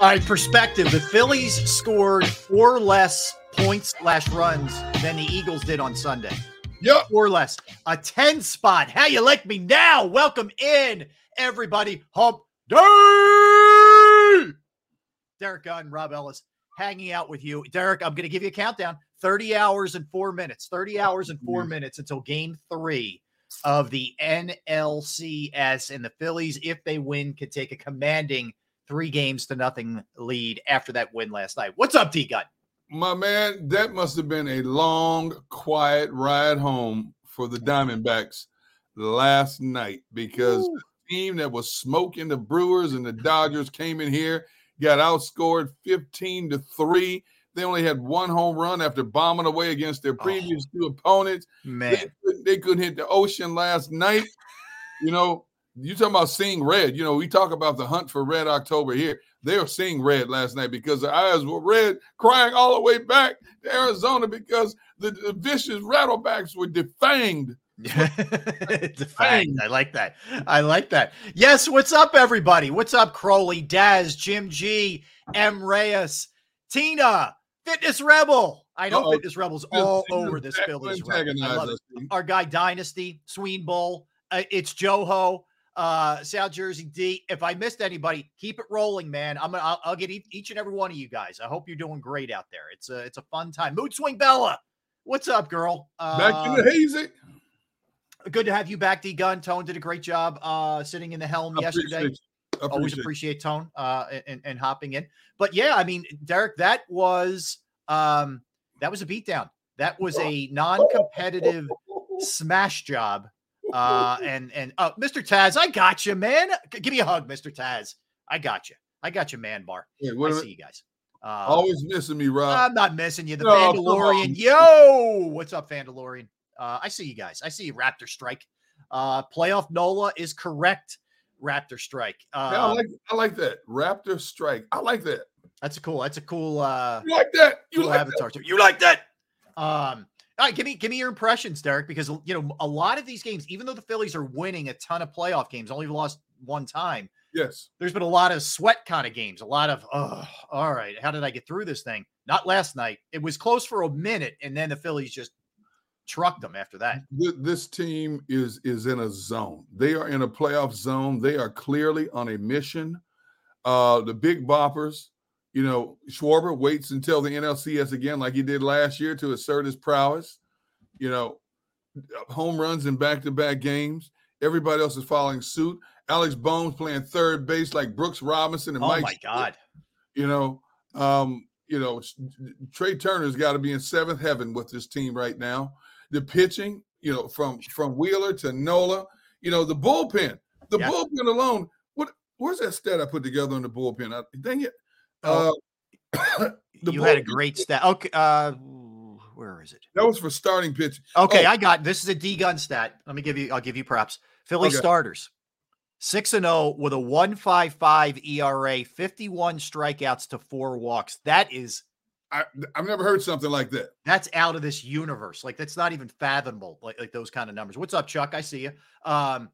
All right, perspective. The Phillies scored four less points slash runs than the Eagles did on Sunday. Yep. Four less. A 10 spot. How you like me now? Welcome in, everybody. Hump day. Derrick Gunn, Rob Ellis hanging out with you. Derrick, I'm going to give you a countdown 30 hours and four minutes. 30 hours and four mm-hmm. minutes until game three of the NLCS. And the Phillies, if they win, could take a commanding three games to nothing lead after that win last night. What's up, D Gun? My man, that must have been a long, quiet ride home for the Diamondbacks last night because the team that was smoking the Brewers and the Dodgers came in here, got outscored 15 to 3. They only had one home run after bombing away against their oh. previous two opponents. Man, They, they couldn't hit the ocean last night. You know, you talking about seeing red. You know, we talk about the hunt for red October here. They were seeing red last night because their eyes were red, crying all the way back to Arizona because the, the vicious rattlebacks were defanged. Defanged. I like that. I like that. Yes, what's up, everybody? What's up, Crowley, Daz, Jim G, M. Reyes, Tina, Fitness Rebel. I know Uh-oh. Fitness Rebel's all over this Phillies. I love it. Our guy Dynasty, Sween Bowl. Uh, it's Joho, uh, South Jersey D. If I missed anybody, keep it rolling, man. I'm gonna. I'll, I'll get each, each and every one of you guys. I hope you're doing great out there. It's a it's a fun time. Mood Swing Bella, what's up, girl? Back in Uh, the hazy. Good to have you back, D Gun. Tone did a great job uh sitting in the helm I yesterday. appreciate Always appreciate you. appreciate Tone uh and, and hopping in. But yeah, I mean, Derrick, that was um that was a beatdown. That was a non-competitive smash job. Uh and and uh Mr. Taz, I got you, man. G- Give me a hug, Mr. Taz. I got you. I got you, man bar. Hey, I what see you guys. Uh, Always missing me, Rob. I'm not missing you. The No, come Vandalorian. on. Yo, what's up, Vandalorian? Uh, I see you guys. I see you, Raptor Strike. Uh, playoff Nola is correct. Raptor Strike. Uh, Yeah, I like I like that. Raptor strike. I like that. that's a cool. That's a cool. Uh, You like that? You cool like that? avatar. too. You like that? Um, all right, give me give me your impressions, Derrick, because you know a lot of these games, even though the Phillies are winning a ton of playoff games, only lost one time. Yes. There's been a lot of sweat kind of games, a lot of oh, all right, how did I get through this thing? Not last night. It was close for a minute, and then the Phillies just trucked them after that. This team is is in a zone. They are in a playoff zone. They are clearly on a mission. Uh, the big boppers, you know, Schwarber waits until the NLCS again, like he did last year, to assert his prowess. You know, home runs in back-to-back games. Everybody else is following suit. Alec Bohm's playing third base like Brooks Robinson and Oh Mike. Oh my God. You know, um, you know, Trea Turner's got to be in seventh heaven with this team right now. The pitching, you know, from from Wheeler to Nola, you know, the bullpen, the Yeah. bullpen alone. What where's that stat I put together on the bullpen? I, dang it. Oh. Uh, you had a great stat. Okay. Uh, where is it? That was for starting pitch. Okay, Oh. I got this is a D gun stat. Let me give you I'll give you props. Philly Okay. starters. 6 and 0 with a 155 ERA, 51 strikeouts to 4 walks. That is I, I've never heard something like that. that's out of this universe. Like that's not even fathomable. Like like those kind of numbers. What's up, Chuck? I see you. Um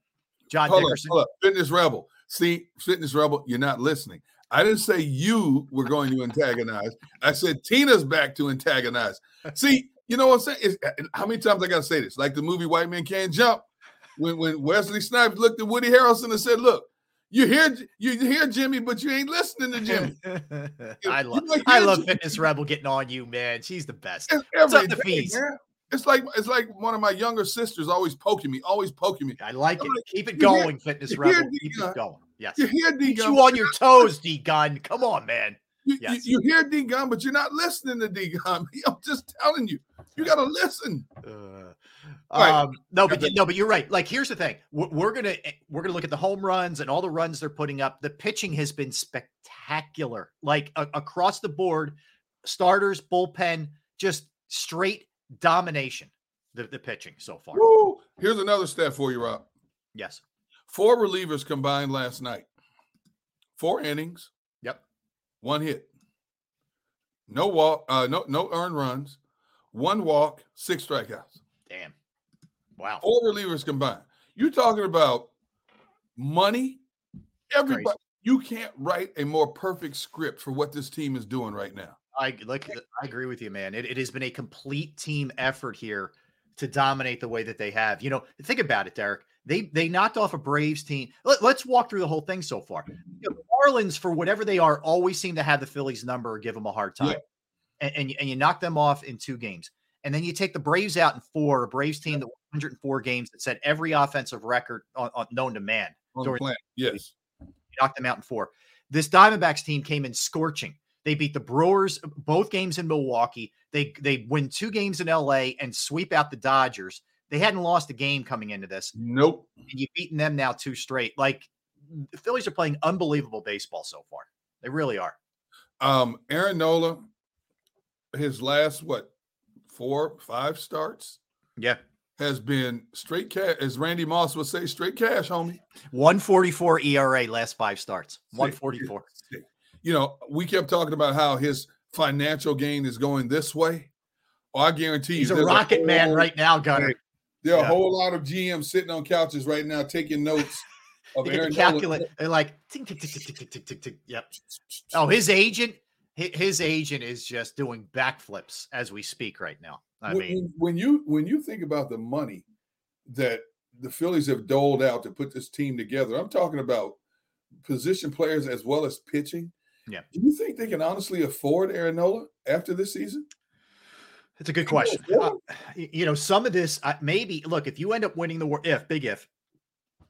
John Hold up, Dickerson. hold up. Fitness Rebel. See, Fitness Rebel, you're not listening. I didn't say you were going to antagonize. I said Tina's back to antagonize. See, you know what I'm saying? It's, uh, how many times I got to say this? Like the movie White Men Can't Jump. When when Wesley Snipes looked at Woody Harrelson and said, "Look, you hear you hear Jimmy, but you ain't listening to Jimmy." I love I love Fitness Rebel getting on you, man. She's the best. It's What's up, the fees? man. It's like it's like one of my younger sisters always poking me, always poking me. I like I'm it. like, Keep it you hear- going, Fitness Rebel. Keep uh, it going. Yes. You hear D Gun, you on your toes, D Gun. Come on, man. You, Yes. you, you hear D Gun, but you're not listening to D Gun. I'm just telling you, you got to listen. Uh, right. um, no, but no, but you're right. Like, here's the thing: we're, we're gonna eh, we're gonna look at the home runs and all the runs they're putting up. The pitching has been spectacular, like a- across the board. Starters, bullpen, just straight domination. The the pitching so far. Woo. Here's another stat for you, Rob. Yes. Four relievers combined last night. Four innings, Yep. one hit. No walk, uh, no no earned runs, one walk, six strikeouts. Damn. Wow. Four relievers combined. You're talking about money. Everybody, Crazy. you can't write a more perfect script for what this team is doing right now. I like. I agree with you, man. It, it has been a complete team effort here to dominate the way that they have. You know, think about it, Derrick. They they knocked off a Braves team. Let, us walk through the whole thing so far. You know, the Marlins, for whatever they are, always seem to have the Phillies number or give them a hard time. Yeah. And, and, you- and you knock them off in two games. And then you take the Braves out in four, a Braves team that won 104 games that set every offensive record on, on known to man. On the During- Yes. You knocked them out in four. This Diamondbacks team came in scorching. They beat the Brewers uh, both games in Milwaukee. They they win two games in LA and sweep out the Dodgers. They hadn't lost a game coming into this. Nope. And you've beaten them now two straight. Like the Phillies are playing unbelievable baseball so far. They really are. Um, Aaron Nola, his last what four, five starts Yeah. has been straight cash, as Randy Moss would say, straight cash, homie. 144 ERA last five starts. 144. You know, we kept talking about how his financial gain is going this way. Oh, I guarantee you, He's a rocket man whole- right now, Gunner. There are Yeah. a whole lot of GMs sitting on couches right now taking notes of Aaron Nola. They're like tick, tick, tick, tick, tick, tick, tick. Yep. Oh, his agent, his agent is just doing backflips as we speak right now. I when, mean, when- when you when you think about the money that the Phillies have doled out to put this team together, I'm talking about position players as well as pitching. Yeah. Do you think they can honestly afford Aaron Nola after this season? It's a good question. Uh, you know, some of this uh, maybe look if you end up winning the world, if big if,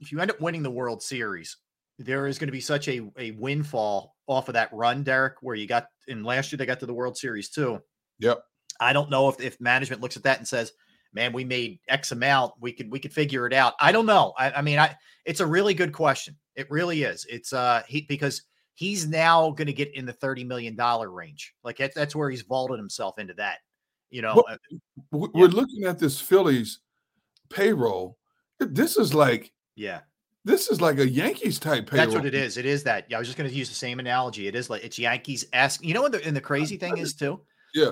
if you end up winning the World Series, there is going to be such a a windfall off of that run, Derrick, where you got in last year they got to the World Series too. Yep. I don't know if if management looks at that and says, "Man, we made X amount. We could we could figure it out." I don't know. I, I mean, I it's a really good question. It really is. It's uh he because he's now going to get in the thirty million dollar range. Like that's that's where he's vaulted himself into that. You know, Well, uh, We- We're looking at this Phillies payroll. This is like yeah, this is like a Yankees type payroll. that's what it is. It is that. Yeah, I was just going to use the same analogy. It is like it's Yankees ask. You know what? The, and the crazy thing is too. Yeah.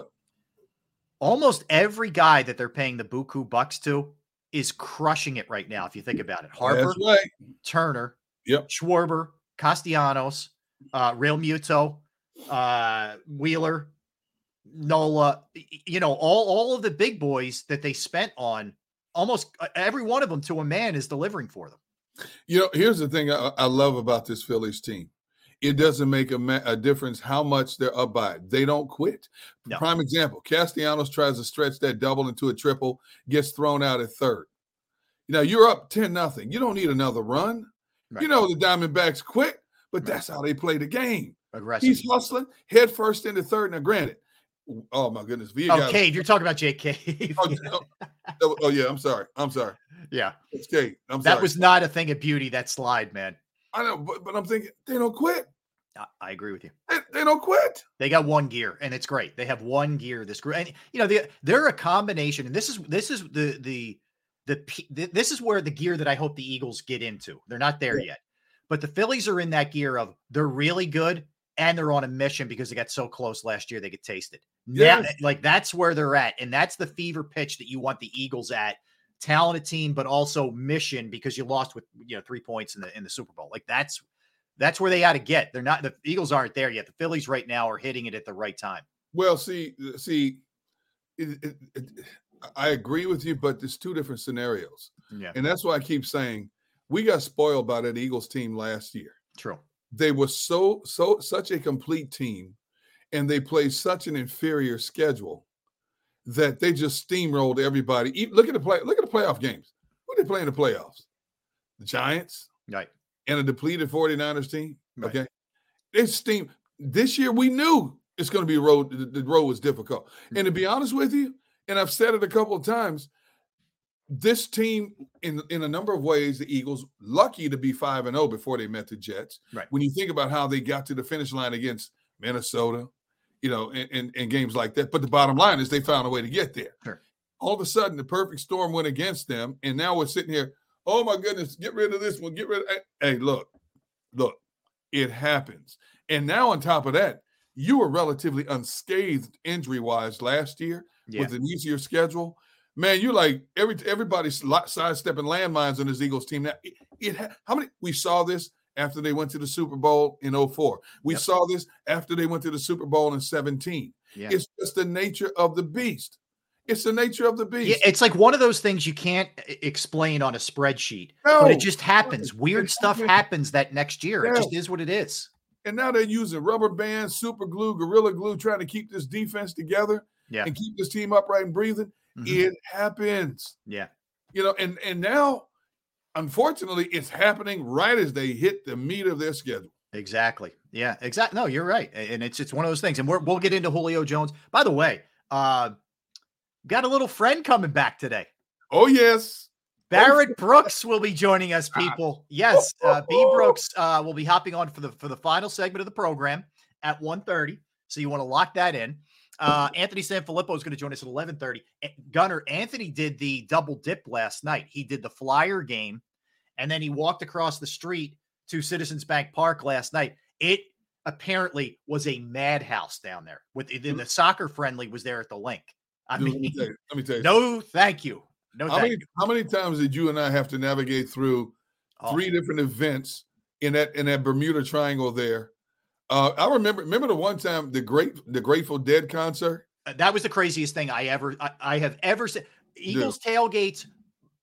Almost every guy that they're paying the buku bucks to is crushing it right now. If you think about it, Harper, right. Turner, Yep. Schwarber, Castellanos, uh, Realmuto, uh, Wheeler, Nola, you know, all, all of the big boys that they spent on almost uh, every one of them to a man is delivering for them. You know, here's the thing I, I love about this Phillies team. It doesn't make a, ma- a difference how much they're up by. They don't quit. No. Prime example: Castellanos tries to stretch that double into a triple, gets thrown out at third. You know, you're up ten nothing. You don't need another run. Right. You know the Diamondbacks quit, but Right. that's how they play the game. Aggressive. He's hustling head first into third. Now, granted, oh my goodness, Villa oh, Cave. You're talking about Jake Cave. Oh, oh, oh, yeah, I'm sorry. I'm sorry. yeah. It's Kate. I'm That was not a thing of beauty, that slide, man. I know, but, but I'm thinking they don't quit. I, I agree with you. They, they don't quit. They got one gear, and it's great. They have one gear. This group, and you know, they they're a combination. And this is this is the the the, this is where the gear that I hope the Eagles get into. They're not there yet, but the Phillies are in that gear of they're really good and they're on a mission because they got so close last year they could taste it. Yes. like that's where they're at, and that's the fever pitch that you want the Eagles at. Talented team, but also mission because you lost with you know three points in the in the Super Bowl. Like that's that's where they got to get. They're not the Eagles aren't there yet. The Phillies right now are hitting it at the right time. Well, see, see, it, it, it, I agree with you, but there's two different scenarios, Yeah, and that's why I keep saying we got spoiled by that Eagles team last year. true. They were so so such a complete team, and they played such an inferior schedule that they just steamrolled everybody. Look at the play. Look at the playoff games. Who they play in the playoffs? The Giants Right. and a depleted 49ers team. Right. Okay. They steam this year. We knew it's going to be a road. The, the road was difficult. And to be mm-hmm. honest with you, and I've said it a couple of times, this team, in in a number of ways, the Eagles lucky to be five and zero before they met the Jets. Right. When you think about how they got to the finish line against Minnesota, you know, and, and, and games like that. But the bottom line is they found a way to get there. Sure. All of a sudden, the perfect storm went against them, and now we're sitting here. Oh my goodness, get rid of this one. Get rid of. Hey, look, look, it happens. And now on top of that, you were relatively unscathed injury wise last year Yeah. with an easier schedule. Man, you're like every everybody's sidestepping landmines on this Eagles team. Now, it, it how many we saw this after they went to the Super Bowl in 04. We Yep. saw this after they went to the Super Bowl in 17. Yeah. It's just the nature of the beast. It's the nature of the beast. Yeah, it's like one of those things you can't e- explain on a spreadsheet, no, but it just happens. it Weird stuff happens. happens that next year. It just is what it is. and now they're using rubber bands, super glue, gorilla glue, trying to keep this defense together Yeah. and keep this team upright and breathing. Mhm. It happens. Yeah. you know and and now unfortunately it's happening right as they hit the meat of their schedule Exactly. Yeah, exactly. No, you're right. And it's it's one of those things. And we're, we'll get into Julio Jones. By the way, uh got a little friend coming back today. oh yes Barrett Brooks will be joining us, people. Yes, uh, B Brooks uh, will be hopping on for the for the final segment of the program at 1.30. So you want to lock that in. Uh, Anthony Sanfilippo is going to join us at 11.30. A- Gunner, Anthony did the double dip last night. He did the Flyer game, and then he walked across the street to Citizens Bank Park last night. It apparently was a madhouse down there. With the, the soccer friendly was there at the Linc. I Dude, let me mean, tell you, let me tell you no, thank you. No, how thank many you. how many times did you and i have to navigate through Oh. three different events in that in that bermuda triangle there uh i remember remember the one time the great the grateful dead concert Uh, that was the craziest thing I ever I, I have ever seen. Eagles tailgates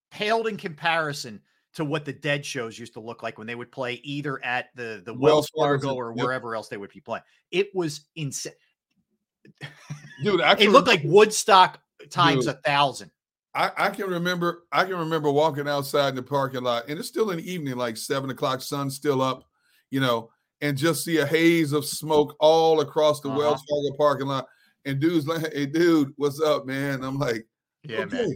paled in comparison to what the dead shows used to look like when they would play either at the the Wells Fargo, Fargo or yep. wherever else they would be playing. It was insane. dude i It looked remember- like Woodstock times Dude. a thousand. I, I can remember I can remember walking outside in the parking lot and it's still in the evening, like seven o'clock, sun's still up, you know, and just see a haze of smoke all across the Uh-huh. Wells Fargo parking lot. And dude's like, hey dude, what's up, man? I'm like, Yeah, okay, man.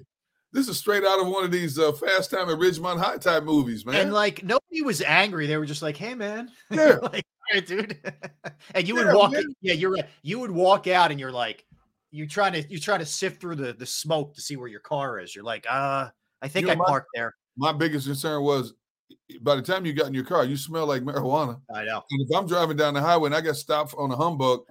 this is straight out of one of these uh, fast time at Ridgemont High type movies, man. And like nobody was angry. They were just like, "Hey, man." Yeah. like, "All right, dude. and you would walk. man. Yeah, you're right. You would walk out, and you're like, you're trying to you try to sift through the the smoke to see where your car is. You're like, uh, I think know, I my- parked there. My biggest concern was by the time you got in your car, you smell like marijuana. I know. And if I'm driving down the highway and I got stopped on a humbug,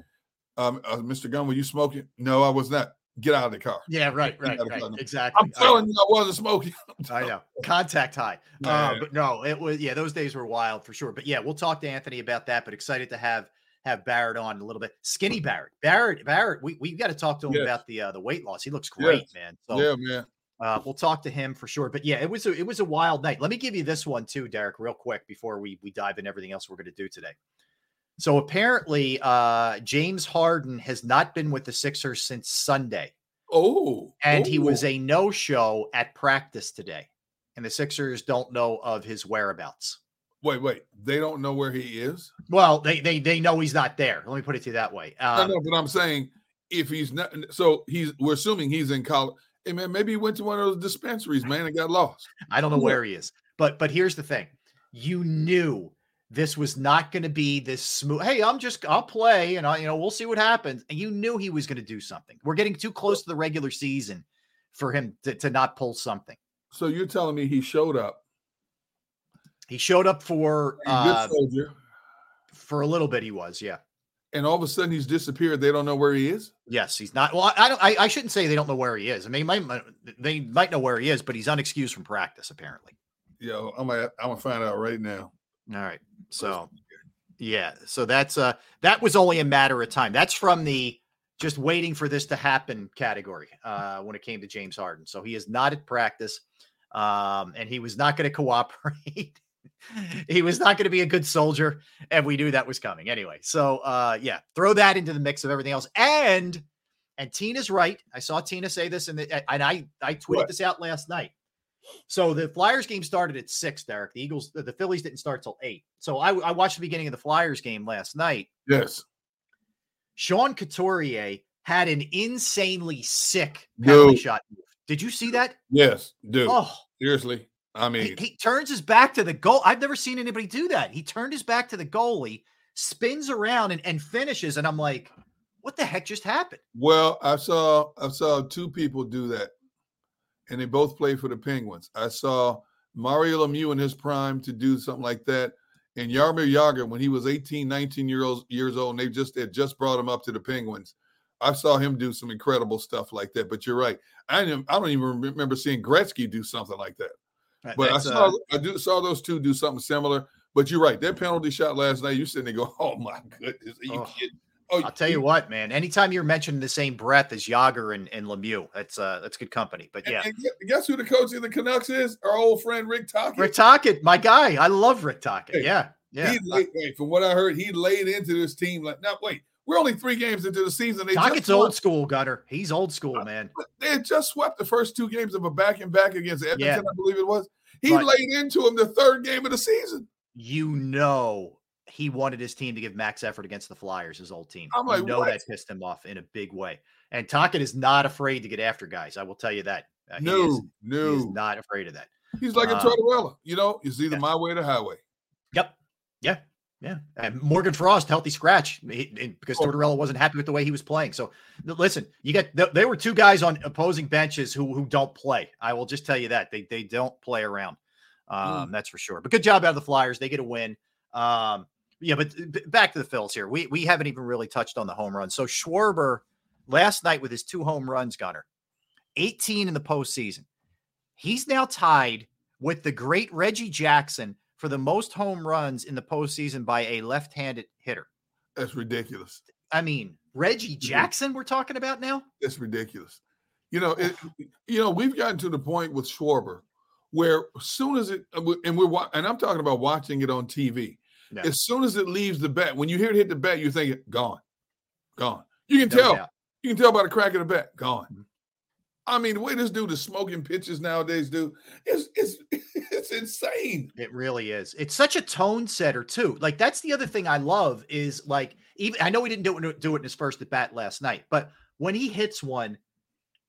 um, uh, Mr. Gunn, were you smoking? No, I was not. Get out of the car. Yeah, right, right, right. Exactly. I'm telling you, I wasn't smoking. I know. Contact high. Uh, but no, it was yeah, those days were wild for sure. But yeah, we'll talk to Anthony about that. But excited to have have Barrett on a little bit. Skinny Barrett. Barrett, Barrett, we we got to talk to him Yes. about the uh, the weight loss. He looks great, man. So yeah, man. Uh, we'll talk to him for sure. But yeah, it was a, it was a wild night. Let me give you this one too, Derrick, real quick before we we dive in everything else we're going to do today. So apparently, uh, James Harden has not been with the Sixers since Sunday, Oh, and he was oh. a no show at practice today, and the Sixers don't know of his whereabouts. wait, wait. They don't know where he is. Well, they they they know he's not there. Let me put it to you that way. I Um, know, but I'm saying if he's not, so he's. We're assuming he's in college. Hey, man, maybe he went to one of those dispensaries, man, and got lost. I don't know where he is, but but here's the thing: you knew this was not going to be this smooth. Hey, I'm just I'll play and I you know we'll see what happens. And you knew he was going to do something. We're getting too close to the regular season for him to, to not pull something. So you're telling me he showed up? He showed up for uh, for a little bit. He was, yeah. And all of a sudden he's disappeared. They don't know where he is. Yes, he's not. Well, I don't. I, I shouldn't say they don't know where he is. I mean, might, they might know where he is, but he's unexcused from practice apparently. Yeah, I'm gonna I'm gonna find out right now. All right. So, yeah. So that's uh that was only a matter of time. That's from the just waiting for this to happen category uh when it came to James Harden. So he is not at practice. Um, and he was not going to cooperate. he was not going to be a good soldier, and we knew that was coming anyway. So uh yeah, throw that into the mix of everything else. And and Tina's right. I saw Tina say this, and and I I tweeted what? this out last night. So the Flyers game started at six, Derrick. The Eagles, the Phillies didn't start till eight. So I, I watched the beginning of the Flyers game last night. Yes. Sean Couturier had an insanely sick penalty shot. Did you see that? Yes, dude. Oh, seriously. I mean, he, he, turns his back to the goal. I've never seen anybody do that. He turned his back to the goalie, spins around, and, and finishes. And I'm like, what the heck just happened? Well, I saw I saw two people do that and they both played for the Penguins. I saw Mario Lemieux in his prime to do something like that. And Jaromir Jagr, when he was 18, 19 years old, years old, and they just had just brought him up to the Penguins. I saw him do some incredible stuff like that. But you're right. I I don't even remember seeing Gretzky do something like that. But I saw uh, I do saw those two do something similar. But you're right. That penalty shot last night, you sitting there go, oh my goodness, are you oh. kidding? Oh, I'll tell you what, man. Anytime you're mentioned in the same breath as Jagr and, and Lemieux, that's uh that's good company. But yeah, and, and guess who the coach of the Canucks is? Our old friend Rick Tocchet. Rick Tocchet, my guy. I love Rick Tocchet. Hey, yeah, yeah. He laid, wait, from what I heard, he laid into this team like now. Wait, we're only three games into the season. They Tocchet's old school, Gutter. He's old school, man. They had just swept the first two games of a back and back against Edmonton, yeah. I believe it was. He but, laid into him the third game of the season. You know he wanted his team to give max effort against the Flyers, his old team. I'm like, you know what? that pissed him off in a big way. And Tocchet is not afraid to get after guys. I will tell you that. Uh, no, he is, no, he's not afraid of that. He's like a um, Tortorella. You know, it's either yeah. my way or the highway. Yep. Yeah. Yeah. And Morgan Frost, healthy scratch because. Tortorella wasn't happy with the way he was playing. So listen, you get there were two guys on opposing benches who who don't play. I will just tell you that they they don't play around. Um, mm. That's for sure. But good job out of the Flyers. They get a win. Um, yeah, but back to the Phils here. We we haven't even really touched on the home run. So Schwarber last night with his two home runs, Gunner, 18 in the postseason. He's now tied with the great Reggie Jackson for the most home runs in the postseason by a left-handed hitter. That's ridiculous. I mean, Reggie Jackson, we're talking about now. That's ridiculous. You know, it, you know, we've gotten to the point with Schwarber where as soon as it, uh, and we're and I'm talking about watching it on TV no. As soon as it leaves the bat, when you hear it hit the bat, you think gone, gone. You can no tell. Doubt. You can tell by the crack of the bat, gone. Mm-hmm. I mean, the way this dude is smoking pitches nowadays, dude, it's it's it's insane. It really is. It's such a tone setter too. Like that's the other thing I love is like even I know he didn't do it do it in his first at bat last night, but when he hits one,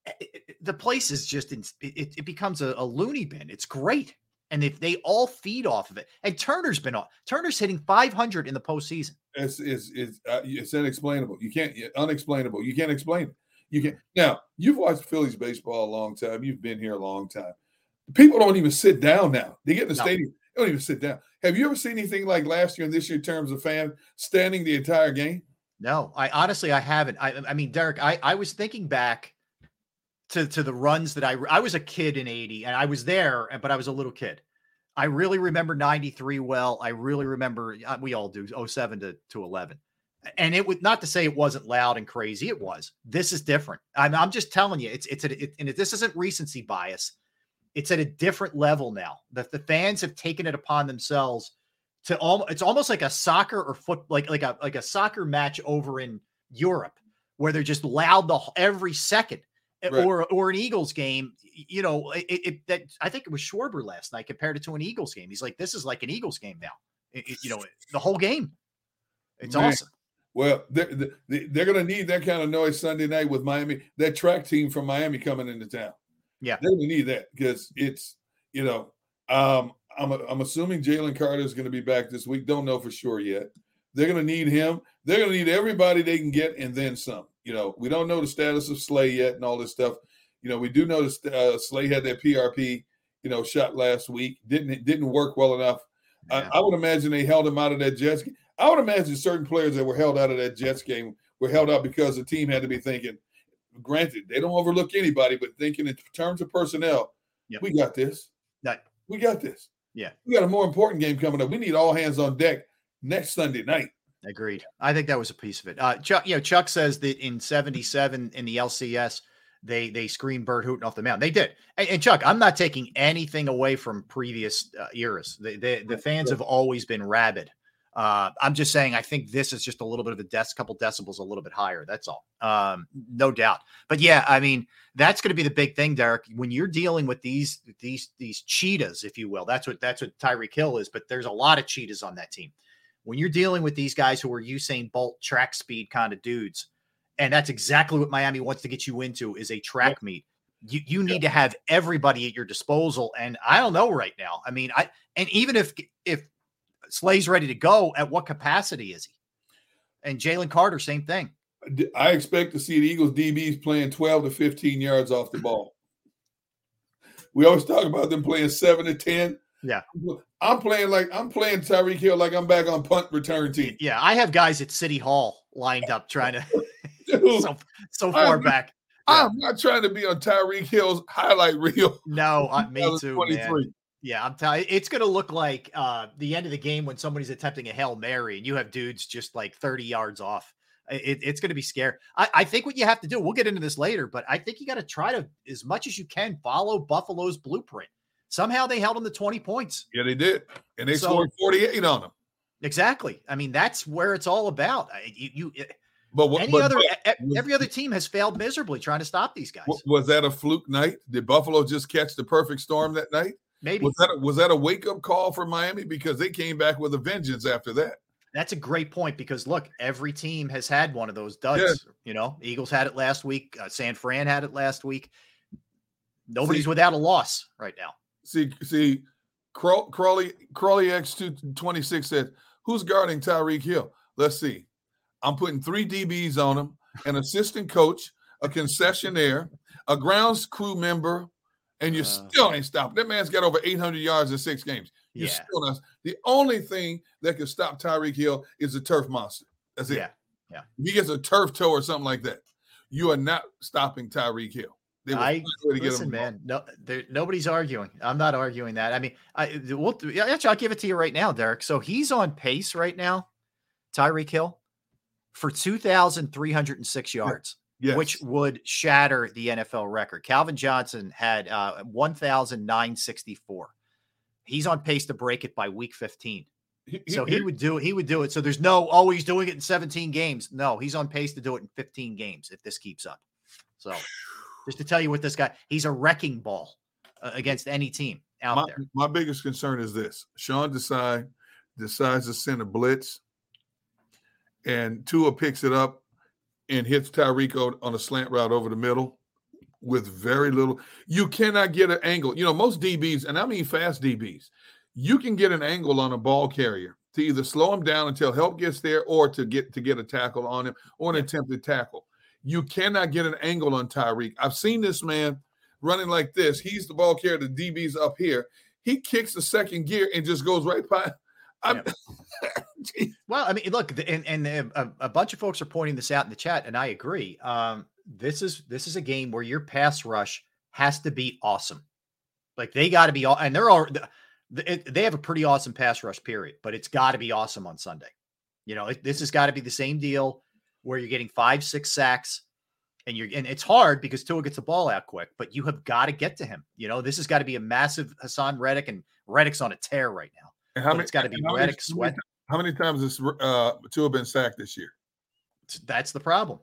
it, it, the place is just in, it, it becomes a, a loony bin. It's great and if they all feed off of it, and Turner's been off. Turner's hitting 500 in the postseason. It's it's it's, uh, it's unexplainable. You can't unexplainable. You can't explain it. You can now. You've watched Phillies baseball a long time. You've been here a long time. People don't even sit down now. They get in the no. stadium. They don't even sit down. Have you ever seen anything like last year and this year in terms of fan standing the entire game? No, I honestly I haven't. I I mean, Derrick, I I was thinking back to to the runs that I I was a kid in 80 and I was there but I was a little kid. I really remember 93 well. I really remember uh, we all do 07 to to 11. And it was not to say it wasn't loud and crazy. It was. This is different. I'm, I'm just telling you, it's it's a, it, and this isn't recency bias. It's at a different level now. That the fans have taken it upon themselves to all. It's almost like a soccer or foot like like a like a soccer match over in Europe where they're just loud the every second eh, right. or or an Eagles game. You know, it, it, that I think it was Schwarber last night compared it to an Eagles game. He's like, this is like an Eagles game now. It, you know, the whole game. It's Man. awesome. Well, they're, they're going to need that kind of noise Sunday night with Miami. That track team from Miami coming into town. Yeah, they're going to need that because it's you know, um, I'm I'm assuming Jalen Carter is going to be back this week. Don't know for sure yet. They're going to need him. They're going to need everybody they can get, and then some. You know, we don't know the status of Slay yet, and all this stuff. You know, we do know that uh, Slay had that PRP, you know, shot last week. Didn't didn't work well enough. Yeah. I, I, would imagine they held him out of that Jets. I would imagine certain players that were held out of that Jets game were held out because the team had to be thinking. Granted, they don't overlook anybody, but thinking in terms of personnel, yep. we got this. That, we got this. Yeah, we got a more important game coming up. We need all hands on deck next Sunday night. Agreed. I think that was a piece of it. Uh, Chuck, you know, Chuck says that in '77 in the LCS, they they screamed Burt Hooton off the mound. They did. And, and, Chuck, I'm not taking anything away from previous uh, eras. The, the, the fans have always been rabid. Uh, I'm just saying, I think this is just a little bit of a des- couple decibels a little bit higher. That's all. Um, no doubt. But yeah, I mean, that's going to be the big thing, Derrick. When you're dealing with these these these cheetahs, if you will, that's what that's what Tyreek Hill is. But there's a lot of cheetahs on that team. When you're dealing with these guys who are Usain Bolt track speed kind of dudes, and that's exactly what Miami wants to get you into is a track meet. You you need to have everybody at your disposal, and I don't know right now. I mean, I and even if if Slay's ready to go, at what capacity is he? And Jalen Carter, same thing. I expect to see the Eagles DBs playing 12 to 15 yards off the ball. We always talk about them playing seven to 10. Yeah. I'm playing like I'm playing Tyreek Hill like I'm back on punt return team. Yeah. I have guys at City Hall lined up trying to Dude, so, so far I'm, back. I'm not trying to be on Tyreek Hill's highlight reel. No, uh, me too. Man. Yeah, I'm telling it's going to look like uh, the end of the game when somebody's attempting a Hail Mary and you have dudes just like 30 yards off. It, it's going to be scary. I, I, think what you have to do, we'll get into this later, but I think you got to try to, as much as you can, follow Buffalo's blueprint. Somehow they held them to 20 points. Yeah, they did. And they so, scored 48 on them. Exactly. I mean, that's where it's all about. You, you eh, but what, any but, other but, every other team has failed miserably trying to stop these guys. Was that a fluke night? Did Buffalo just catch the perfect storm that night? Maybe was that a, was that a wake up call for Miami because they came back with a vengeance after that. That's a great point because look, every team has had one of those duds. Yeah. You know, Eagles had it last week. Uh, San Fran had it last week. Nobody's see, without a loss right now. See, see, Crawley Crawley X two twenty six said, "Who's guarding Tyreek Hill?" Let's see. I'm putting three DBs on him, an assistant coach, a concessionaire, a grounds crew member, and you uh, still ain't stopping. That man's got over 800 yards in six games. You yeah. still not. The only thing that can stop Tyreek Hill is a turf monster. That's it. Yeah. Yeah. If he gets a turf toe or something like that, you are not stopping Tyreek Hill. I listen, man. No, there, nobody's arguing. I'm not arguing that. I mean, I we'll, actually I'll give it to you right now, Derrick. So he's on pace right now, Tyreek Hill, for 2,306 yards yes. which would shatter the NFL record. Calvin Johnson had uh, 1,964. He's on pace to break it by week 15. So he would do it. he would do it. So there's no oh he's doing it in 17 games. No, he's on pace to do it in 15 games if this keeps up. So just to tell you what this guy he's a wrecking ball uh, against any team out my, there. My biggest concern is this: Sean Desai decides to send a blitz, and Tua picks it up and hits Tyreek on a slant route over the middle with very little. You cannot get an angle. You know, most DBs, and I mean fast DBs, you can get an angle on a ball carrier to either slow him down until help gets there or to get to get a tackle on him or an attempted tackle. You cannot get an angle on Tyreek. I've seen this man running like this. He's the ball carrier, the DB's up here. He kicks the second gear and just goes right by well, I mean, look, and, and a, a, bunch of folks are pointing this out in the chat, and I agree. Um, this is this is a game where your pass rush has to be awesome. Like they got to be all, and they're all they have a pretty awesome pass rush period, but it's got to be awesome on Sunday. You know, it, this has got to be the same deal where you're getting five, six sacks, and you're and it's hard because Tua gets the ball out quick, but you have got to get to him. You know, this has got to be a massive Haason Reddick, and Reddick's on a tear right now. And how many, it's got to be Reddick sweat. How many times has uh, Tua been sacked this year? That's the problem.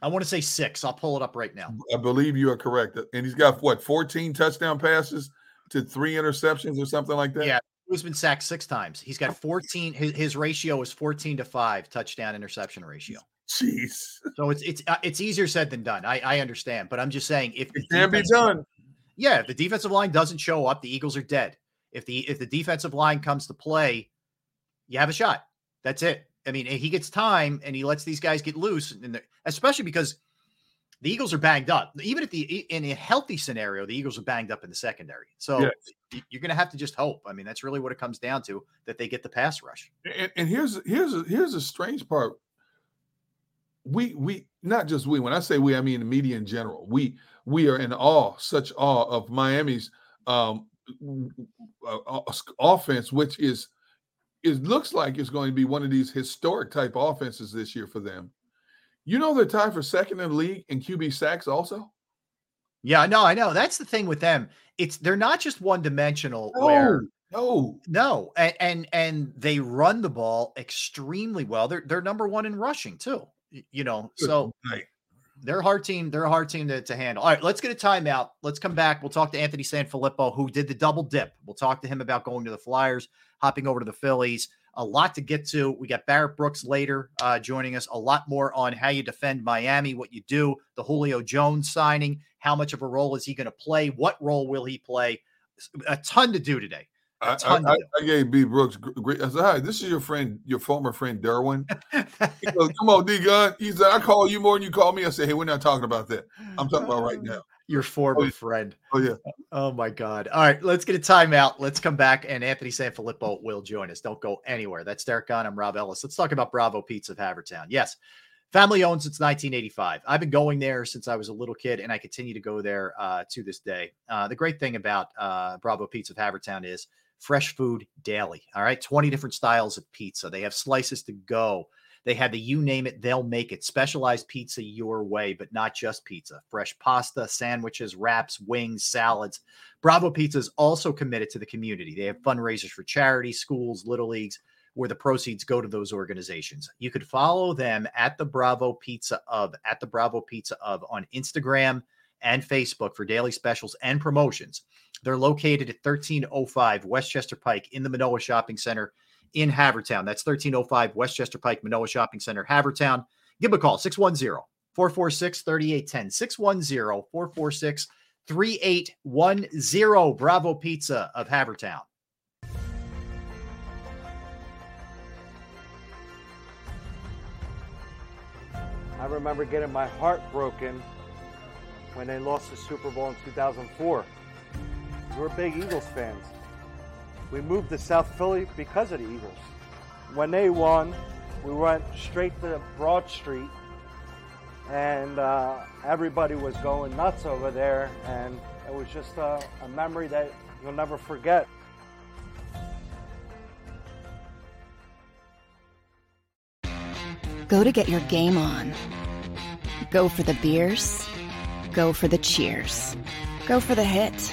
I want to say six. I'll pull it up right now. I believe you are correct. And he's got what, 14 touchdown passes to three interceptions or something like that? Yeah. Who's been sacked six times? He's got 14. His, his ratio is 14 to five touchdown interception ratio. Jeez. So it's it's uh, it's easier said than done. I, I understand, but I'm just saying if it can be done. Yeah, if the defensive line doesn't show up, the Eagles are dead If the if the defensive line comes to play, you have a shot. That's it. I mean, he gets time and he lets these guys get loose, and especially because the Eagles are banged up. Even if the in a healthy scenario, the Eagles are banged up in the secondary. So yes. you're going to have to just hope. I mean, that's really what it comes down to that they get the pass rush. And, and here's here's a, here's a strange part. We we not just we. When I say we, I mean the media in general. We we are in awe, such awe of Miami's um, uh, offense, which is it looks like it's going to be one of these historic type offenses this year for them. You know they're tied for second in the league in QB sacks also. Yeah, no, I know. That's the thing with them. It's they're not just one dimensional. No, where no, no, and, and and they run the ball extremely well. They're they're number one in rushing too. You know, so. They're a hard team. They're a hard team to, to handle. All right, let's get a timeout. Let's come back. We'll talk to Anthony Sanfilippo, who did the double dip. We'll talk to him about going to the Flyers, hopping over to the Phillies a lot to get to. We got Barrett Brooks later uh, joining us. A lot more on how you defend Miami, what you do, the Julio Jones signing, how much of a role is he going to play, what role will he play? A ton to do today. I, I, I, gave B Brooks great. I said, "Hi, this is your friend, your former friend Derwin." he goes, "Come on, D Gun." He said, "I call you more than you call me." I said, "Hey, we're not talking about that. I'm talking about right now." Your former oh, yeah. friend. Oh yeah. Oh my God. All right, let's get a timeout. Let's come back, and Anthony Sanfilippo will join us. Don't go anywhere. That's Derrick Gunn. I'm Rob Ellis. Let's talk about Bravo Pizza of Havertown. Yes, family owned since 1985. I've been going there since I was a little kid, and I continue to go there uh, to this day. Uh, the great thing about uh, Bravo Pizza of Havertown is fresh food daily. All right, 20 different styles of pizza. They have slices to go. They have the you name it, they'll make it. Specialized pizza your way, but not just pizza. Fresh pasta, sandwiches, wraps, wings, salads. Bravo Pizza is also committed to the community. They have fundraisers for charity, schools, little leagues, where the proceeds go to those organizations. You could follow them at the Bravo Pizza of at the Bravo Pizza of on Instagram and Facebook for daily specials and promotions. They're located at 1305 Westchester Pike in the Manoa Shopping Center in Havertown. That's 1305 Westchester Pike, Manoa Shopping Center, Havertown. Give them a call, 610 446 3810. 610 446 3810. Bravo Pizza of Havertown. I remember getting my heart broken when they lost the Super Bowl in 2004. We're big Eagles fans. We moved to South Philly because of the Eagles. When they won, we went straight to Broad Street, and uh, everybody was going nuts over there, and it was just a, a memory that you'll never forget. Go to get your game on. Go for the beers. Go for the cheers. Go for the hit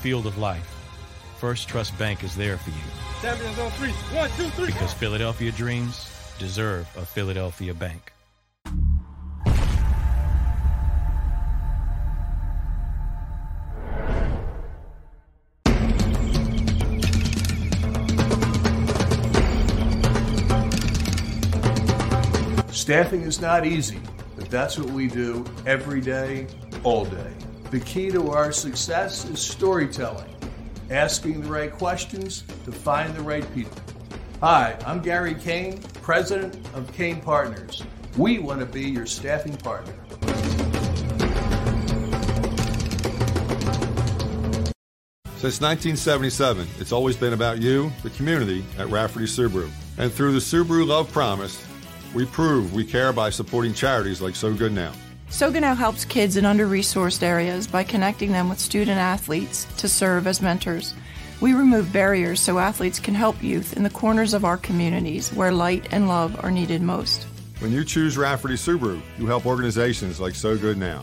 Field of life, First Trust Bank is there for you. Champions on three. One, two, three. Because Philadelphia dreams deserve a Philadelphia bank. Staffing is not easy, but that's what we do every day, all day. The key to our success is storytelling, asking the right questions to find the right people. Hi, I'm Gary Kane president of Kane Partners. We want to be your staffing partner. Since 1977, it's always been about you, the community, at Rafferty Subaru. And through the Subaru Love Promise, we prove we care by supporting charities like So Good Now. So Good Now helps kids in under resourced areas by connecting them with student athletes to serve as mentors. We remove barriers so athletes can help youth in the corners of our communities where light and love are needed most. When you choose Rafferty Subaru, you help organizations like So Good Now.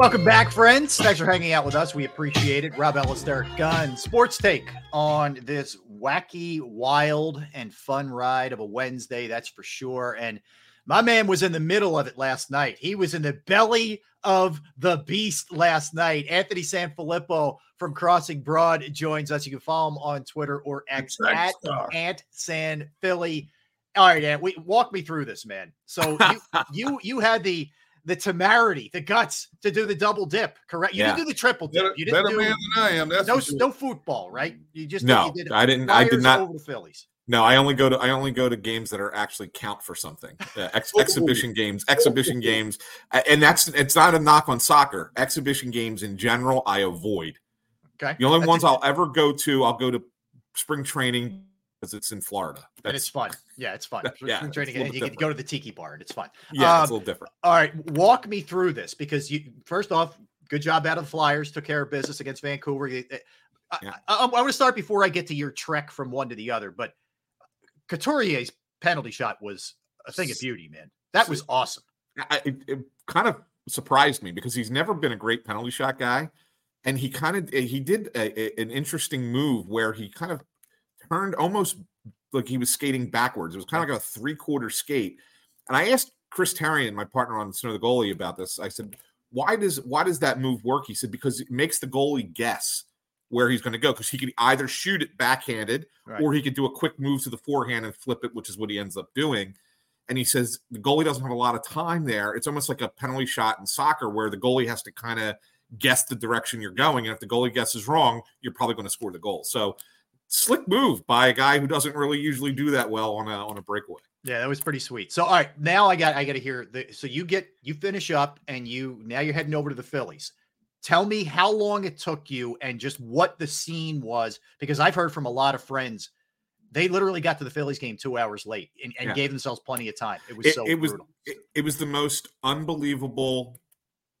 Welcome back, friends. Thanks for hanging out with us. We appreciate it. Rob Ellis, Derrick Gunn, sports take on this wacky, wild, and fun ride of a Wednesday. That's for sure. And my man was in the middle of it last night. He was in the belly of the beast last night. Anthony Sanfilippo from Crossing Broad joins us. You can follow him on Twitter or X at Ant San Philly. All right, Ant, we walk me through this, man. So you you you had the the temerity, the guts to do the double dip, correct? You Yeah. didn't do the triple dip. Better, you didn't better do man than I am. That's no sure. no football, right? You just No, you did I didn't- I did not- over the Phillies. No, I only go to I only go to games that are actually count for something. Uh, ex- exhibition games, exhibition games, and that's it's not a knock on soccer. Exhibition games in general, I avoid. Okay, The only That's ones. I'll ever go to, I'll go to spring training because it's in Florida. and it's fun. Yeah, it's fun. Yeah, it's training, and you can go to the tiki bar, and it's fun. Yeah, it's a Um, little different. All right, walk me through this because you first off, good job out of the Flyers, took care of business against Vancouver. You- eh, I, Yeah. I, I, want to start before I get to your trek from one to the other, but Couturier's penalty shot was a thing of beauty, man. That was awesome. I, it, it kind of surprised me because he's never been a great penalty shot guy, and he kind of he did a, a- an interesting move where he kind of turned almost like he was skating backwards. It was kind of like a three quarter skate, and I asked Chris Tarian, my partner on Snow the goalie, about this. I said, "Why does why does that move work?" He said, "Because it makes the goalie guess." Where he's going to go because he could either shoot it backhanded Right. or he could do a quick move to the forehand and flip it, which is what he ends up doing and he says the goalie doesn't have a lot of time there. It's almost like a penalty shot in soccer where the goalie has to kind of guess the direction you're going, and if the goalie guesses wrong, you're probably going to score the goal. So slick move by a guy who doesn't really usually do that well on a on a breakaway. Yeah, that was pretty sweet. So, all right, now I got I got to hear the. So you get you finish up, and you now you're heading over to the Phillies. Tell me how long it took you, and just what the scene was, because I've heard from a lot of friends, they literally got to the Phillies game two hours late and, and Yeah. gave themselves plenty of time. It was It, so it was brutal. it, it was the most unbelievable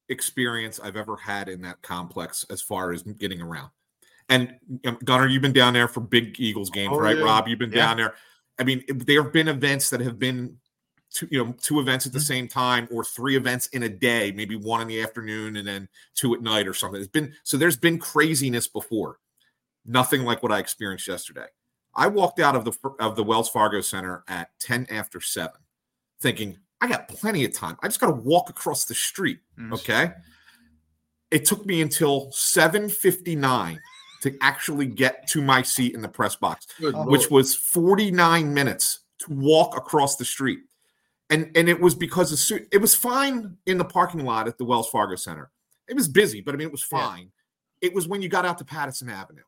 experience I've ever had in that complex as far as getting around. And Gunnar, you've been down there for big Eagles games, Oh, right? yeah. Rob, you've been Yeah. down there. I mean, there have been events that have been two, you know, two events at the same time, or three events in a day, maybe one in the afternoon and then two at night or something. It's been so there's been craziness before. Nothing like what I experienced yesterday. I walked out of the of the Wells Fargo Center at 10 after 7 thinking I got plenty of time. I just got to walk across the street, Mm. okay? It took me until 7:59 to actually get to my seat in the press box, Good which Lord. was 49 minutes to walk across the street. And and it was because soon, it was fine in the parking lot at the Wells Fargo Center. It was busy, but I mean it was Yeah. fine. It was when you got out to Pattison Avenue.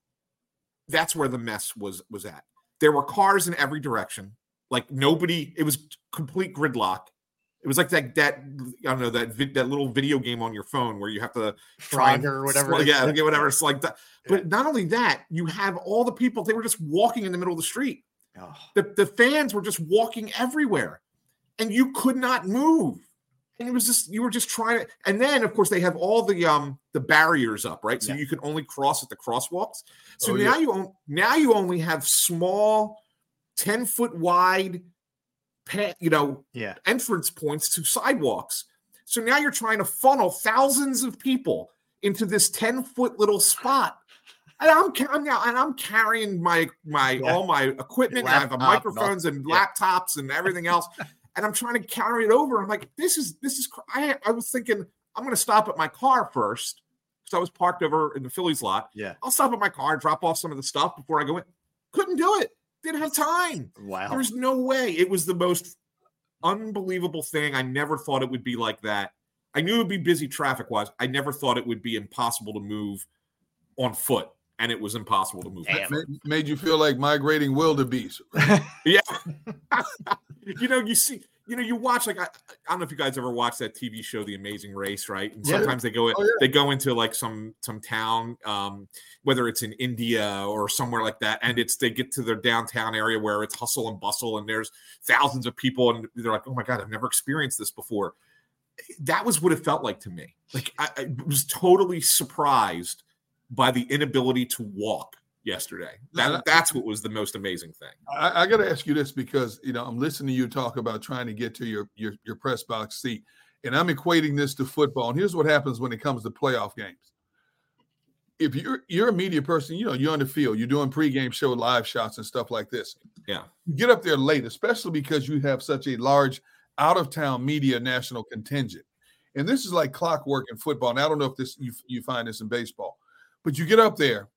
That's where the mess was was at. There were cars in every direction. Like nobody, it was complete gridlock. It was like that that I don't know that vid, that little video game on your phone where you have to try Frogger or whatever. sl- yeah, yeah, whatever. It's like that. Yeah. But not only that, you have all the people. They were just walking in the middle of the street. Oh, The the fans were just walking everywhere, and you could not move. And it was just you were just trying to. And then of course they have all the um the barriers up, right? So Yeah. you can only cross at the crosswalks. So Oh, now yeah. you now you only have small, ten foot wide, you know, yeah. entrance points to sidewalks. So now you're trying to funnel thousands of people into this 10 foot little spot. And I'm, I'm now and I'm carrying my my Yeah. all my equipment. and I have Laptop microphones and yeah. laptops and everything else. and I'm trying to carry it over. I'm like, this is this is. I I was thinking I'm going to stop at my car first because I was parked over in the Phillies lot. Yeah. I'll stop at my car, drop off some of the stuff before I go in. Couldn't do it. Didn't have time. Wow. There's no way. It was the most unbelievable thing. I never thought it would be like that. I knew it would be busy traffic wise. I never thought it would be impossible to move on foot, and it was impossible to move. on foot. Made you feel like migrating wildebeest. Yeah. you know, you see, you know, you watch like I, I don't know if you guys ever watched that TV show, The Amazing Race, right? And Yeah. sometimes they go Oh, yeah. they go into like some some town, um, whether it's in India or somewhere like that, and it's they get to their downtown area where it's hustle and bustle, and there's thousands of people, and they're like, oh my god, I've never experienced this before. That was what it felt like to me. Like I, I was totally surprised by the inability to walk yesterday. That, that's what was the most amazing thing. I, I got to ask you this because you know I'm listening to you talk about trying to get to your your your press box seat, and I'm equating this to football. And here's what happens when it comes to playoff games. If you're you're a media person, you know you're on the field, you're doing pregame show live shots and stuff like this. Yeah. You get up there late, especially because you have such a large out of town media national contingent. And this is like clockwork in football. And I don't know if this you, you find this in baseball, but you get up there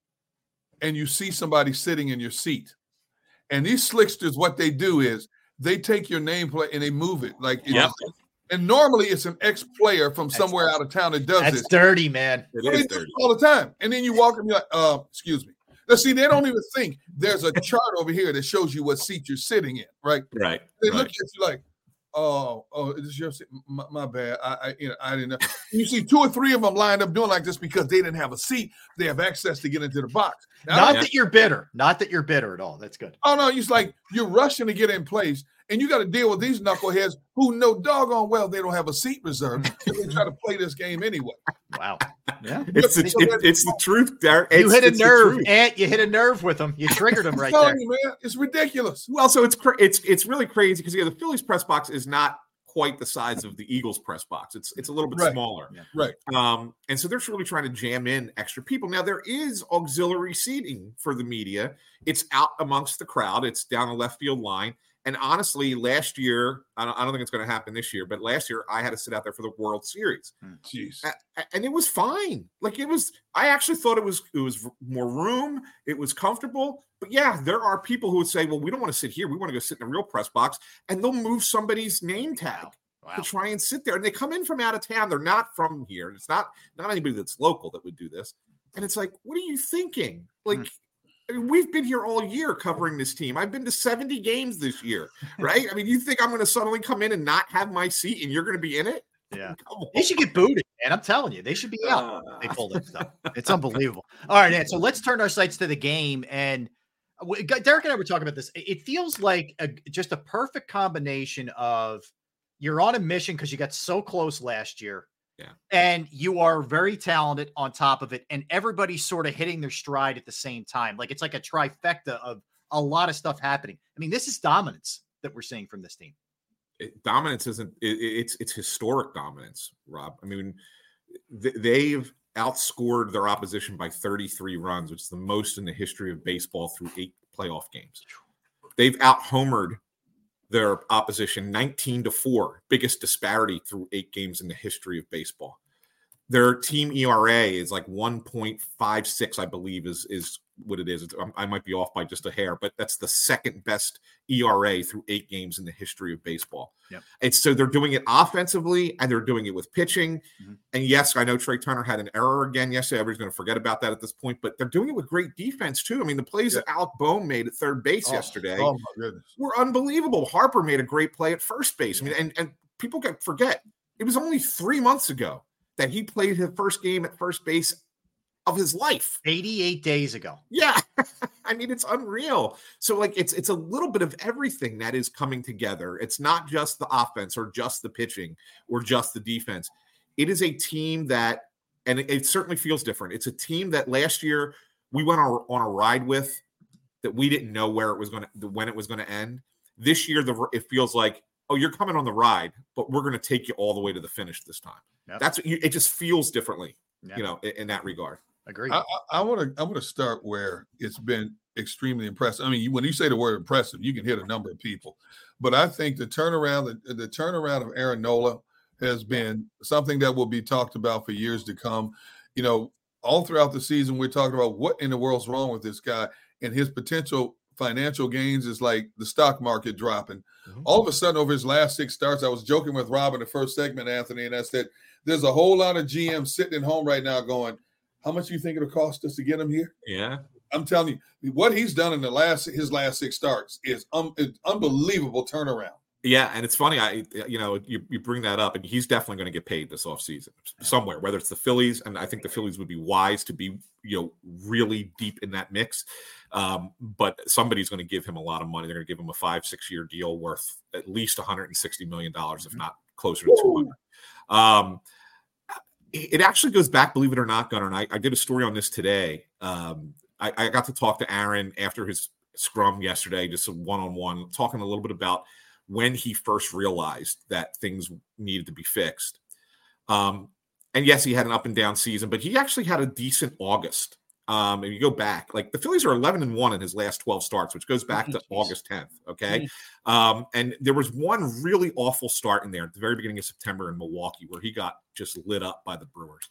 and you see somebody sitting in your seat. And these slicksters, what they do is they take your nameplate and they move it. Like it's- Yep. and normally it's an ex-player from somewhere out of town that does That's this. dirty, man. Well, they do it all the time. And then you walk and you're like, uh, excuse me. Now, see, they don't even think there's a chart over here that shows you what seat you're sitting in, right? Right. They right. look at you like, oh, oh, is this your seat? My, my bad. I, I, you know, I didn't know. You see two or three of them lined up doing like this because they didn't have a seat. They have access to get into the box. Now, Not that you're bitter. Not that you're bitter at all. That's good. Oh no, it's like you're rushing to get in place, and you got to deal with these knuckleheads who know doggone well they don't have a seat reserved. and they try to play this game anyway. Wow. Yeah. It's the, it- it's the truth, Derrick. You hit a nerve. Ant. You hit a nerve with them. You triggered him I'm right telling there. you, man, it's ridiculous. Well, so it's it's it's really crazy because yeah, the Phillies press box is not quite the size of the Eagles press box. It's it's a little bit Right. smaller. Right. Um, and so they're really trying to jam in extra people. Now there is auxiliary seating for the media. It's out amongst the crowd. It's down the left field line. And honestly, last year, I don't, I don't think it's going to happen this year, but last year I had to sit out there for the World Series, hmm. Jeez. A- a- and it was fine. Like it was, I actually thought it was it was more room. It was comfortable. But yeah, there are people who would say, "Well, we don't want to sit here. We want to go sit in a real press box," and they'll move somebody's name tag to try and sit there. And they come in from out of town. They're not from here. It's not not anybody that's local that would do this. And it's like, what are you thinking? Hmm. Like. I mean, we've been here all year covering this team. I've been to 70 games this year, right? I mean, you think I'm going to suddenly come in and not have my seat and you're going to be in it? Yeah. They should get booted, man. I'm telling you, they should be out. they pull that stuff. It's unbelievable. All right, Ant. So let's turn our sights to the game. And uh, Derrick and I were talking about this. It it feels like a, just a perfect combination of you're on a mission because you got so close last year. Yeah. And you are very talented on top of it, and everybody's sort of hitting their stride at the same time. Like it's like a trifecta of a lot of stuff happening. I mean, this is dominance that we're seeing from this team. it, dominance isn't it, it- it's it's historic dominance rob i mean th- they've outscored their opposition by 33 runs which is the most in the history of baseball through eight playoff games they've out homered their opposition 19 to 4 biggest disparity through eight games in the history of baseball their team era is like 1.56 i believe is is what it is. It's- um, i might be off by just a hair but that's the second best era through eight games in the history of baseball. Yep. it's so they're doing it offensively and they're doing it with pitching. Mhm. and yes i know trea turner had an error again yesterday. Everybody's going to forget about that at this point but they're doing it with great defense too. I mean the plays that alec bohm made at third base Oh, yesterday Oh were unbelievable. Harper made a great play at first base. I mean, and, and people get forget it was only three months ago that he played his first game at first base of his life. 88 days ago. Yeah. I mean, it's unreal. So, like, it's it's a little bit of everything that is coming together. It's not just the offense or just the pitching or just the defense. It is a team that, and it, it certainly feels different. It's a team that last year we went on, on a ride with that we didn't know where it was going to when it was going to end. This year, the it feels like, oh, you're coming on the ride, but we're going to take you all the way to the finish this time. Yep. That's you, it. Just feels differently, Yeah. you know, in, in that regard. Agree. I want to I want to start where it's been extremely impressive. I mean, you, when you say the word impressive, you can hit a number of people, But I think the turnaround, the, the turnaround of Aaron Nola has been something that will be talked about for years to come. You know, all throughout the season, we're talking about what in the world's wrong with this guy and his potential financial gains is like the stock market dropping. Mm-hmm. All of a sudden, over his last six starts, I was joking with Rob in the first segment, Anthony, and I said, "There's a whole lot of GMs sitting at home right now going." How much do you think it'll cost us to get him here? Yeah, I'm telling you, what he's done in the last his last six starts is um, unbelievable turnaround. Yeah, and it's funny. I you know you, you bring that up, and he's definitely going to get paid this offseason somewhere. Whether it's the Phillies, and I think the Phillies would be wise to be you know really deep in that mix. Um, but somebody's going to give him a lot of money. They're going to give him a five six year deal worth at least 160 million dollars, if mm-hmm. not closer to 200. Um, it actually goes back, believe it or not, Gunner. And I, I did a story on this today. Um, I, I, got to talk to Aaron after his scrum yesterday, just a one on one, talking a little bit about when he first realized that things needed to be fixed. Um, and yes, he had an up and down season, but he actually had a decent August. Um, if you go back, like the Phillies are 11 and 1 in his last 12 starts, which goes back to August 10th. Okay. Um, and there was one really awful start in there at the very beginning of September in Milwaukee where he got just lit up by the Brewers.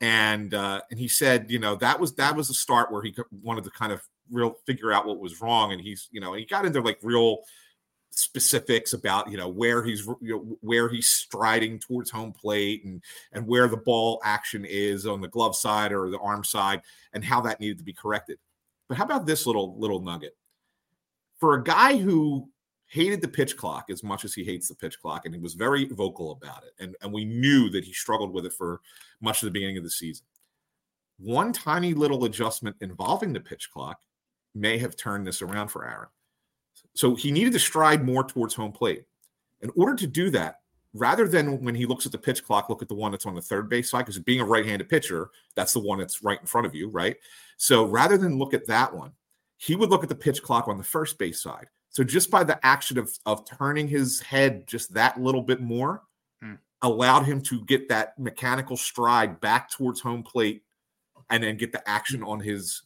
And uh, and he said, you know, that was that was the start where he wanted to kind of real figure out what was wrong. And he's, you know, he got into like real specifics about you know where he's you know, where he's striding towards home plate and and where the ball action is on the glove side or the arm side and how that needed to be corrected. But how about this little little nugget? For a guy who hated the pitch clock as much as he hates the pitch clock and he was very vocal about it and, and we knew that he struggled with it for much of the beginning of the season. One tiny little adjustment involving the pitch clock may have turned this around for Aaron. So he needed to stride more towards home plate. In order to do that, rather than when he looks at the pitch clock, look at the one that's on the third base side, because being a right handed pitcher, that's the one that's right in front of you, right? So rather than look at that one, he would look at the pitch clock on the first base side. So just by the action of, of turning his head just that little bit more, hmm. allowed him to get that mechanical stride back towards home plate and then get the action on his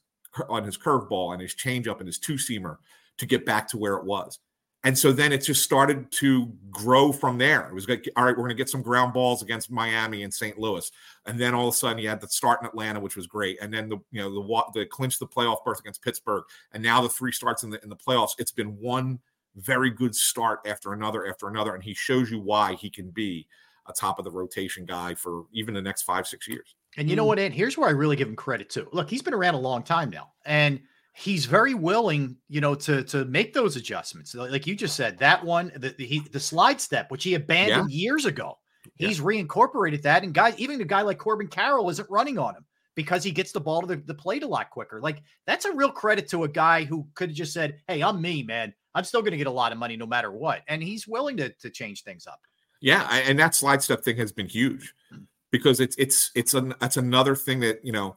on his curveball and his changeup and his two seamer to get back to where it was. And so then it just started to grow from there. It was like, all right, we're going to get some ground balls against Miami and St. Louis, and then all of a sudden you had the start in Atlanta, which was great, and then the you know the the clinch the playoff berth against Pittsburgh, and now the three starts in the in the playoffs. It's been one very good start after another after another, and he shows you why he can be a top of the rotation guy for even the next five six years. And you know hmm. what, Ed? Here's where I really give him credit too. Look, he's been around a long time now, and he's very willing, you know, to to make those adjustments. Like you just said, that one, the the, he, the slide step, which he abandoned yeah. years ago, he's yeah. reincorporated that. And guys, even a guy like Corbin Carroll isn't running on him because he gets the ball to the, the plate a lot quicker. Like that's a real credit to a guy who could have just said, "Hey, I'm me, man. I'm still going to get a lot of money no matter what," and he's willing to to change things up. Yeah, and that slide step thing has been huge hmm. because it's it's it's an that's another thing that you know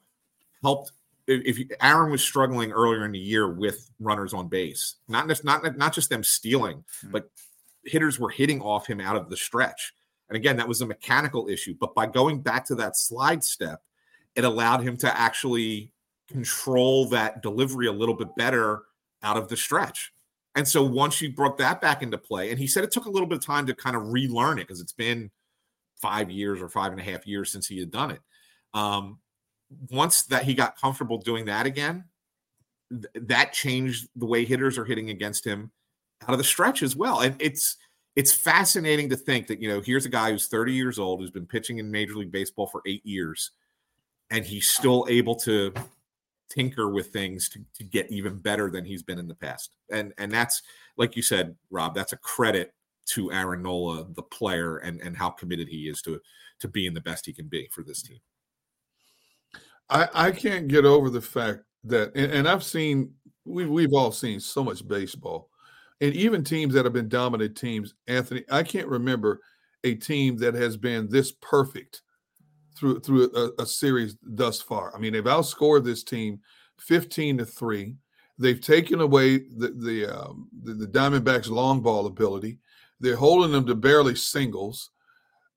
helped if Aaron was struggling earlier in the year with runners on base, not just not not just them stealing, mm-hmm. but hitters were hitting off him out of the stretch. And again, that was a mechanical issue. But by going back to that slide step, it allowed him to actually control that delivery a little bit better out of the stretch. And so once you brought that back into play, and he said it took a little bit of time to kind of relearn it because it's been five years or five and a half years since he had done it. Um, once that he got comfortable doing that again, th- that changed the way hitters are hitting against him out of the stretch as well. And it's it's fascinating to think that you know here's a guy who's 30 years old who's been pitching in Major League Baseball for eight years, and he's still able to tinker with things to, to get even better than he's been in the past. And and that's like you said, Rob, that's a credit to Aaron Nola, the player, and and how committed he is to to being the best he can be for this team. I, I can't get over the fact that, and, and I've seen, we, we've all seen so much baseball, and even teams that have been dominant teams. Anthony, I can't remember a team that has been this perfect through through a, a series thus far. I mean, they've outscored this team fifteen to three. They've taken away the the, um, the the Diamondbacks' long ball ability. They're holding them to barely singles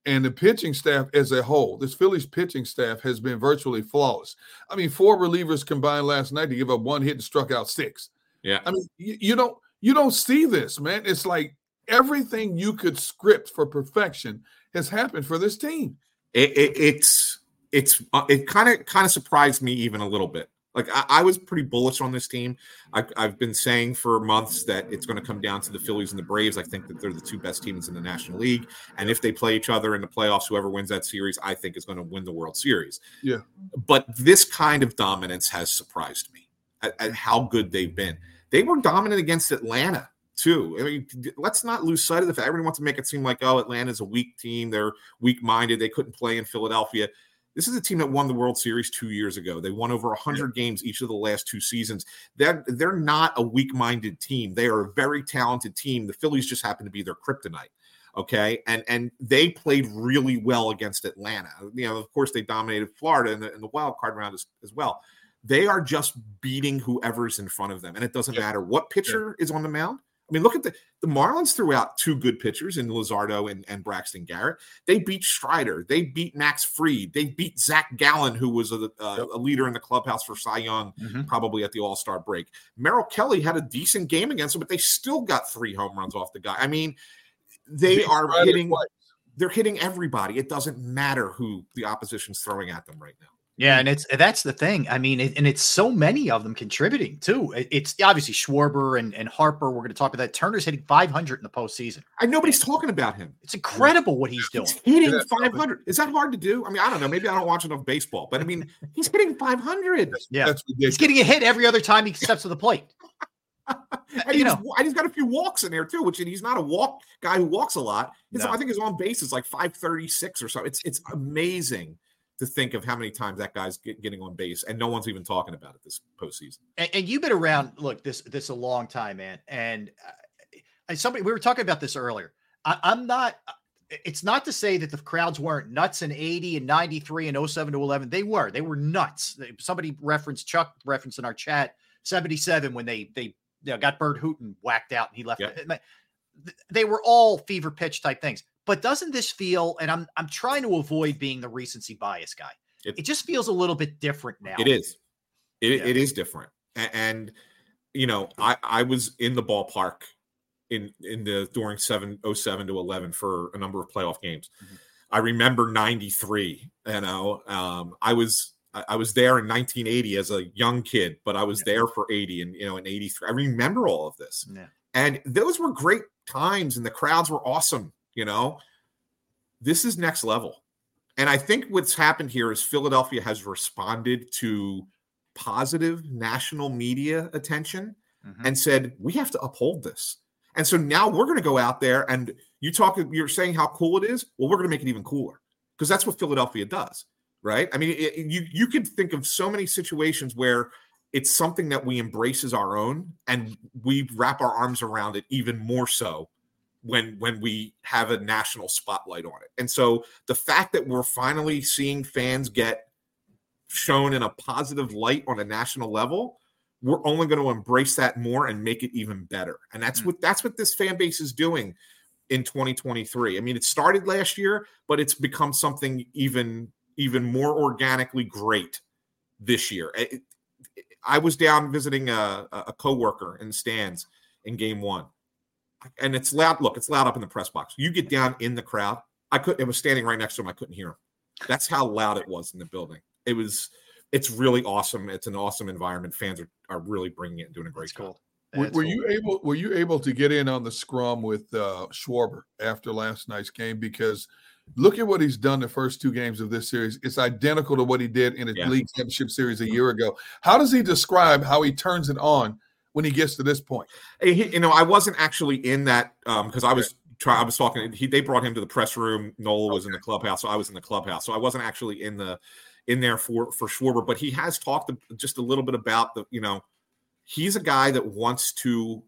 and the pitching staff as a whole, this Phillies pitching staff has been virtually flawless. I mean, four relievers combined last night to give up one hit and struck out six. Yeah. I mean, you, you don't you don't see this, man. It's like everything you could script for perfection has happened for this team. It, it, it's it's uh, it kind of kind of surprised me even a little bit. Like I, I was pretty bullish on this team. I, I've been saying for months that it's going to come down to the Phillies and the Braves. I think that they're the two best teams in the National League, and if they play each other in the playoffs, whoever wins that series, I think is going to win the World Series. Yeah. But this kind of dominance has surprised me at, at how good they've been. They were dominant against Atlanta too. I mean, let's not lose sight of the fact everyone wants to make it seem like, oh, Atlanta's a weak team. They're weak minded. They couldn't play in Philadelphia. This is a team that won the World Series two years ago. They won over 100 games each of the last two seasons. They're, they're not a weak minded team. They are a very talented team. The Phillies just happen to be their kryptonite. Okay. And and they played really well against Atlanta. You know, of course, they dominated Florida in the, in the wild card round as, as well. They are just beating whoever's in front of them. And it doesn't matter what pitcher is on the mound. I mean, look at the the Marlins threw out two good pitchers in Luzardo and, and Braxton Garrett. They beat Strider. They beat Max Fried. They beat Zach Gallen, who was a, a, a leader in the clubhouse for Cy Young, Mm-hmm. probably at the All Star break. Merrill Kelly had a decent game against him, but they still got three home runs off the guy. I mean, they Beat are Strider hitting. twice. They're hitting everybody. It doesn't matter who the opposition's throwing at them right now. Yeah, mm. and it's that's the thing. I mean, it, and it's so many of them contributing too. It- It's obviously Schwarber and, and Harper. We're going to talk about that. Turner's hitting 500 in the postseason. And nobody's talking about him. It's incredible what he's doing. He's Hitting 500. Is that hard to do? I mean, I don't know. Maybe I don't watch enough baseball, but I mean, he's hitting 500. Yeah, That's he's getting a hit every other time he steps to the plate. And he's, and he's got a few walks in there too, which he's not a walk guy who walks a lot. His, No. I think his on base is like 536 or so. It's it's amazing to think of how many times that guy's get, getting on base, and no one's even talking about it this postseason. And, and you've been around. Look, this this a long time, man. And uh, somebody we were talking about this earlier. I, I'm not. uh, It's not to say that the crowds weren't nuts in 80 and 93 and 07 to 11. They were. They were nuts. Somebody referenced Chuck referenced in our chat 77 when they they you know, got Burt Hooton whacked out and he left. th- They were all fever pitch type things. But doesn't this feel? And I'm I'm trying to avoid being the recency bias guy. It, just feels a little bit different now. It is. It, it is different. A- And, you know, I, I was in the ballpark in in the during 7 07 to 11 for a number of playoff games. I remember 93, you know, um, I was I was there in 1980 as a young kid, but I was there for 80 and you know in 83. I remember all of this. Yeah. And those were great times and the crowds were awesome, you know. This is next level. And I think what's happened here is Philadelphia has responded to positive national media attention mm-hmm. and said, we have to uphold this. And so now we're going to go out there and you talk, you're saying how cool it is. Well, we're going to make it even cooler because that's what Philadelphia does, right? I mean, it- you you could think of so many situations where it's something that we embrace as our own and we wrap our arms around it even more so when when we have a national spotlight on it. And so the fact that we're finally seeing fans get shown in a positive light on a national level, we're only going to embrace that more and make it even better. And that's mm. what that's what this fan base is doing in 2023. I mean, it started last year, but it's become something even even more organically great this year. It- it- I was down visiting a, a coworker in the stands in game one, and it's loud. Look, it's loud up in the press box. You get down in the crowd. I could. It was standing right next to him. I couldn't hear him. That's how loud it was in the building. It was. It's really awesome. It's an awesome environment. Fans are, are really bringing it and doing a great job. Were, were you able? Were you able to get in on the scrum with uh, Schwarber after last night's game? Because look at what he's done the first two games of this series. It's identical to what he did in a Yeah. league championship series a year ago. How does he describe how he turns it on when he gets to this point? He- you know, I wasn't actually in that um, because I was trying. I was talking. He they brought him to the press room. Noel was in the clubhouse, so I was in the clubhouse. So I wasn't actually in the in there for for Schwarber, but he has talked just a little bit about the. You know, he's a guy that wants to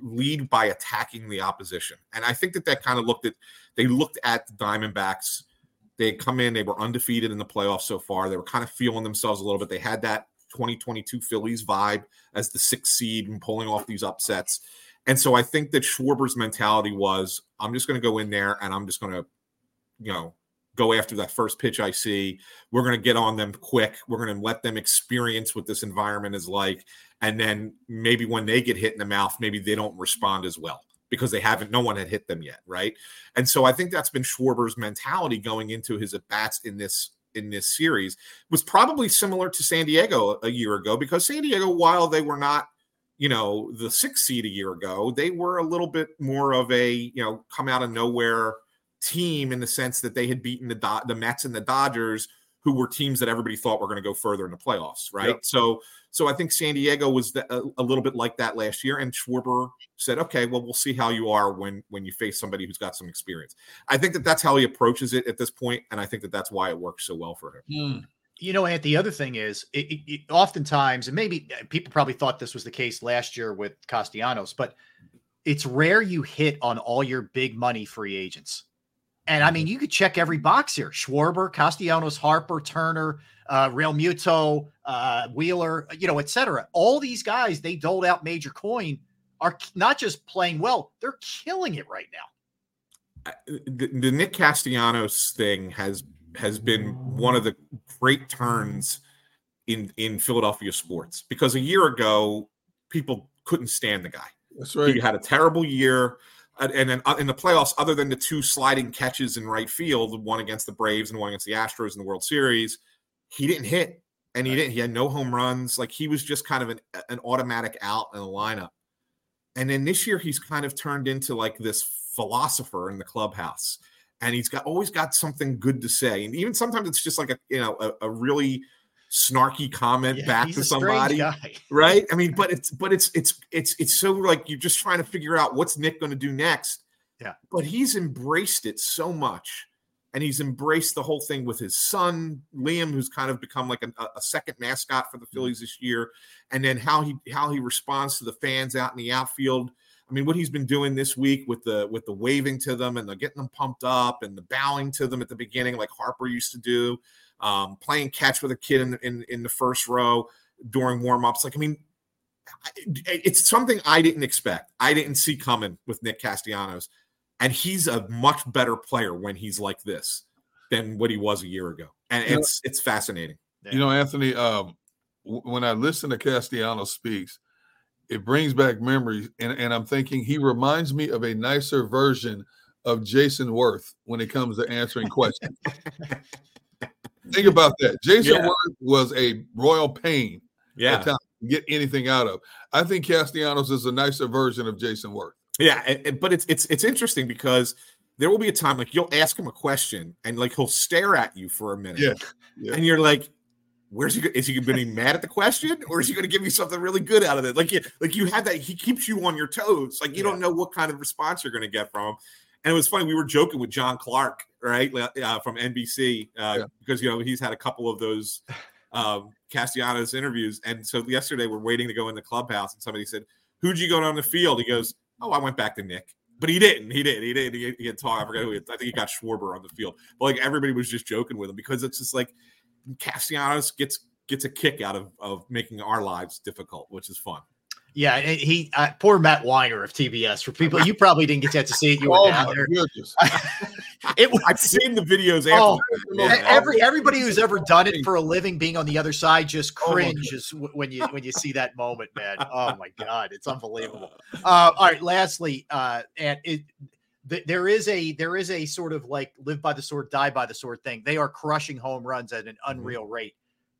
lead by attacking the opposition, and I think that that kind of looked at. They looked at the Diamondbacks. They had come in. They were undefeated in the playoffs so far. They were kind of feeling themselves a little bit. They had that 2022 Phillies vibe as the sixth seed and pulling off these upsets. And so I think that Schwarber's mentality was, I'm just going to go in there and I'm just going to, you know, go after that first pitch I see. We're going to get on them quick. We're going to let them experience what this environment is like. And then maybe when they get hit in the mouth, maybe they don't respond as well because they haven't, no one had hit them yet, right? And so I think that's been Schwarber's mentality going into his at bats in this in this series was probably similar to San Diego a year ago because San Diego, while they were not, you know, the sixth seed a year ago, they were a little bit more of a, you know, come out of nowhere team in the sense that they had beaten the Do- the Mets and the Dodgers, who were teams that everybody thought were going to go further in the playoffs, right? Yep. So, so I think San Diego was the, a, a little bit like that last year, and Schwarber said, "Okay, well, we'll see how you are when when you face somebody who's got some experience." I think that that's how he approaches it at this point, and I think that that's why it works so well for him. You know, Ant, the other thing is, it, it, it- oftentimes, and maybe uh, people probably thought this was the case last year with Castellanos, but it's rare you hit on all your big money free agents. And I mean, you could check every box here: Schwarber, Castellanos, Harper, Turner, uh, Realmuto, uh, Wheeler, you know, et cetera. All these guys they doled out major coin are not just playing well; they're killing it right now. the, the Nick Castellanos thing has has been one of the great turns in in Philadelphia sports because a year ago people couldn't stand the guy. That's right. He had a terrible year. And then uh, in the playoffs, other than the two sliding catches in right field, one against the Braves and one against the Astros in the World Series, he didn't hit, and he didn't. He had no home runs. Like he was just kind of an an automatic out in the lineup. And then this year, he's kind of turned into like this philosopher in the clubhouse, and he's got always got something good to say. And even sometimes it's just like a you know a, a really snarky comment Yeah, back to somebody right? I mean but it's but it's it's it's it's so like you're just trying to figure out what's nick going to do next. Yeah. but he's embraced it so much and he's embraced the whole thing with his son liam who's kind of become like a, a second mascot for the phillies this year and then how he how he responds to the fans out in the outfield. I mean what he's been doing this week with the with the waving to them and the getting them pumped up and the bowing to them at the beginning like harper used to do um, playing catch with a kid in, in in the first row during warm-ups like i mean it's something I didn't expect. I didn't see coming with Nick Castellanos, and he's a much better player when he's like this than what he was a year ago, and You know- it's it's fascinating. You know, Anthony, um, when I listen to Castellanos speaks, it brings back memories, and, and I'm thinking he reminds me of a nicer version of Jayson Werth when it comes to answering questions. Think about that. Jayson Yeah. Werth was a royal pain. Yeah. get anything out of. I think Castellanos is a nicer version of Jayson Werth. Yeah, and, and- but it's it's it's interesting because there will be a time like you'll ask him a question and like he'll stare at you for a minute, Yeah, yeah. and you're like, "Where's he? Is he going to be mad at the question, or is he going to give you something really good out of it?" Like you like you had that. He keeps you on your toes. Like you don't know what kind of response you're going to get from him. And it was funny. We were joking with John Clark, right, uh, from NBC, uh, because you know he's had a couple of those um, Castellanos interviews. And so yesterday we're waiting to go in the clubhouse, and somebody said, "Who'd you go on the field?" He goes, "Oh, I went back to Nick." But he didn't. He didn't. He didn't. He, he had talk. I forget who. He, I think he got Schwarber on the field. But like everybody was just joking with him because it's just like Castellanos gets gets a kick out of of making our lives difficult, which is fun. Yeah, he uh, poor Matt Winer of TBS. For people, you probably didn't get chance to see it. You were Oh, down there. It was I've seen the videos. Oh, e- every everybody who's ever done it for a living, being on the other side, just Oh, cringes w- when you when you see that moment, man. Oh my god, it's unbelievable. Uh, all right, lastly, uh, and it th- there is a there is a sort of like live by the sword, die by the sword thing. They are crushing home runs at an unreal rate.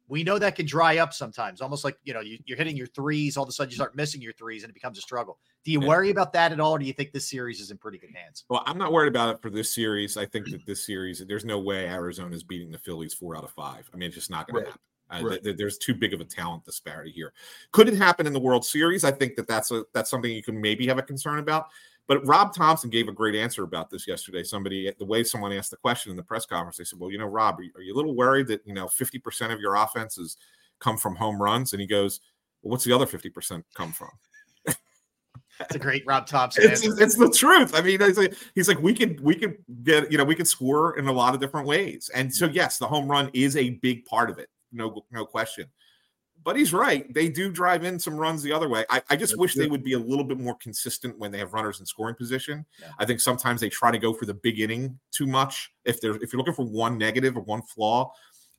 We know that can dry up sometimes, almost like you know you, you're hitting your threes. All of a sudden, you start missing your threes, and it becomes a struggle. Do you Yeah. worry about that at all, or do you think this series is in pretty good hands? Well, I'm not worried about it for this series. I think that this series, there's no way Arizona's beating the Phillies four out of five. I mean, it's just not going Right. to happen. Uh, Right. th- there's too big of a talent disparity here. Could it happen in the World Series? I think that that's a that's something you can maybe have a concern about. But Rob Thomson gave a great answer about this yesterday. Somebody, the way someone asked the question in the press conference, they said, "Well, you know, Rob, are you, are you a little worried that you know 50 percent of your offenses come from home runs?" And he goes, "Well, what's the other 50 percent come from?" It's a great Rob Thomson. it's, it's the truth. I mean, he's like, he's like, we could we could get you know we could score in a lot of different ways, and so yes, the home run is a big part of it, no no question. But he's right; they do drive in some runs the other way. I, I just wish they would be a little bit more consistent when they have runners in scoring position. I think sometimes they try to go for the big inning too much. If they're if you're looking for one negative or one flaw,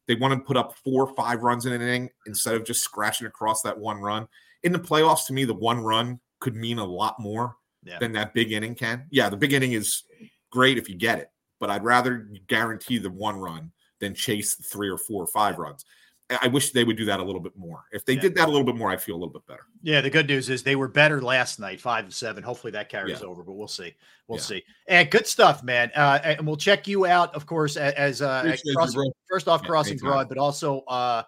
they want to put up four or five runs in an inning instead of just scratching across that one run. In the playoffs, to me, the one run could mean a lot more Yeah. than that big inning can. Yeah, the big inning is great if you get it, but I'd rather guarantee the one run than chase three or four or five runs. I I wish they would do that a little bit more. If they did that a little bit more, I'd feel a little bit better. Yeah, the good news is they were better last night, five to seven. Hopefully that carries Yeah. over, but we'll see. We'll Yeah. see. And good stuff, man. Uh, and we'll check you out, of course, as uh, Appreciate you, Crossing- first off Yeah, Crossing. Broad, but also uh,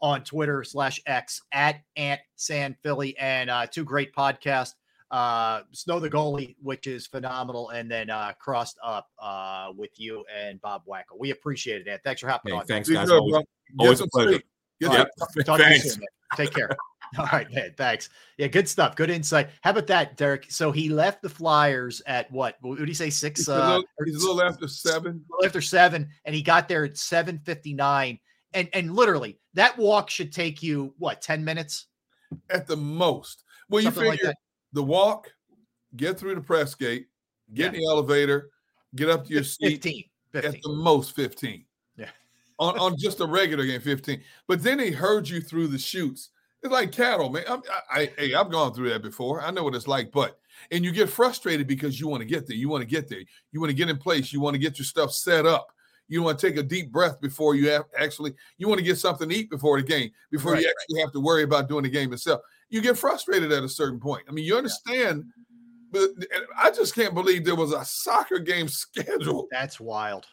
on Twitter slash X at Ant San Philly, and uh, two great podcasts. Uh, Snow the goalie, which is phenomenal, and then uh, crossed up uh, with you and Bob Wankel. We appreciate it, Ant. Thanks for hopping Hey, on. thanks, guys. good, Always, bro. Always a pleasure. sleep. Get Yeah. some- Talk to you Thanks. soon, man. Take care. All right, man. Thanks. Yeah, good stuff. Good insight. How about that, Derrick? So he left the Flyers at what? What did he say? Six. He's a Uh, little, or he's a little after seven. little after seven, and he got there at seven fifty nine. And and literally, that walk should take you what ten minutes? at the most. Well, you Something like figure that. The walk, get through the press gate, get in the elevator, get up to your seat. 15. At the most 15. Yeah. on, on just a regular game, 15. But then they herd you through the chutes. It's like cattle, man. I'm, I, I, hey, I've gone through that before. I know what it's like, but and you get frustrated because you want to get there. You want to get there. You want to get in place. You want to get your stuff set up. You want to take a deep breath before you have actually. You want to get something to eat before the game before Right, you right. actually have to worry about doing the game itself. You get frustrated at a certain point. I mean, you understand, but I just can't believe there was a soccer game scheduled That's wild.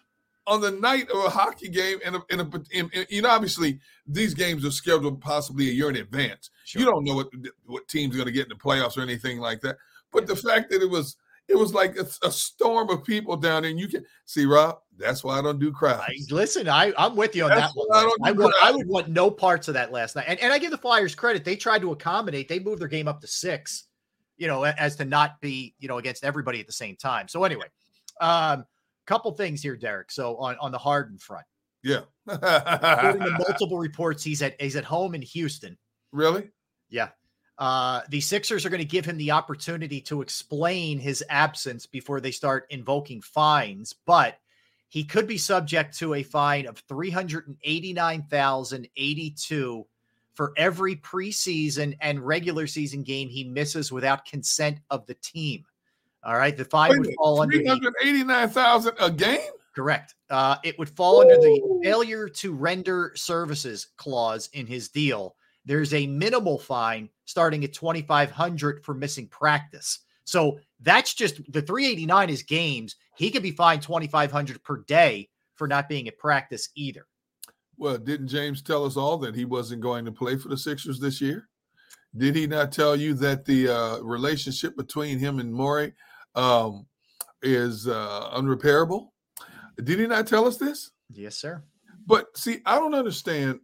on the night of a hockey game and a, and, a, and, and, you know obviously these games are scheduled possibly a year in advance. You don't know what what team's going to get in the playoffs or anything like that. But the fact that it was it was like a, a storm of people down there and you can see rob that's why i don't do crowds I, listen, I, I'm with you on That's that one. I don't I, would, I would want no parts of that last night. And, and I give the Flyers credit. They tried to accommodate. They moved their game up to six, you know, as to not be, you know, against everybody at the same time. So anyway, um, couple things here, Derrick. So on, on the Harden front, yeah according to multiple reports, he's at he's at home in Houston. really Yeah. Uh, the Sixers are going to give him the opportunity to explain his absence before they start invoking fines, but he could be subject to a fine of 389,082 for every preseason and regular season game he misses without consent of the team. All right, the fine Wait would fall under 389000 a game Correct. Uh, it would fall under the failure to render services clause in his deal. There's a minimal fine starting at 2500 for missing practice. So that's just the 389 is games. He could be fined 2500 per day for not being at practice either. well didn't james tell us all that he wasn't going to play for the sixers this year did he not tell you that the uh, relationship between him and Morey um, is uh, unrepairable? Did he not tell us this? Yes, sir. But see, I don't understand.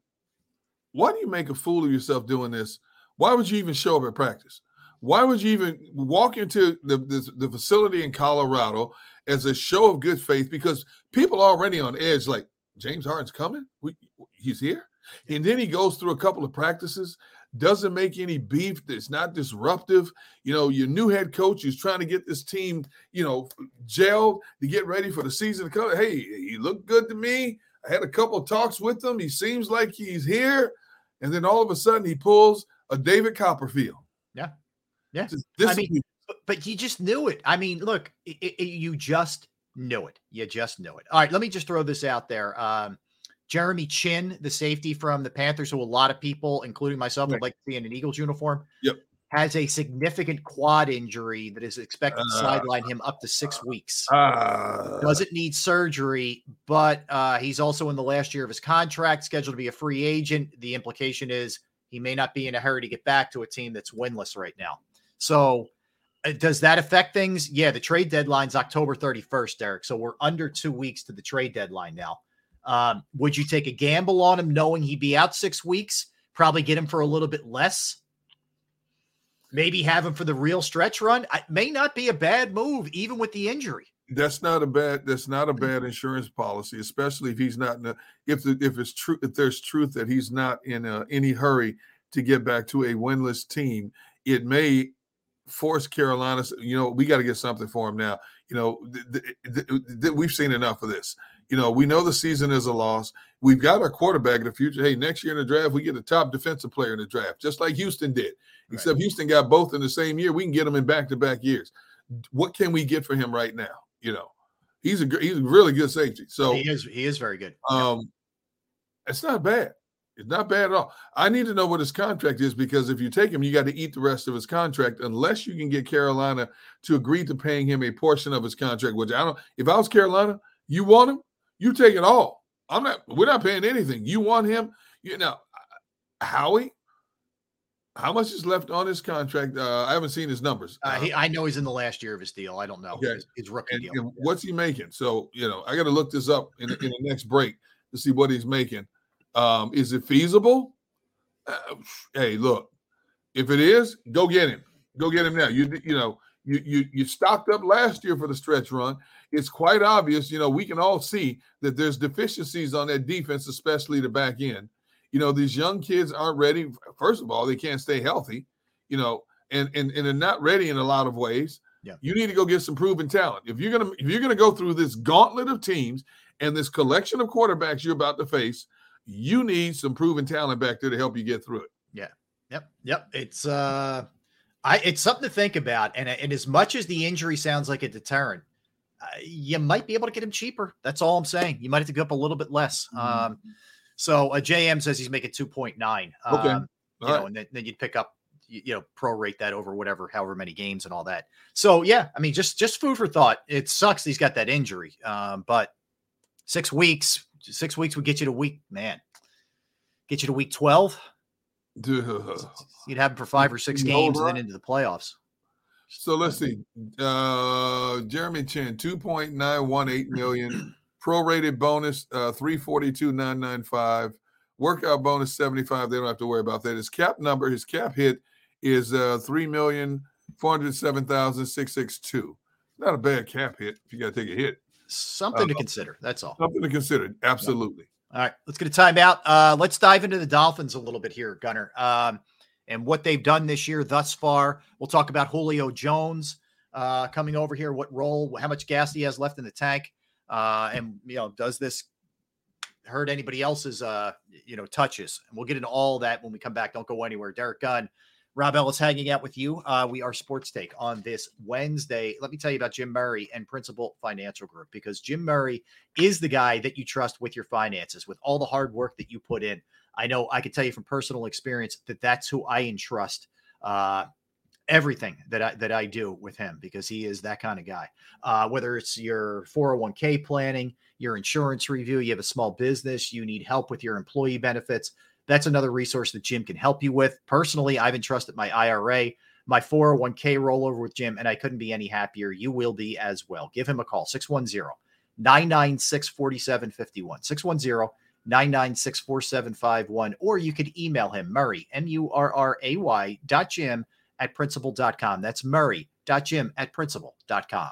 Why do you make a fool of yourself doing this? Why would you even show up at practice? Why would you even walk into the, the, the facility in Colorado as a show of good faith? Because people are already on edge, like James Harden's coming. We, he's here. And then he goes through a couple of practices, doesn't make any beef. It's not disruptive. You know, your new head coach is trying to get this team, you know, gelled to get ready for the season to come. Hey, he looked good to me. I had a couple of talks with him. He seems like he's here. And then all of a sudden he pulls a David Copperfield. Yeah. Yeah. I mean, but, you just knew it. I mean, look, i i you just knew it. You just knew it. All right, let me just throw this out there. Um, Jeremy Chinn, the safety from the Panthers, who a lot of people, including myself, would like to see in an Eagles uniform, Yep. has a significant quad injury that is expected to Uh, sideline him up to six weeks. Ah. Doesn't need surgery, but uh, he's also in the last year of his contract, scheduled to be a free agent. The implication is he may not be in a hurry to get back to a team that's winless right now. So, uh, does that affect things? Yeah, the trade deadline's October 31st, Derek. So, we're under two weeks to the trade deadline now. Um, would you take a gamble on him knowing he'd be out six weeks? Probably get him for a little bit less. Maybe have him for the real stretch run. It may not be a bad move, even with the injury. That's not a bad. That's not a mm-hmm. bad insurance policy, especially if he's not in a. If the, if it's true, if there's truth that he's not in a, any hurry to get back to a winless team, it may force Carolina. You know, we got to get something for him now. You know, th- th- th- th- we've seen enough of this. You know, we know the season is a loss. We've got our quarterback in the future. Hey, next year in the draft, we get a top defensive player in the draft, just like Houston did. Except Houston got both in the same year. We can get them in back to back years. what can we get for him right now? You know, he's a he's a really good safety. So he is he is very good. Um, it's not bad. It's not bad at all. I need to know what his contract is because if you take him, you got to eat the rest of his contract unless you can get Carolina to agree to paying him a portion of his contract. Which I don't. If I was Carolina, you want him, you take it all. I'm not. We're not paying anything. You want him. You know, Howie. How much is left on his contract? Uh, I haven't seen his numbers. Uh, he, I know he's in the last year of his deal. I don't know Okay. his, his rookie And- deal. and what's he making? So you know, I got to look this up in, the- in the next break to see what he's making. Um, is it feasible? Uh, hey, look, if it is, go get him. Go get him now. You you know you you you stocked up last year for the stretch run. It's quite obvious. You know we can all see that there's deficiencies on that defense, especially the back end. You know these young kids aren't ready. First of all, they can't stay healthy. You know, and and and they're not ready in a lot of ways. Yeah. You need to go get some proven talent. If you're gonna if you're gonna go through this gauntlet of teams and this collection of quarterbacks you're about to face, you need some proven talent back there to help you get through it. Yeah. Yep. Yep. It's uh I it's something to think about. And and as much as the injury sounds like a deterrent, uh, you might be able to get him cheaper. That's all I'm saying. You might have to go up a little bit less. Mm-hmm. Um so a JM says he's making 2.9. Okay. Um, you know, and then, then you'd pick up you, you know prorate that over whatever however many games and all that. So yeah, I mean just just food for thought. It sucks he's got that injury. Um but 6 weeks 6 weeks would get you to week man. Get you to week 12. You'd have him for 5 or 6 You games and then into the playoffs. So let's see. Uh Jeremy Chinn, 2.918 million. Prorated bonus, uh 342,995. Workout bonus 75. They don't have to worry about that. His cap number, his cap hit is uh 3,407,662. Not a bad cap hit if you gotta take a hit. Something to Uh, consider. That's all. Something to consider. Absolutely. All right, let's get a timeout. Uh, let's dive into the Dolphins a little bit here, Gunner, um, and what they've done this year thus far. We'll talk about Julio Jones uh, coming over here, what role, how much gas he has left in the tank, uh, and you know, does this hurt anybody else's uh, you know touches? And we'll get into all that when we come back. Don't go anywhere. Derrick Gunn, Rob Ellis, hanging out with you. Uh, we are Sports Take on this Wednesday. Let me tell you about Jim Murray and Principal Financial Group because Jim Murray is the guy that you trust with your finances, with all the hard work that you put in. I know I can tell you from personal experience that that's who I entrust uh, everything that I that I do with him because he is that kind of guy. Uh, whether it's your 401k planning, your insurance review, you have a small business, you need help with your employee benefits. That's another resource that Jim can help you with. Personally, I've entrusted my IRA, my 401k rollover with Jim, and I couldn't be any happier. You will be as well. Give him a call 610 996 4751. 610 996 4751. Or you could email him, Murray, M U R R A Y dot Jim at principal.com. That's Murray dot Jim at principal.com.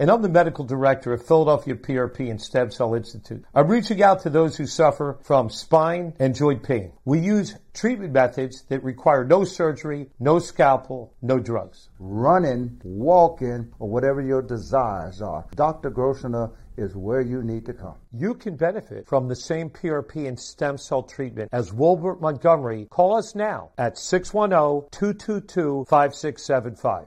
and I'm the medical director of Philadelphia PRP and Stem Cell Institute. I'm reaching out to those who suffer from spine and joint pain. We use treatment methods that require no surgery, no scalpel, no drugs. running, walking, or whatever your desires are. Dr. Grossinger is where you need to come. You can benefit from the same PRP and stem cell treatment as Wilbert Montgomery. Call us now at 610 222 5675.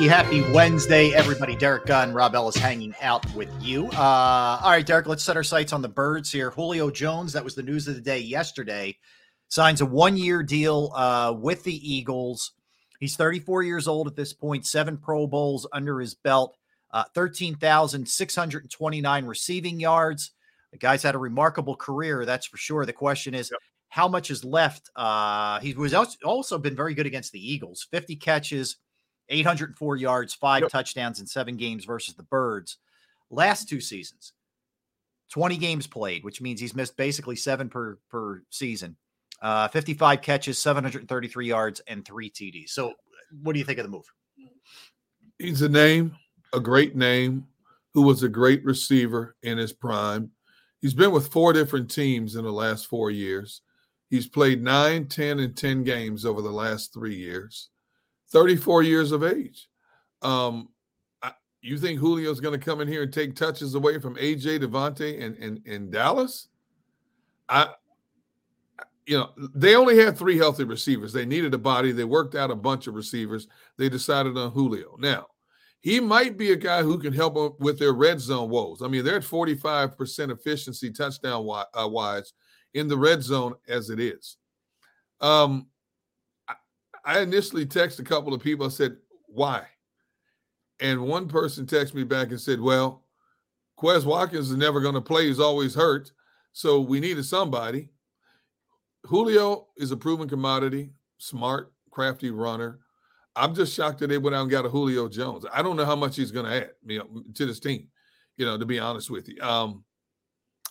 Happy, happy Wednesday, everybody. Derrick Gunn, Rob Ellis hanging out with you. Uh, all right, Derrick, let's set our sights on the birds here. Julio Jones, that was the news of the day yesterday, signs a one year deal uh, with the Eagles. He's 34 years old at this point, seven Pro Bowls under his belt, uh, 13,629 receiving yards. The guy's had a remarkable career, that's for sure. The question is, how much is left? Uh, he was also been very good against the Eagles 50 catches, 804 yards, five touchdowns in seven games versus the Birds. Last two seasons, 20 games played, which means he's missed basically seven per, per season. Uh, 55 catches, 733 yards, and three TDs. So, what do you think of the move? He's a name, a great name, who was a great receiver in his prime. He's been with four different teams in the last four years. He's played nine, 10, and 10 games over the last three years. 34 years of age. Um, I, you think Julio's going to come in here and take touches away from AJ DeVonta and, and Dallas? I, you know, they only had three healthy receivers. They needed a body. They worked out a bunch of receivers. They decided on Julio. Now, he might be a guy who can help them with their red zone woes. I mean, they're at 45% efficiency touchdown uh, wise in the red zone as it is. Um, I, initially texted a couple of people. I said, why? And one person texted me back and said, well, Quez Watkins is never going to play. He's always hurt. So we needed somebody. Julio is a proven commodity, smart, crafty runner. I'm just shocked that they went out and got a Julio Jones. I don't know how much he's going to add you know, to this team, you know, to be honest with you. Um,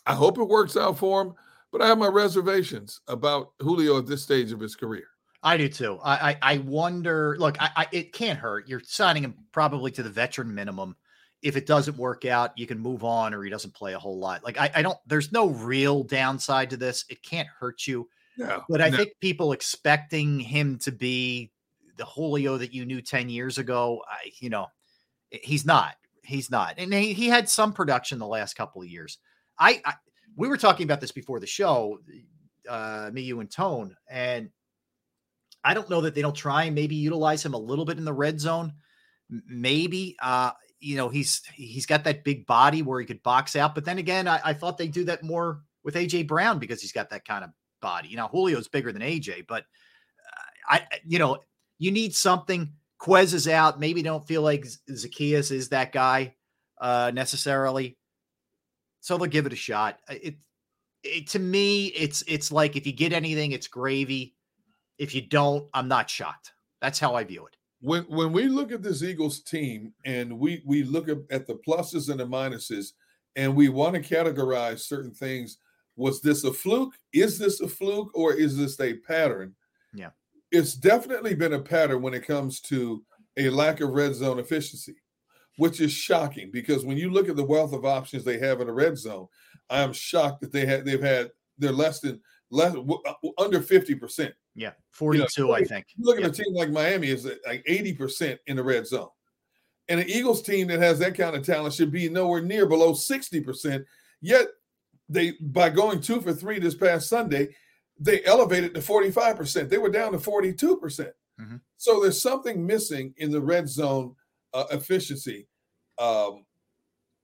I hope it works out for him, but I have my reservations about Julio at this stage of his career. I do too. I I, I wonder. Look, I, I, it can't hurt. You're signing him probably to the veteran minimum. If it doesn't work out, you can move on, or he doesn't play a whole lot. Like I, I don't. There's no real downside to this. It can't hurt you. No, but I no. think people expecting him to be the Julio that you knew 10 years ago, I, you know, he's not. He's not. And he, he had some production the last couple of years. I, I we were talking about this before the show, uh, me, you, and Tone, and I don't know that they don't try and maybe utilize him a little bit in the red zone. Maybe, uh, you know, he's he's got that big body where he could box out. But then again, I, I thought they do that more with AJ Brown because he's got that kind of body. You know, Julio's bigger than AJ, but uh, I, you know, you need something. Quez is out. Maybe don't feel like Zaccheaus is that guy uh, necessarily. So they'll give it a shot. It, it to me, it's it's like if you get anything, it's gravy. If you don't, I'm not shocked. That's how I view it. When when we look at this Eagles team and we we look at, at the pluses and the minuses, and we want to categorize certain things. Was this a fluke? Is this a fluke, or is this a pattern? Yeah it's definitely been a pattern when it comes to a lack of red zone efficiency, which is shocking because when you look at the wealth of options they have in the red zone, I am shocked that they had they've had they're less than less uh, under fifty percent. Yeah, forty-two, you know, I think. Look at yeah. a team like Miami is like eighty percent in the red zone, and an Eagles team that has that kind of talent should be nowhere near below sixty percent. Yet they by going two for three this past Sunday they elevated to 45%. They were down to 42%. percent mm-hmm. So there's something missing in the red zone uh, efficiency. Um,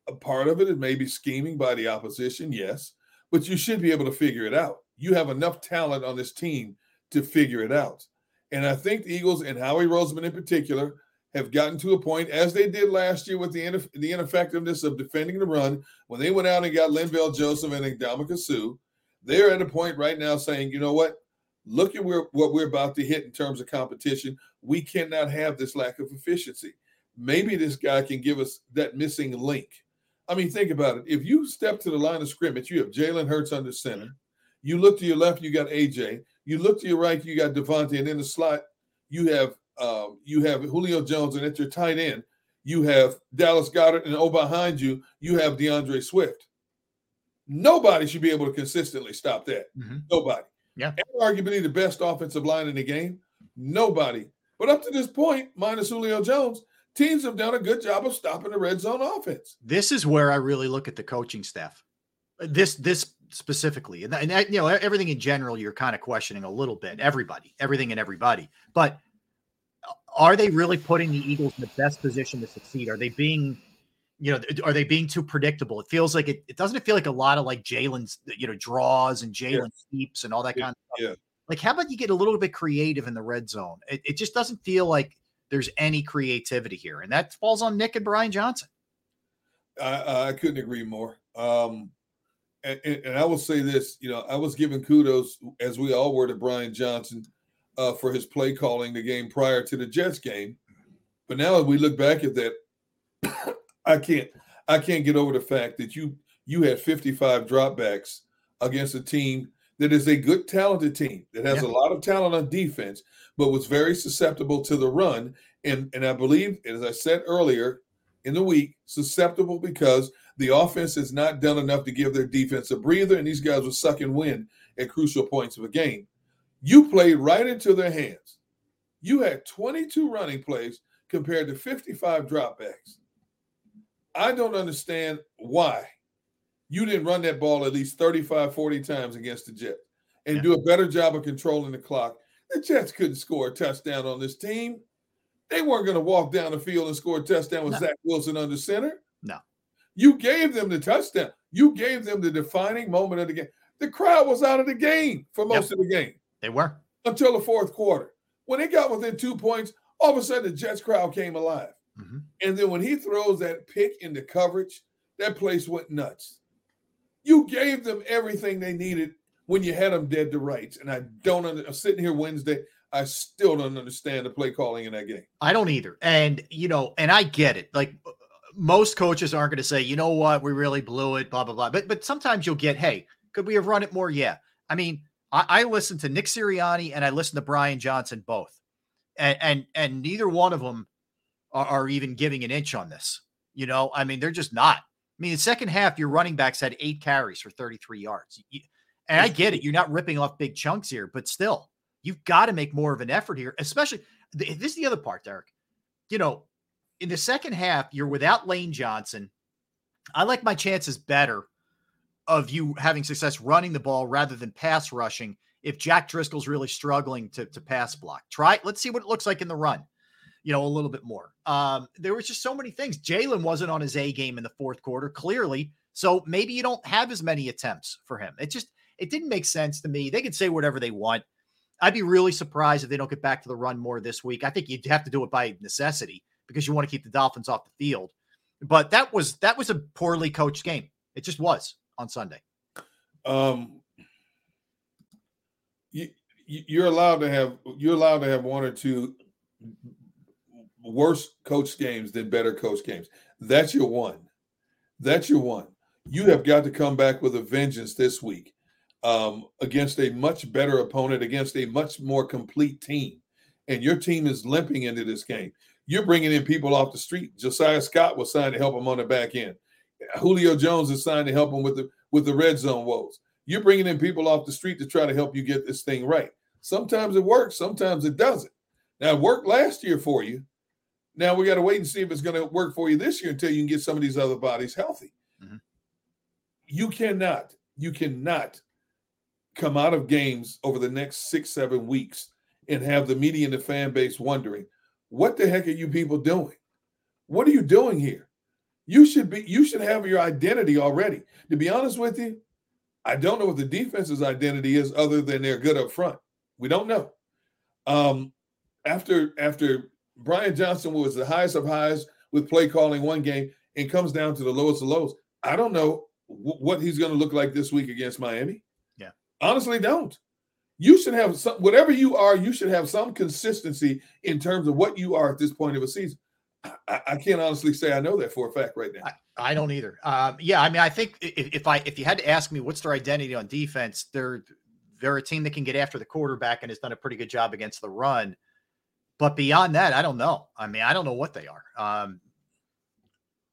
a part of it is maybe scheming by the opposition, yes, but you should be able to figure it out. You have enough talent on this team to figure it out. And I think the Eagles and Howie Roseman in particular have gotten to a point, as they did last year with the, the ineffectiveness of defending the run, when they went out and got Linval Joseph and Ndamukong Suh, they're at a point right now saying, you know what? Look at where, what we're about to hit in terms of competition. We cannot have this lack of efficiency. Maybe this guy can give us that missing link. I mean, think about it. If you step to the line of scrimmage, you have Jalen Hurts under center. You look to your left, you got AJ. You look to your right, you got DeVonta, and in the slot, you have um, you have Julio Jones, and at your tight end, you have Dallas Goedert, and oh behind you, you have D'Andre Swift. Nobody should be able to consistently stop that. Mm-hmm. Nobody. Yeah. And arguably the best offensive line in the game. Nobody. But up to this point, minus Julio Jones, teams have done a good job of stopping the red zone offense. This is where I really look at the coaching staff. This this specifically, and, and you know everything in general, you're kind of questioning a little bit. Everybody, everything, and everybody. But are they really putting the Eagles in the best position to succeed? Are they being, you know, are they being too predictable? It feels like it. It doesn't it feel like a lot of like Jalen's, you know, draws and Jalen Yeah. sweeps and all that Yeah, kind of stuff. yeah. Like, how about you get a little bit creative in the red zone? It, it just doesn't feel like there's any creativity here, and that falls on Nick and Brian Johnson. I, I couldn't agree more. Um, and, and, I will say this, you know, I was giving kudos as we all were to Brian Johnson uh, for his play calling the game prior to the Jets game. But now as we look back at that, I can't I can't get over the fact that you you had 55 dropbacks against a team that is a good talented team that has Yeah. a lot of talent on defense, but was very susceptible to the run. And and I believe, as I said earlier in the week, susceptible because the offense has not done enough to give their defense a breather, and these guys were sucking wind at crucial points of a game. You played right into their hands. You had 22 running plays compared to 55 dropbacks. I don't understand why you didn't run that ball at least 35, 40 times against the Jets and do a better job of controlling the clock. The Jets couldn't score a touchdown on this team. They weren't going to walk down the field and score a touchdown with No. Zach Wilson under center. No. You gave them the touchdown. You gave them the defining moment of the game. The crowd was out of the game for most of the game They were. until the fourth quarter. When they got within two points, all of a sudden the Jets crowd came alive. Mm-hmm. And then when he throws that pick into coverage, that place went nuts. You gave them everything they needed when you had them dead to rights. And I don't under, I'm sitting here Wednesday. I still don't understand the play calling in that game. I don't either. And, you know, and I get it. Like most coaches aren't going to say, you know what, we really blew it, blah, blah, blah. But, but sometimes you'll get, hey, could we have run it more? Yeah. I mean, I, I listened to Nick Sirianni and I listened to Brian Johnson both. And, and, and neither one of them are, are even giving an inch on this. You know, I mean, they're just not. I mean, the second half, your running backs had eight carries for 33 yards. You- And I get it. You're not ripping off big chunks here, but still, you've got to make more of an effort here, especially. This is the other part, Derrick. You know, in the second half, you're without Lane Johnson. I like my chances better of you having success running the ball rather than pass rushing if Jack Driscoll's really struggling to, to pass block. Try, let's see what it looks like in the run, you know, a little bit more. Um, there was just so many things. Jalen wasn't on his A game in the fourth quarter, clearly. So maybe you don't have as many attempts for him. It just, it didn't make sense to me. They could say whatever they want. I'd be really surprised if they don't get back to the run more this week. I think you'd have to do it by necessity because you want to keep the Dolphins off the field. But that was that was a poorly coached game. It just was on Sunday. Um, you, you- you're allowed to have you're allowed to have one or two worse coach games than better coach games. That's your one. That's your one. You have got to come back with a vengeance this week um, against a much better opponent, against a much more complete team. And your team is limping into this game. You're bringing in people off the street. Josiah Scott was signed to help him on the back end. Julio Jones is signed to help him with the with the red zone woes. You're bringing in people off the street to try to help you get this thing right. Sometimes it works, sometimes it doesn't. Now it worked last year for you. Now we got to wait and see if it's going to work for you this year until you can get some of these other bodies healthy. Mm-hmm. You cannot, you cannot come out of games over the next six, seven weeks and have the media and the fan base wondering, what the heck are you people doing? What are you doing here? You should be, you should have your identity already. To be honest with you, I don't know what the defense's identity is other than they're good up front. We don't know. Um, after after Brian Johnson was the highest of highs with play calling one game and comes down to the lowest of lows. I don't know w- what he's going to look like this week against Miami. Yeah. Honestly, don't. You should have some, whatever you are, you should have some consistency in terms of what you are at this point of a season. I, I can't honestly say I know that for a fact right now. I don't either. Um, yeah, I mean, I think if, if I if you had to ask me what's their identity on defense, they're they're a team that can get after the quarterback and has done a pretty good job against the run. But beyond that, I don't know. I mean, I don't know what they are. Um,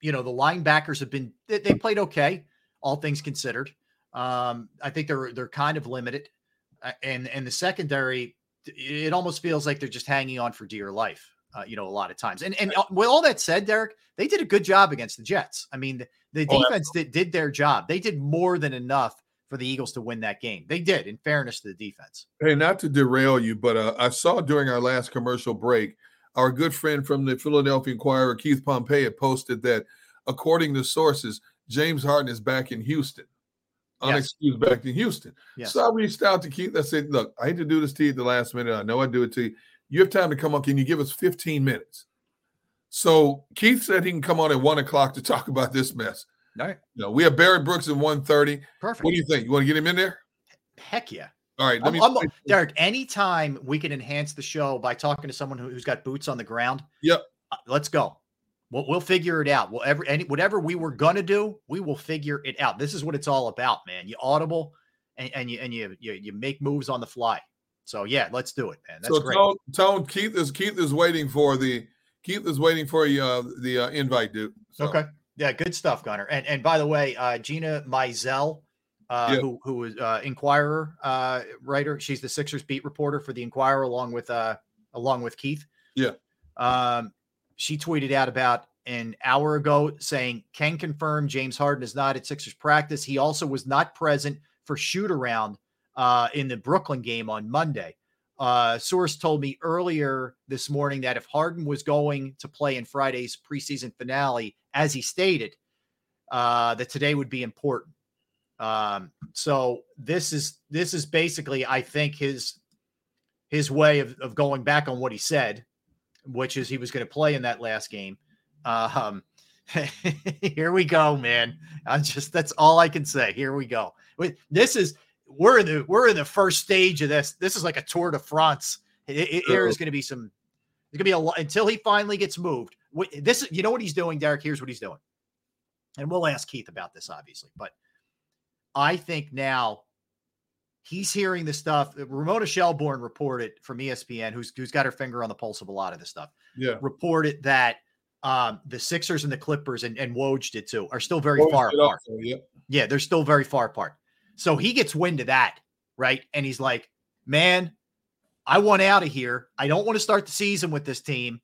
you know, the linebackers have been they, they played okay, all things considered. Um, I think they're they're kind of limited, and and the secondary, it almost feels like they're just hanging on for dear life. Uh, you know, a lot of times. And and with all that said, Derrick, they did a good job against the Jets. I mean, the, the Oh, defense did, did their job. They did more than enough for the Eagles to win that game. They did, in fairness to the defense. Hey, not to derail you, but uh, I saw during our last commercial break, our good friend from the Philadelphia Inquirer, Keith Pompey, had posted that, according to sources, James Harden is back in Houston, Yes. unexcused back to Houston. Yes. So I reached out to Keith. I said, "Look, I hate to do this to you at the last minute. I know I do it to you. You have time to come on. Can you give us 15 minutes?" So Keith said he can come on at one o'clock to talk about this mess. All right. You know, we have Barrett Brooks at 1.30. Perfect. What do you think? You want to get him in there? Heck yeah. All right. Let I'm, me. I'm- Derrick, anytime we can enhance the show by talking to someone who, who's got boots on the ground, Yep. uh, let's go. We'll, we'll figure it out. We'll ever any whatever we were gonna do, we will figure it out. This is what it's all about, man. You audible and, and you and you, you you make moves on the fly. So yeah, let's do it, man. That's so great. Tone, Tone, Keith is Keith is waiting for the Keith is waiting for you uh, the uh, invite, dude. So, Okay. Yeah, good stuff, Gunner. And and by the way, uh, Gina Mizell, uh, Yeah. who who is uh, Inquirer uh, writer, she's the Sixers beat reporter for the Inquirer, along with uh, along with Keith. Yeah. Um, she tweeted out about an hour ago saying, "Can confirm James Harden is not at Sixers practice. He also was not present for shoot around uh, in the Brooklyn game on Monday." Uh, source told me earlier this morning that if Harden was going to play in Friday's preseason finale, as he stated, uh, that today would be important. Um, so this is this is basically, I think, his his way of, of going back on what he said, which is he was going to play in that last game. Um, here we go, man. I just that's all I can say. Here we go. This is we're in the we're in the first stage of this. This is like a Tour de France. There is going to be some. There's going to be a lot until he finally gets moved. This you know what he's doing, Derrick. Here's what he's doing, and we'll ask Keith about this, obviously. But I think now he's hearing the stuff. Ramona Shelburne reported from ESPN, who's who's got her finger on the pulse of a lot of this stuff Yeah. reported that um, the Sixers and the Clippers and, and Woj did too are still very Woj far apart. also, yep. Yeah, they're still very far apart. So he gets wind of that, right? And he's like, man, I want out of here. I don't want to start the season with this team.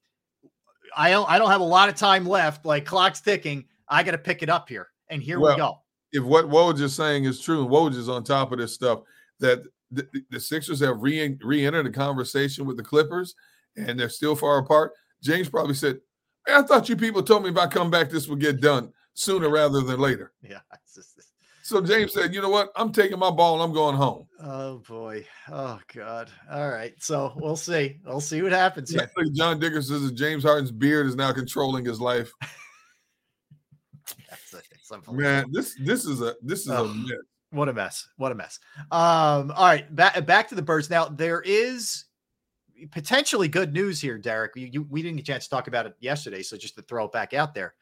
I don't I don't have a lot of time left. Like clock's ticking. I got to pick it up here. And here Well, we go. If what Woj is saying is true, and Woj is on top of this stuff, that the, the Sixers have re re-entered the conversation with the Clippers, and they're still far apart. James probably said, "Hey, "I thought you people told me if I come back, this would get done sooner rather than later." Yeah. just- So James said, "You know what? I'm taking my ball and I'm going home." oh boy. Oh God. All right. So we'll see. We'll see what happens here. think John Dicker says that James Harden's beard is now controlling his life. Man, this this is a this is a Ugh. What a mess. What a mess. Um, all right, back back to the birds. Now there is potentially good news here, Derrick. You, you we didn't get a chance to talk about it yesterday, so just to throw it back out there.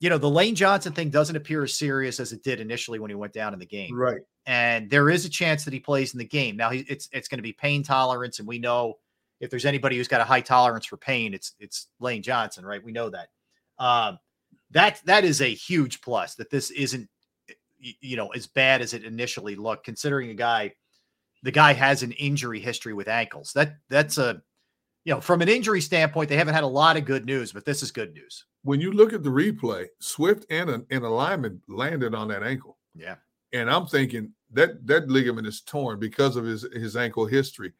You know, the Lane Johnson thing doesn't appear as serious as it did initially when he went down in the game. Right. And there is a chance that he plays in the game. Now he, it's it's going to be pain tolerance, and we know if there's anybody who's got a high tolerance for pain, it's it's Lane Johnson, right? We know that. Um, that that is a huge plus that this isn't you know as bad as it initially looked considering a guy the guy has an injury history with ankles that that's a you know from an injury standpoint they haven't had a lot of good news but this is good news When you look at the replay, Swift and a, and a lineman landed on that ankle. yeah and I'm thinking that that ligament is torn because of his his ankle history.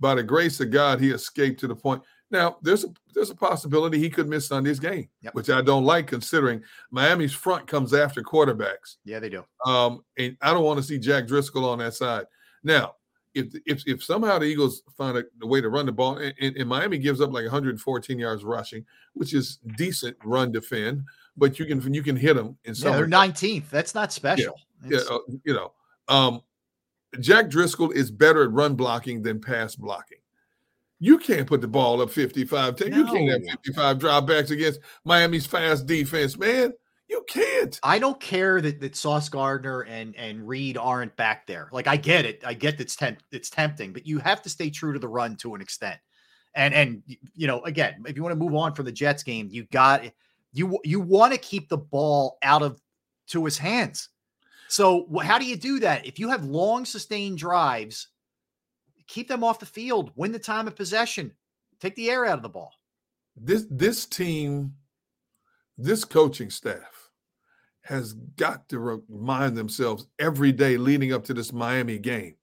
By the grace of God, he escaped to the point. Now there's a there's a possibility he could miss Sunday's game, Yep. which I don't like considering Miami's front comes after quarterbacks. yeah they do Um, and I don't want to see Jack Driscoll on that side. Now, if if if somehow the Eagles find a, a way to run the ball, and, and, and Miami gives up like 114 yards rushing, which is decent run defend, but you can you can hit them in some. Yeah, they're 19th. That's not special. Yeah, It's- uh, you know, um, Jack Driscoll is better at run blocking than pass blocking. You can't put the ball up 55 10. You can't have No. 55 dropbacks against Miami's fast defense, man. You can't. I don't care that, that Sauce Gardner and and Reed aren't back there. Like I get it. I get it's temp- it's tempting, but you have to stay true to the run to an extent. And and you know, again, if you want to move on from the Jets game, you got you you want to keep the ball out of to his hands. So how do you do that? If you have long sustained drives, keep them off the field, win the time of possession, take the air out of the ball. This this team, this coaching staff has got to remind themselves every day leading up to this Miami game.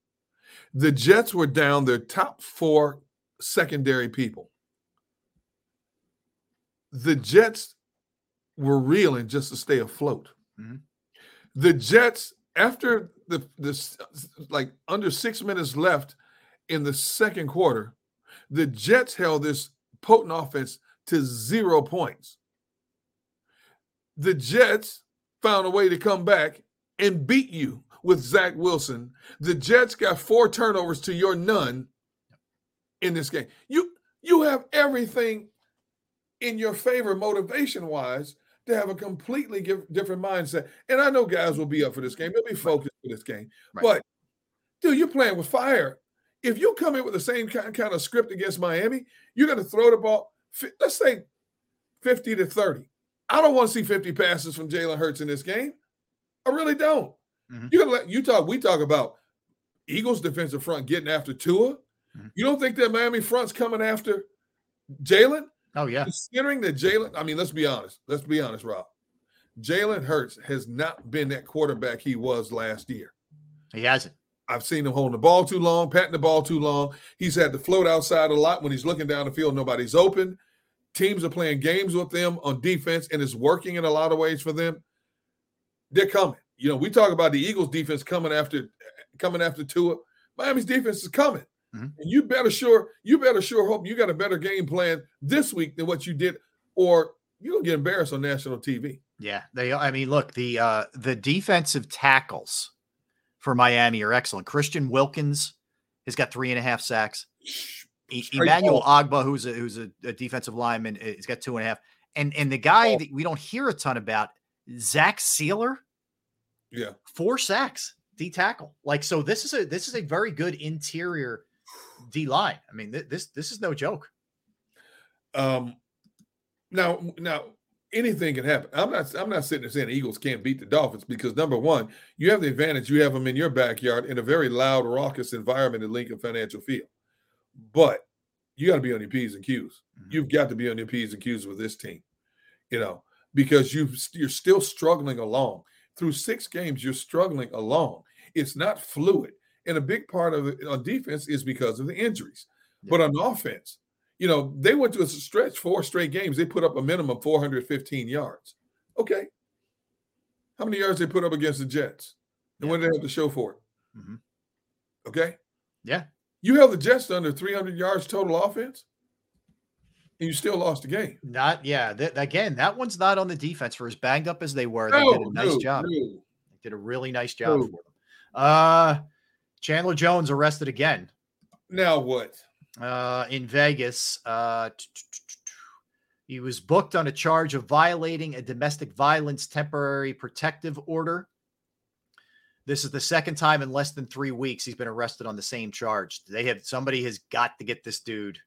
The Jets were down their top four secondary people. The Jets were reeling just to stay afloat. Mhm. The Jets, after the this like under six minutes left in the second quarter, the Jets held this potent offense to zero points. The Jets found a way to come back and beat you with Zach Wilson. The Jets got four turnovers to your none in this game. You you have everything in your favor motivation wise to have a completely different mindset. And I know guys will be up for this game. They'll be focused for this game. Right. But dude, you're playing with fire. If you come in with the same kind, kind of script against Miami, you're going to throw the ball, let's say 50 to 30. I don't want to see 50 passes from Jalen Hurts in this game. I really don't. Mhm. You're gonna let you talk. We talk about Eagles defensive front getting after Tua. Mhm. You don't think that Miami front's coming after Jalen? Oh yeah. Considering that Jalen, I mean, let's be honest. Let's be honest, Rob. Jalen Hurts has not been that quarterback he was last year. He hasn't. I've seen him holding the ball too long, patting the ball too long. He's had to float outside a lot when he's looking down the field. Nobody's open. Teams are playing games with them on defense, and it's working in a lot of ways for them. They're coming. You know, we talk about the Eagles defense coming after coming after Tua. Miami's defense is coming. Mhm. And you better sure, you better sure hope you got a better game plan this week than what you did, or you're gonna get embarrassed on national TV. Yeah, they. I mean, look the uh the defensive tackles for Miami are excellent. Christian Wilkins has got three and a half sacks. E- Emmanuel. Ogbah, who's a who's a, a defensive lineman, he's got two and a half. And and the guy that we don't hear a ton about, Zach Sieler, Yeah. four sacks, D tackle. Like so, this is a this is a very good interior D line. I mean, th- this this is no joke. Um, now, now anything can happen. I'm not. I'm not sitting there saying the Eagles can't beat the Dolphins because number one, you have the advantage. You have them in your backyard in a very loud, raucous environment at Lincoln Financial Field. But you got to be on your p's and q's. Mm-hmm. You've got to be on your p's and q's with this team. You know, because you you're still struggling along through six games. You're struggling along. It's not fluid, and a big part of it on defense is because of the injuries. But on offense, you know, they went to a stretch four straight games. They put up a minimum 415 yards. Okay. How many yards they put up against the Jets? And what did they have to show for it? Mhm. Okay. Yeah. You held the Jets under 300 yards total offense, and you still lost the game. Not yeah. Th- again, that one's not on the defense for as banged up as they were. They did a nice no, job. no. They did a really nice job for them. Uh Chandler Jones arrested again Now what? Uh, in Vegas. Uh, he was booked on a charge of violating a domestic violence temporary protective order. This is the second time in less than three weeks he's been arrested on the same charge. They have somebody has got to get this dude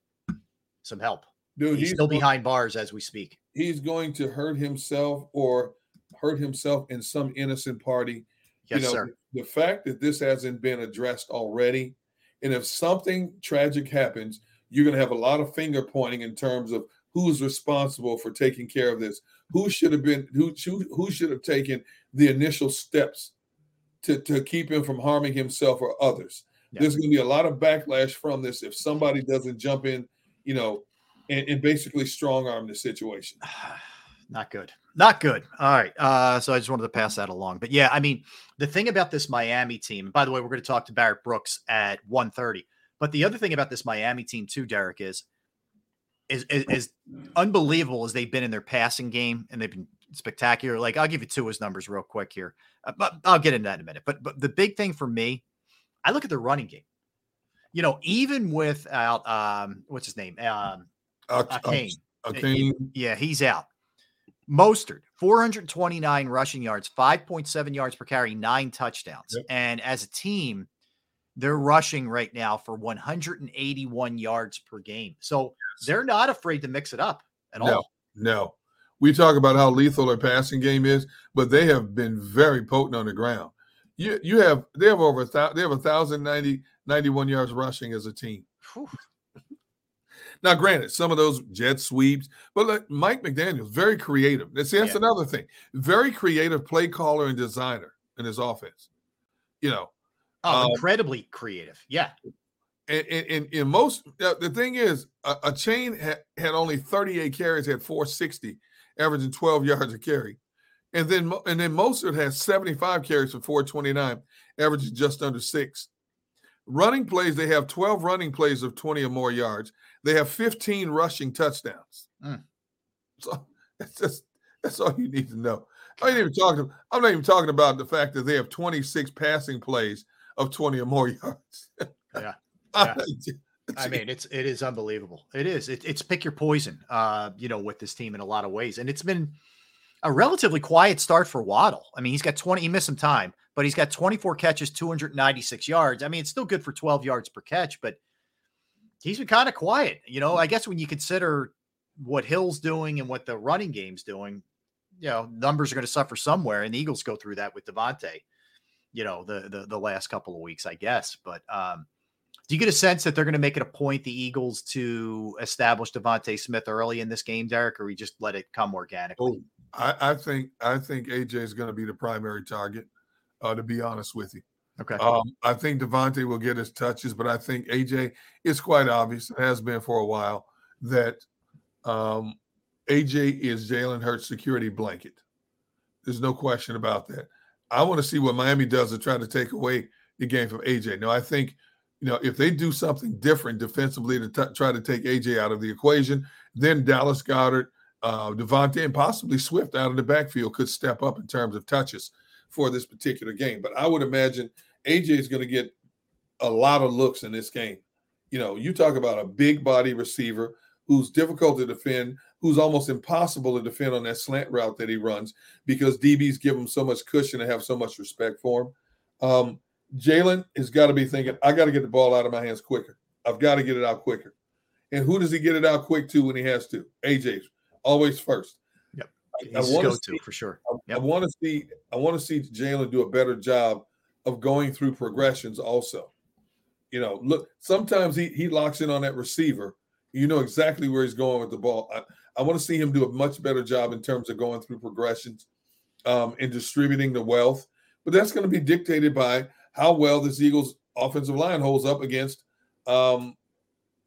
some help. Dude, he's, he's still behind bars as we speak. He's going to hurt himself or hurt himself in some innocent party. Yes, sir. The fact that this hasn't been addressed already, and if something tragic happens, you're going to have a lot of finger pointing in terms of who's responsible for taking care of this, who should have been, who who, should have taken the initial steps to, to keep him from harming himself or others. There's going to be a lot of backlash from this if somebody doesn't jump in, you know, and, and basically strong arm the situation. Not good. Not good. All right. Uh, so I just wanted to pass that along. But yeah, I mean, the thing about this Miami team, by the way, we're going to talk to Barrett Brooks at 1:30. But the other thing about this Miami team too, Derrick, is is, is, is unbelievable as they've been in their passing game and they've been spectacular. Like I'll give you two his numbers real quick here, uh, but I'll get into that in a minute. But but the big thing for me, I look at the running game. You know, even without um, what's his name, um, Achane. Achane. Yeah, he's out. Mostert, 429 rushing yards, 5.7 yards per carry, nine touchdowns. Yep. And as a team, they're rushing right now for 181 yards per game. So they're not afraid to mix it up at No, all. no. We talk about how lethal their passing game is, but they have been very potent on the ground. You you have they have over a thousand they have a thousand ninety ninety one yards rushing as a team. Now, granted, some of those jet sweeps, but like Mike McDaniel's very creative. See, that's Yeah. another thing. Very creative play caller and designer in his offense. You know, Oh, Um, incredibly creative. Yeah. and in, in most uh, the thing is a, Achane had, had only 38 carries had 460 averaging 12 yards a carry and then and then Mostert has 75 carries for 429 averaging just under six running plays they have 12 running plays of 20 or more yards they have 15 rushing touchdowns Mm. so that's just that's all you need to know I ain't even talking. I'm not even talking about the fact that they have 26 passing plays of 20 or more yards. Yeah. I- I mean, it's it is unbelievable. It is. It, it's pick your poison. Uh, you know, with this team in a lot of ways, and it's been a relatively quiet start for Waddle. I mean, he's got 20. He missed some time, but he's got 24 catches, 296 yards. I mean, it's still good for 12 yards per catch, but he's been kind of quiet. You know, I guess when you consider what Hill's doing and what the running game's doing, you know, numbers are going to suffer somewhere, and the Eagles go through that with DeVonta. You know, the the the last couple of weeks, I guess, but um. Do you get a sense that they're going to make it a point, the Eagles, to establish DeVonta Smith early in this game, Derrick, or we just let it come organically? Oh, I, I think I think AJ is going to be the primary target. Uh, to be honest with you, Okay. um, I think DeVonta will get his touches, but I think AJ it's quite obvious. It has been for a while that um, AJ is Jalen Hurts' security blanket. There's no question about that. I want to see what Miami does to try to take away the game from AJ. Now, I think you know if they do something different defensively to t- try to take AJ out of the equation, then Dallas Goedert, uh, Devontae, and possibly Swift out of the backfield could step up in terms of touches for this particular game. But I would imagine AJ is going to get a lot of looks in this game. You know, you talk about a big body receiver who's difficult to defend, who's almost impossible to defend on that slant route that he runs because DBs give him so much cushion and have so much respect for him. Um, Jalen has got to be thinking, I got to get the ball out of my hands quicker. I've got to get it out quicker. And who does he get it out quick to when he has to? AJ's always first. Yep. I, want to see, for sure. I, I want to see I want to see Jalen do a better job of going through progressions also. You know, look, sometimes he he locks in on that receiver. You know exactly where he's going with the ball. I, I want to see him do a much better job in terms of going through progressions um, and distributing the wealth. But that's going to be dictated by how well this Eagles offensive line holds up against um,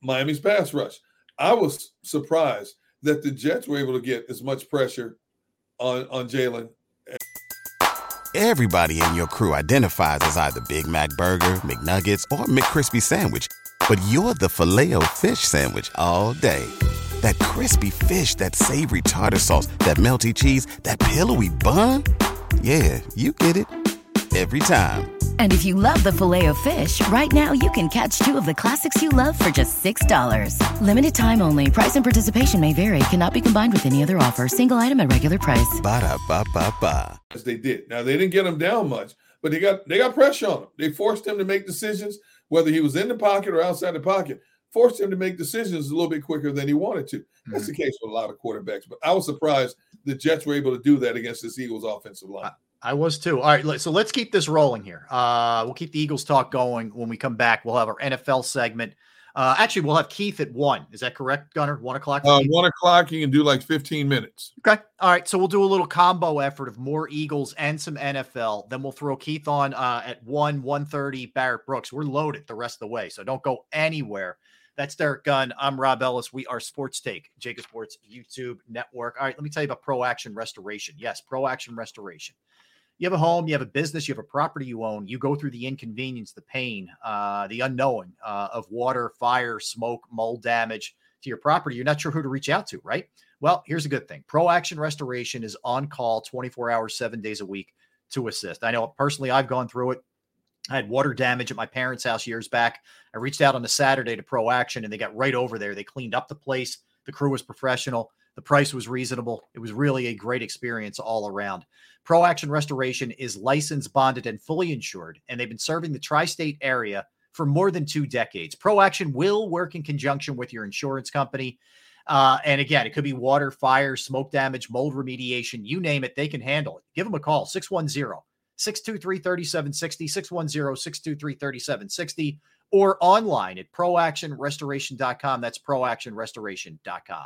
Miami's pass rush. I was surprised that the Jets were able to get as much pressure on on Jalen. Everybody in your crew identifies as either Big Mac Burger, McNuggets, or McCrispy Sandwich. But you're the filet fish Sandwich all day. That crispy fish, that savory tartar sauce, that melty cheese, that pillowy bun. Yeah, you get it. Every time. And if you love the filet of fish, right now you can catch two of the classics you love for just $6. Limited time only. Price and participation may vary. Cannot be combined with any other offer. Single item at regular price. Ba-da-ba-ba-ba. as they did. Now they didn't get him down much, but they got they got pressure on him. They forced him to make decisions, whether he was in the pocket or outside the pocket. Forced him to make decisions a little bit quicker than he wanted to. That's the mm-hmm. case with a lot of quarterbacks. But I was surprised the Jets were able to do that against this Eagles offensive line. I was too. All right, so let's keep this rolling here. Uh, we'll keep the Eagles talk going. When we come back, we'll have our NFL segment. Uh, actually, we'll have Keith at one. Is that correct, Gunner? One o'clock. Uh, one o'clock, you can do like 15 minutes. Okay. All right. So we'll do a little combo effort of more Eagles and some NFL. Then we'll throw Keith on uh, at one, 130, Barrett Brooks. We're loaded the rest of the way. So don't go anywhere. That's Derrick Gunn. I'm Rob Ellis. We are Sports Take, JAKIB Sports YouTube network. All right, let me tell you about Pro Action Restoration. Yes, Pro Action Restoration. You have a home, you have a business, you have a property you own. You go through the inconvenience, the pain, uh, the unknowing uh, of water, fire, smoke, mold damage to your property. You're not sure who to reach out to, right? Well, here's a good thing Pro Action Restoration is on call 24 hours, seven days a week to assist. I know personally, I've gone through it. I had water damage at my parents' house years back. I reached out on a Saturday to Pro Action and they got right over there. They cleaned up the place. The crew was professional. The price was reasonable. It was really a great experience all around. Pro Action Restoration is licensed, bonded, and fully insured, and they've been serving the tri state area for more than two decades. Pro Action will work in conjunction with your insurance company. Uh, and again, it could be water, fire, smoke damage, mold remediation, you name it, they can handle it. Give them a call 610 623 3760, 610 623 3760, or online at proactionrestoration.com. That's proactionrestoration.com.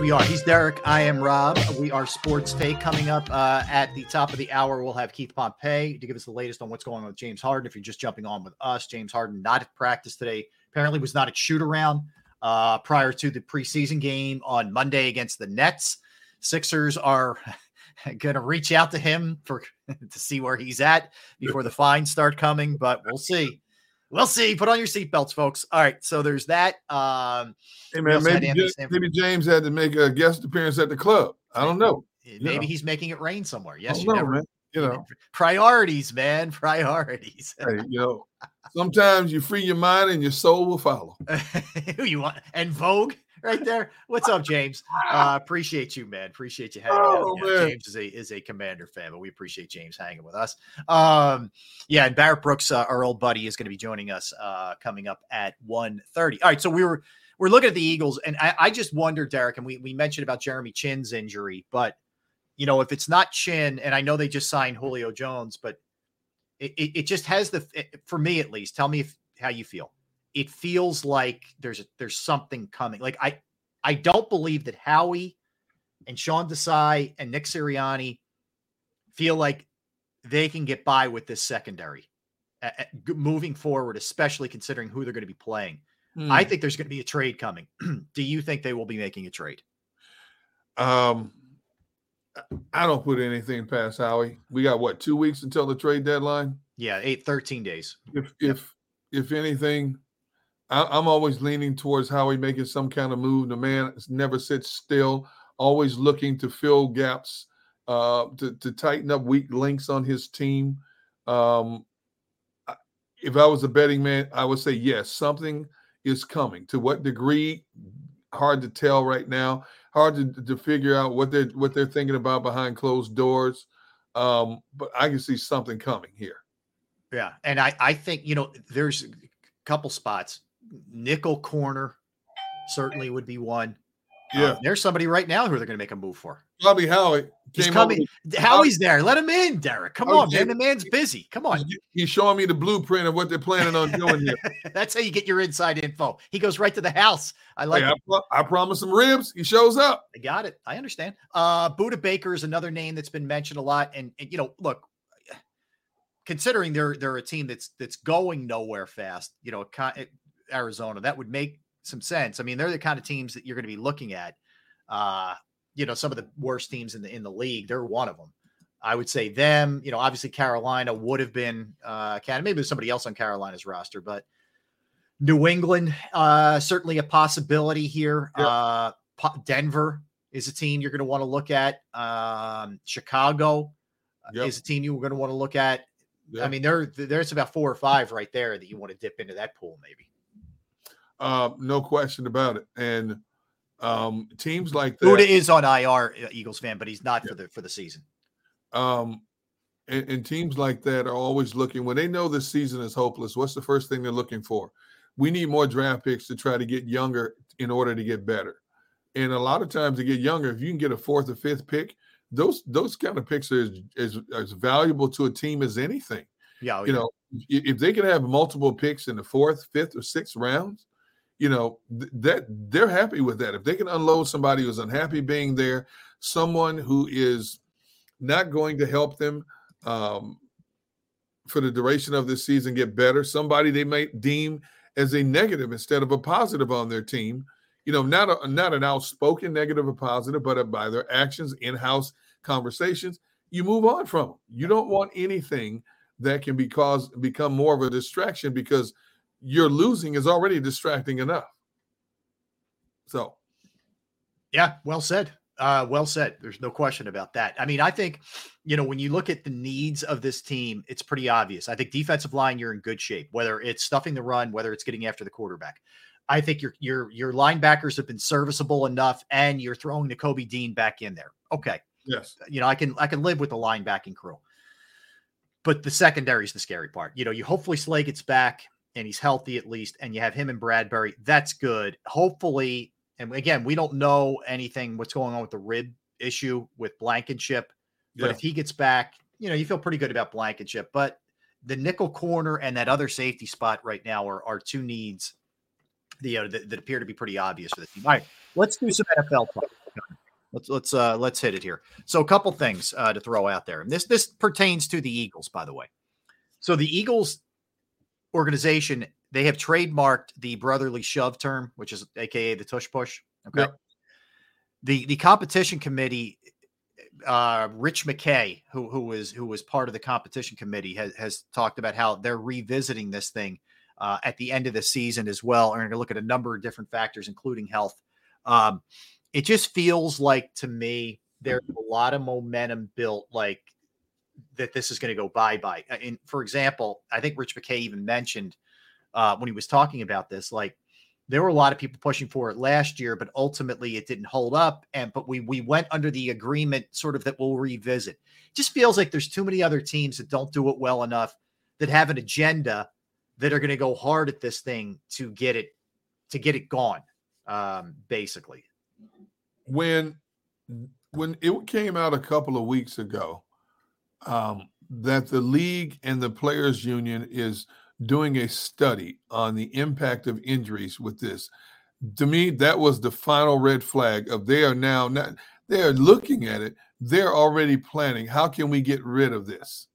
We are. He's Derrick. I am Rob. We are Sports Take. Coming up uh, at the top of the hour, we'll have Keith Pompey to give us the latest on what's going on with James Harden. If you're just jumping on with us, James Harden not at practice today. Apparently, was not at shoot around uh, prior to the preseason game on Monday against the Nets. Sixers are going to reach out to him for to see where he's at before the fines start coming, but we'll see. We'll see. Put on your seatbelts, folks. All right. So there's that. Um, Hey man, maybe, Anthony Ja- Sanford. maybe James had to make a guest appearance at the club. I don't know. You maybe know. he's making it rain somewhere. Yes, you know, never. man. You know, Priorities, man. Priorities. hey, you know, sometimes you free your mind and your soul will follow. Who you want? And Vogue. Right there. What's up, James? Uh, appreciate you, man. Appreciate you hanging Oh, out. James is a is a Commander fan, but we appreciate James hanging with us. Um, yeah, and Barrett Brooks, uh, our old buddy, is going to be joining us uh, coming up at 1.30. All right, so we were we're looking at the Eagles, and I, I just wonder, Derrick, and we we mentioned about Jeremy Chinn's injury, but you know, if it's not Chin, and I know they just signed Julio Jones, but it, it, it just has the for me at least. Tell me if, how you feel. It feels like there's a, there's something coming. Like I I don't believe that Howie and Sean Desai and Nick Sirianni feel like they can get by with this secondary uh, uh, g- moving forward, especially considering who they're going to be playing. I Hmm. think there's going to be a trade coming. Do you think they will be making a trade? Um, I don't put anything past Howie. We got what two weeks until the trade deadline. Yeah, eight, 13 days. If if if anything, I, I'm always leaning towards Howie making some kind of move. The man never sits still, always looking to fill gaps, uh, to to tighten up weak links on his team. Um, if I was a betting man, I would say yes, something is coming. To what degree? Hard to tell right now. Hard to, to figure out what they're what they're thinking about behind closed doors. Um, but I can see something coming here. Yeah, and I I think you know there's a couple spots. Nickel corner certainly would be one. Uh, Yeah. there's somebody right now who they're going to make a move for. Bobby Howie He's coming. with- Howie's there. Let him in, Derrick. Come Oh, on, man. The man's busy. Come on. He's showing me the blueprint of what they're planning on doing here. That's how you get your inside info. He goes right to the house. I like Hey, I, it. pro- I promise some ribs. He shows up. I got it. I understand. Uh Budda Baker is another name that's been mentioned a lot. And, and you know, look, considering they're they're a team that's that's going nowhere fast, you know, eh, Arizona, that would make some sense. I mean, they're the kind of teams that you're going to be looking at. Uh, you know, some of the worst teams in the in the league. They're one of them. I would say them. You know, obviously Carolina would have been uh, kind maybe there's somebody else on Carolina's roster, but New England uh, certainly a possibility here. Yeah. Uh, Denver is a team you're going to want to look at. Um, Chicago uh, Yep. is a team you're going to want to look at. I mean, there there's about four or five right there that you want to dip into that pool, maybe. Uh, no question about it. And um, teams like that. Budda is on IR, uh, Eagles fan, but he's not for the for the season. um, and, and teams like that are always looking when they know this season is hopeless. What's the first thing they're looking for? We need more draft picks to try to get younger in order to get better. And a lot of times to get younger, if you can get a fourth or fifth pick, those those kind of picks are as, as, as valuable to a team as anything. Yeah, oh, you yeah. know, if they can have multiple picks in the fourth, fifth, or sixth rounds, you know th- that they're happy with that. If they can unload somebody who's unhappy being there, someone who is not going to help them um, for the duration of this season get better, somebody they might deem as a negative instead of a positive on their team. You know, not a, not an outspoken negative or positive, but by their actions, in-house conversations, you move on from them. You don't want anything that can be caused become more of a distraction because your losing is already distracting enough. So Yeah, well said. Uh, well said. There's no question about that. I mean, I think, you know, when you look at the needs of this team, it's pretty obvious. I think defensive line, you're in good shape, whether it's stuffing the run, whether it's getting after the quarterback. I think your your your linebackers have been serviceable enough, and you're throwing the Kobe Dean back in there. Okay, yes, you know, I can I can live with the linebacking crew. But the secondary is the scary part. You know, you hopefully Slay gets back and he's healthy at least, and you have him and Bradberry. That's good. Hopefully, and again, we don't know anything what's going on with the rib issue with Blankenship. But Yeah. if he gets back, you know, you feel pretty good about Blankenship. But the nickel corner and that other safety spot right now are, are two needs you know, that, that appear to be pretty obvious for the team. All right, let's do some NFL talk. Let's let's uh let's hit it here. So a couple things uh to throw out there. And this this pertains to the Eagles, by the way. So the Eagles organization, they have trademarked the brotherly shove term, which is aka the tush push. Okay. Yep. The the competition committee uh Rich McKay, who who was who was part of the competition committee, has has talked about how they're revisiting this thing uh, at the end of the season as well. We're going to look at a number of different factors, including health. Um, it just feels like to me there's a lot of momentum built, like that this is going to go bye bye. And for example, I think Rich McKay even mentioned uh, when he was talking about this, like there were a lot of people pushing for it last year, but ultimately it didn't hold up. And but we we went under the agreement sort of that we'll revisit. It just feels like there's too many other teams that don't do it well enough that have an agenda that are going to go hard at this thing to get it to get it gone. Um, basically, when when it came out a couple of weeks ago um, that the league and the players union is doing a study on the impact of injuries with this. To me that was the final red flag of they are now not they are looking at it they're already planning how can we get rid of this?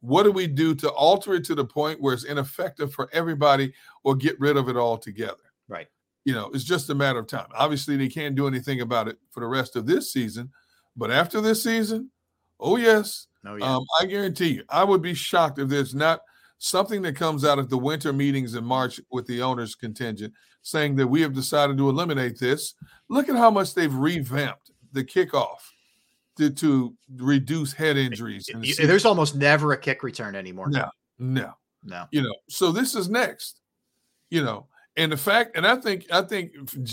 What do we do to alter it to the point where it's ineffective for everybody or get rid of it altogether? Right. You know it's just a matter of time. Obviously they can't do anything about it for the rest of this season but after this season oh yes oh, yeah. um, i guarantee you i would be shocked if there's not something that comes out of the winter meetings in March with the owners contingent saying that we have decided to eliminate this. Look at how much they've revamped the kickoff to, to reduce head injuries. There's almost never a kick return anymore. No, no, no. You know, so this is next. You know, and the fact, and I think I think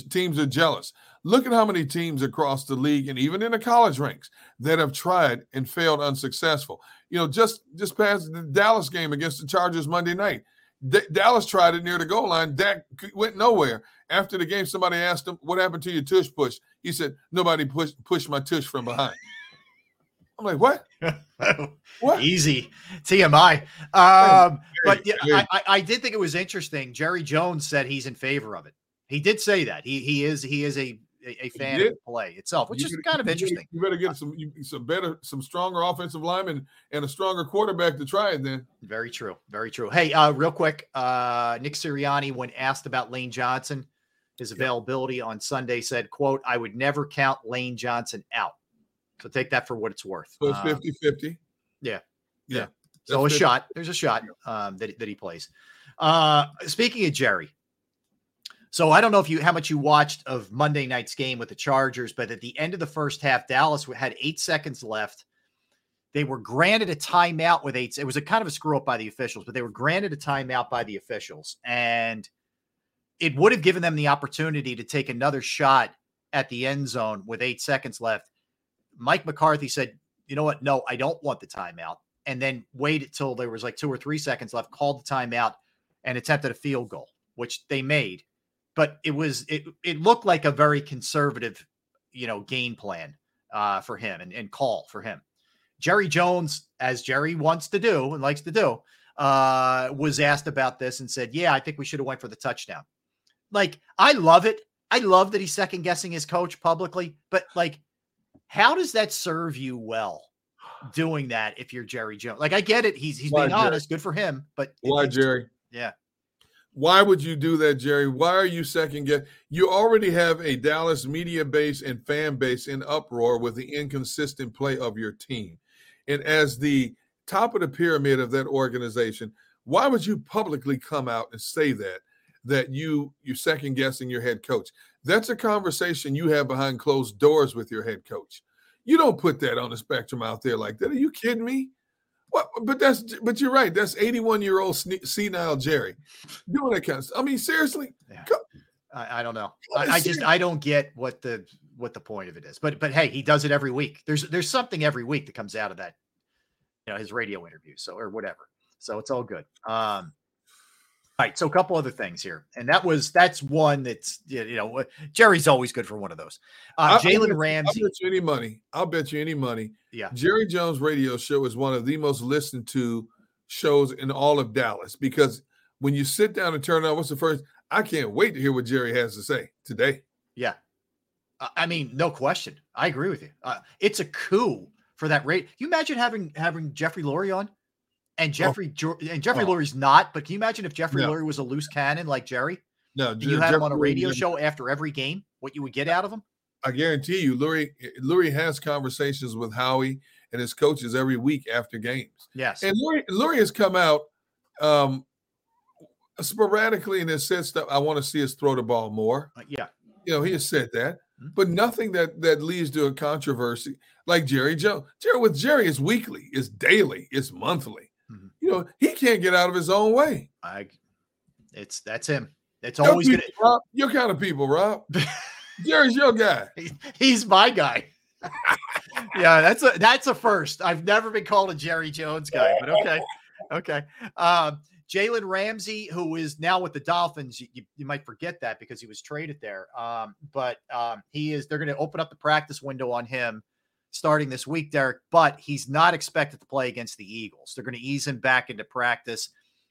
teams are jealous. Look at how many teams across the league and even in the college ranks that have tried and failed unsuccessful. You know, just just past the Dallas game against the Chargers Monday night, D- Dallas tried it near the goal line. Dak went nowhere. After the game, somebody asked him, "What happened to your tush push?" He said, "Nobody pushed pushed my tush from behind." I'm like, what? what? Easy TMI. Um, but yeah, I, I did think it was interesting. Jerry Jones said he's in favor of it. He did say that he he is he is a a, a fan of the play itself, which You is better- kind of interesting. You better get some you- some better, some stronger offensive linemen and a stronger quarterback to try it. Then Very true. Very true. Hey, uh, real quick, uh, Nick Sirianni, when asked about Lane Johnson, his availability on Sunday, said, "quote I would never count Lane Johnson out." So take that for what it's worth. so it's Um, 50 50. yeah. Yeah. So a That's good. shot. There's a shot um, that, that he plays. Uh, speaking of Jerry, so I don't know if you how much you watched of Monday night's game with the Chargers, but at the end of the first half, Dallas had eight seconds left. They were granted a timeout with eight. It was a kind of a screw up by the officials, but they were granted a timeout by the officials, and it would have given them the opportunity to take another shot at the end zone with eight seconds left. Mike McCarthy said, "You know what? No, I don't want the timeout." And then waited till there was like two or three seconds left, called the timeout, and attempted a field goal, which they made. But it was it it looked like a very conservative, you know, game plan uh, for him and, and call for him. Jerry Jones, as Jerry wants to do and likes to do, uh, was asked about this and said, "Yeah, I think we should have went for the touchdown." Like, I love it. I love that he's second guessing his coach publicly, but like, how does that serve you well? Doing that if you're Jerry Jones, like I get it, he's he's Why, being Jerry? honest, good for him. But Why, it's- Jerry? Yeah, Why would you do that, Jerry? Why are you second guess? You already have a Dallas media base and fan base in uproar with the inconsistent play of your team. And as the top of the pyramid of that organization, why would you publicly come out and say that that you you second guessing your head coach? That's a conversation you have behind closed doors with your head coach. You don't put that on the spectrum out there like that. Are you kidding me? What? But that's but you're right. That's 81 year old senile Jerry doing that kind of stuff. I mean, seriously, I, I don't know. I, I just I don't get what the what the point of it is. But but hey, he does it every week. There's there's something every week that comes out of that, you know, his radio interview. So or whatever. So it's all good. Um, all right. So a couple other things here, and that was that's one that's you know Jerry's always good for one of those. Uh, Jalen Ramsey. I'll bet you any money. I'll bet you any money. Yeah. Jerry Jones radio show is one of the most listened to shows in all of Dallas because when you sit down and turn on, what's the first? I can't wait to hear what Jerry has to say today. Yeah. I- I mean, no question. I agree with you. Uh, it's a coup for that rate. You imagine having having Jeffrey Lurie on, and Jeffrey Jo- and Jeffrey Oh. Lurie's not. But can you imagine if Jeffrey No. Lurie was a loose cannon like Jerry? No, you had him on a radio Lurie- show after every game. What you would get out of him? I guarantee you, Lurie, Lurie has conversations with Howie and his coaches every week after games. Yes. And Lurie, Lurie has come out um, sporadically and has said stuff. I want to see us throw the ball more. Uh, yeah. You know, he has said that, Mm-hmm. but nothing that that leads to a controversy like Jerry Jones. Jerry with Jerry is weekly, it's daily, it's monthly. You know, he can't get out of his own way. I. It's that's him. It's Your always people, Rob, your kind of people, Rob. Jerry's your guy. to. He's my guy. yeah, that's a that's a first. I've never been called a Jerry Jones guy, but okay, okay. Um, Jalen Ramsey, who is now with the Dolphins, you, you, you might forget that because he was traded there. Um, but um, he is. They're going to open up the practice window on him starting this week, Derrick. But he's not expected to play against the Eagles. They're going to ease him back into practice.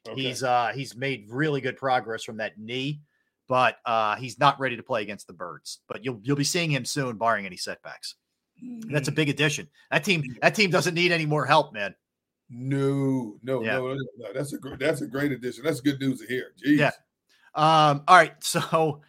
Okay. He's uh he's made really good progress from that knee, but uh he's not ready to play against the Birds. But you'll you'll be seeing him soon, barring any setbacks. That's a big addition. That team that team doesn't need any more help, man. No, no, Yeah. no, no, no. That's a great. That's a great addition. That's good news to hear. Jeez. Yeah. Um, all right. So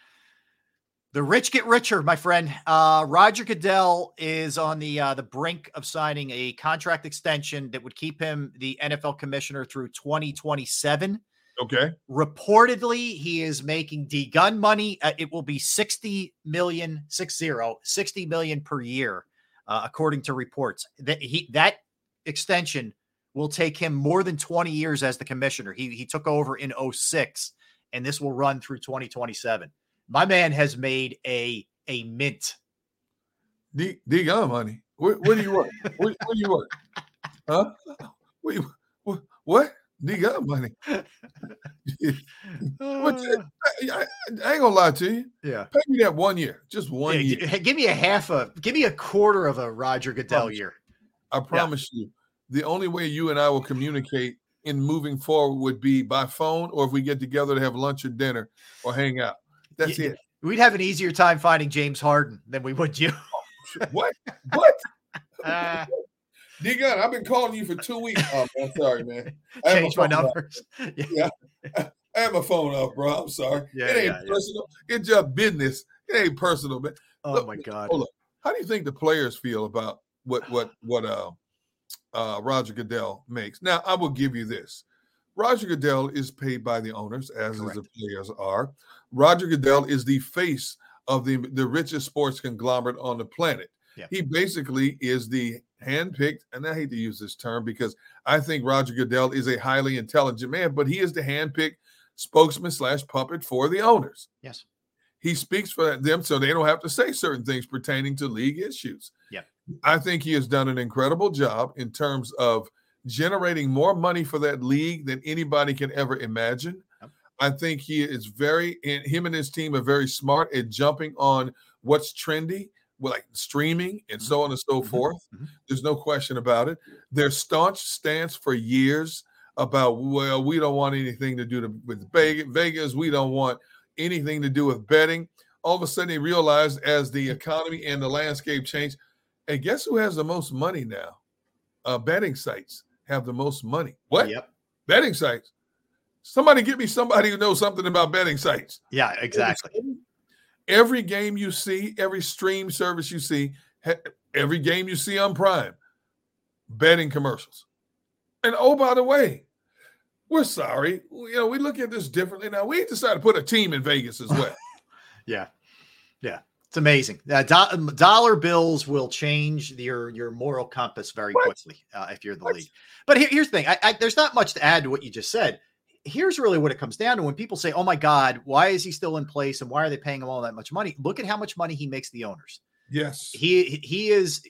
the rich get richer, my friend. Uh, Roger Goodell is on the uh, the brink of signing a contract extension that would keep him the NFL commissioner through 2027. Okay. Reportedly, he is making D gun money. Uh, it will be 60 million, six zero, 60 million per year, uh, according to reports. That he that extension will take him more than 20 years as the commissioner. He he took over in 06 and this will run through 2027. My man has made a a mint. D D gun money. Where, where do you work? where, where do you work? Huh? What? What? D gun money. What I, I- ain't gonna lie to you. Yeah. Pay me that one year, just one Yeah, year. g- give me a half a give me a quarter of a Roger Goodell year. I promise you, the only way you and I will communicate in moving forward would be by phone, or if we get together to have lunch or dinner or hang out. That's Y- it. We'd have an easier time finding James Harden than we would you. What? What? Uh, D Gun, I've been calling you for two weeks. Oh, man, sorry, man. I have change my phone off. numbers. Yeah. I have my phone off, bro. I'm sorry. Yeah, it ain't yeah, yeah. personal. It's just business. It ain't personal, man. Oh Look, my God. Hold up. How do you think the players feel about what what what uh uh Roger Goodell makes? Now, I will give you this. Roger Goodell is paid by the owners, as is the players are. Roger Goodell is the face of the the richest sports conglomerate on the planet. Yeah. He basically is the handpicked, and I hate to use this term because I think Roger Goodell is a highly intelligent man, but he is the handpicked spokesman slash puppet for the owners. Yes. He speaks for them so they don't have to say certain things pertaining to league issues. Yeah. I think he has done an incredible job in terms of generating more money for that league than anybody can ever imagine. I think he is very, and him and his team are very smart at jumping on what's trendy, like streaming and so on and so mm-hmm. forth. Mm-hmm. There's no question about it. Their staunch stance for years about, well, we don't want anything to do to, with Vegas. Vegas. We don't want anything to do with betting. All of a sudden, they realized as the mm-hmm. economy and the landscape changed, and guess who has the most money now? Uh, betting sites have the most money. What? Yep. Betting sites. Somebody get me somebody who knows something about betting sites. Yeah, exactly. Every game you see, every stream service you see, every game you see on Prime, betting commercials. And oh, by the way, we're sorry. You know, we look at this differently now. We decided to put a team in Vegas as well. Yeah. Yeah. It's amazing. Uh, do- dollar bills will change your your moral compass very quickly uh, if you're the league. But here, here's the thing: I, I, there's not much to add to what you just said. Here's really what it comes down to: when people say, "Oh my God, why is he still in place? And why are they paying him all that much money?" Look at how much money he makes the owners. Yes. He he is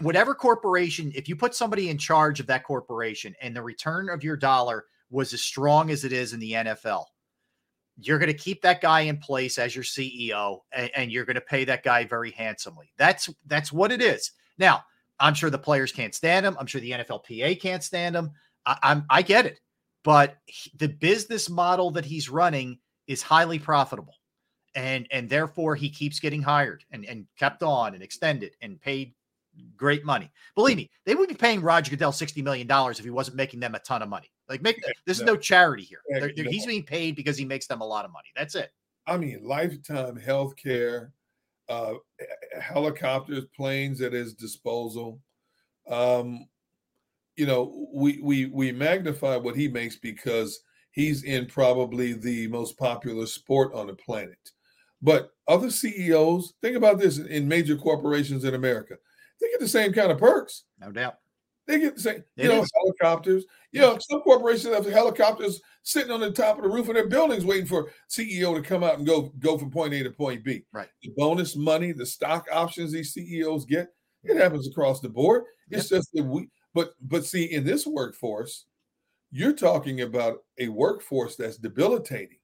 whatever corporation. If you put somebody in charge of that corporation, and the return of your dollar was as strong as it is in the NFL, you're going to keep that guy in place as your CEO and, and you're going to pay that guy very handsomely. That's that's what it is. Now, I'm sure the players can't stand him. I'm sure the NFLPA can't stand him. I, I'm I get it, but he- the business model that he's running is highly profitable, and and therefore he keeps getting hired and and kept on and extended and paid great money. Believe me, they would be paying Roger Goodell sixty million dollars if he wasn't making them a ton of money. Like make this is no charity here. They're- they're- he's being paid because he makes them a lot of money. That's it. I mean, lifetime health care, uh, helicopters, planes at his disposal. Um, you know, we we we magnify what he makes because he's in probably the most popular sport on the planet. But other CEOs, think about this in major corporations in America, they get the same kind of perks. No doubt. They get the same, you It know, is. helicopters. You know, some corporations have helicopters sitting on the top of the roof of their buildings waiting for CEO to come out and go go from point A to point B. Right. The bonus money, the stock options these CEOs get, it happens across the board. It's just that we but but see, in this workforce, you're talking about a workforce that's debilitating.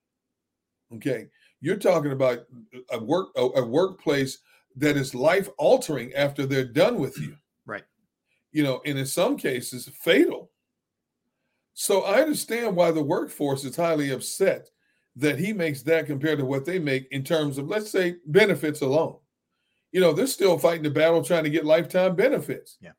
Okay. You're talking about a work a, a workplace that is life altering after they're done with you. Right. You know, and in some cases fatal. So I understand why the workforce is highly upset that he makes that compared to what they make in terms of let's say benefits alone. You know, they're still fighting the battle trying to get lifetime benefits. Yeah.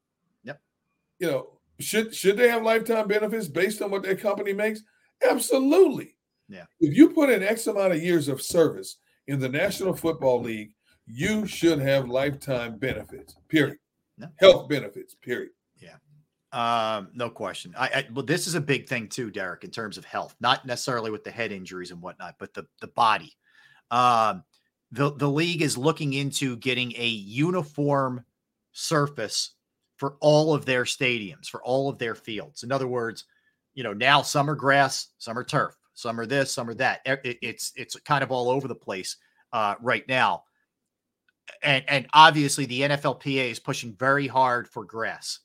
You know, should should they have lifetime benefits based on what their company makes? Absolutely. Yeah. If you put in X amount of years of service in the National Football League, you should have lifetime benefits. Period. Health benefits. Period. Yeah. Um, no question. I, I well, this is a big thing too, Derrick, in terms of health, not necessarily with the head injuries and whatnot, but the the body. Um, the the league is looking into getting a uniform surface for all of their stadiums, for all of their fields. In other words, you know, now some are grass, some are turf, some are this, some are that. It- it's it's kind of all over the place uh, right now. And and obviously the NFLPA is pushing very hard for grass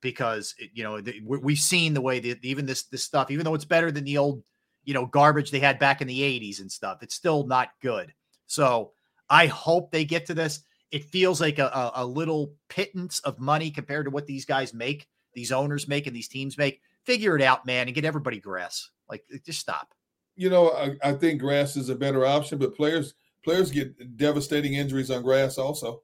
because it- you know the, we've seen the way that even this this stuff, even though it's better than the old you know garbage they had back in the 80s and stuff, it's still not good. So I hope they get to this. It feels like a, a, a little pittance of money compared to what these guys make, these owners make, and these teams make. Figure it out, man, and get everybody grass. Like just stop. You know, I, I think grass is a better option, but players players get devastating injuries on grass also.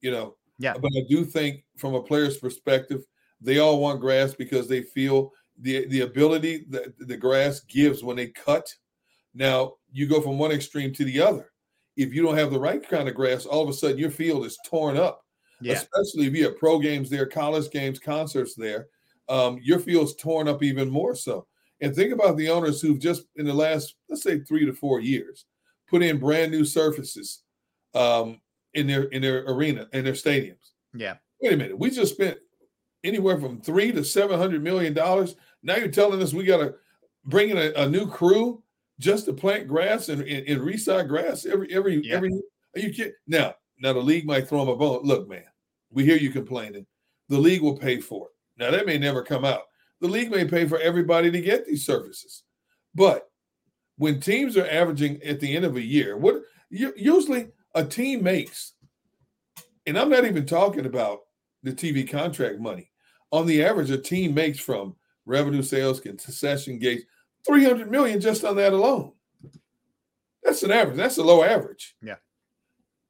You know, Yeah. But I do think from a player's perspective, they all want grass because they feel the the ability that the grass gives when they cut. Now you go from one extreme to the other. If you don't have the right kind of grass, all of a sudden your field is torn up. Yeah. Especially if you have pro games there, college games, concerts there, um, your field's torn up even more so. And think about the owners who've just in the last, let's say, three to four years, put in brand new surfaces um, in their in their arena in their stadiums. Yeah. Wait a minute, we just spent anywhere from three to seven hundred million dollars. Now you're telling us we got to bring in a, a new crew just to plant grass and, and, and reside grass every every every. Are you kidding? Now, now the league might throw them a bone. Look, man, we hear you complaining. The league will pay for it. Now that may never come out. The league may pay for everybody to get these services, but when teams are averaging at the end of a year, what usually a team makes, and I'm not even talking about the TV contract money. On the average, a team makes from revenue sales, concession gates, 300 million just on that alone. That's an average. That's a low average. Yeah.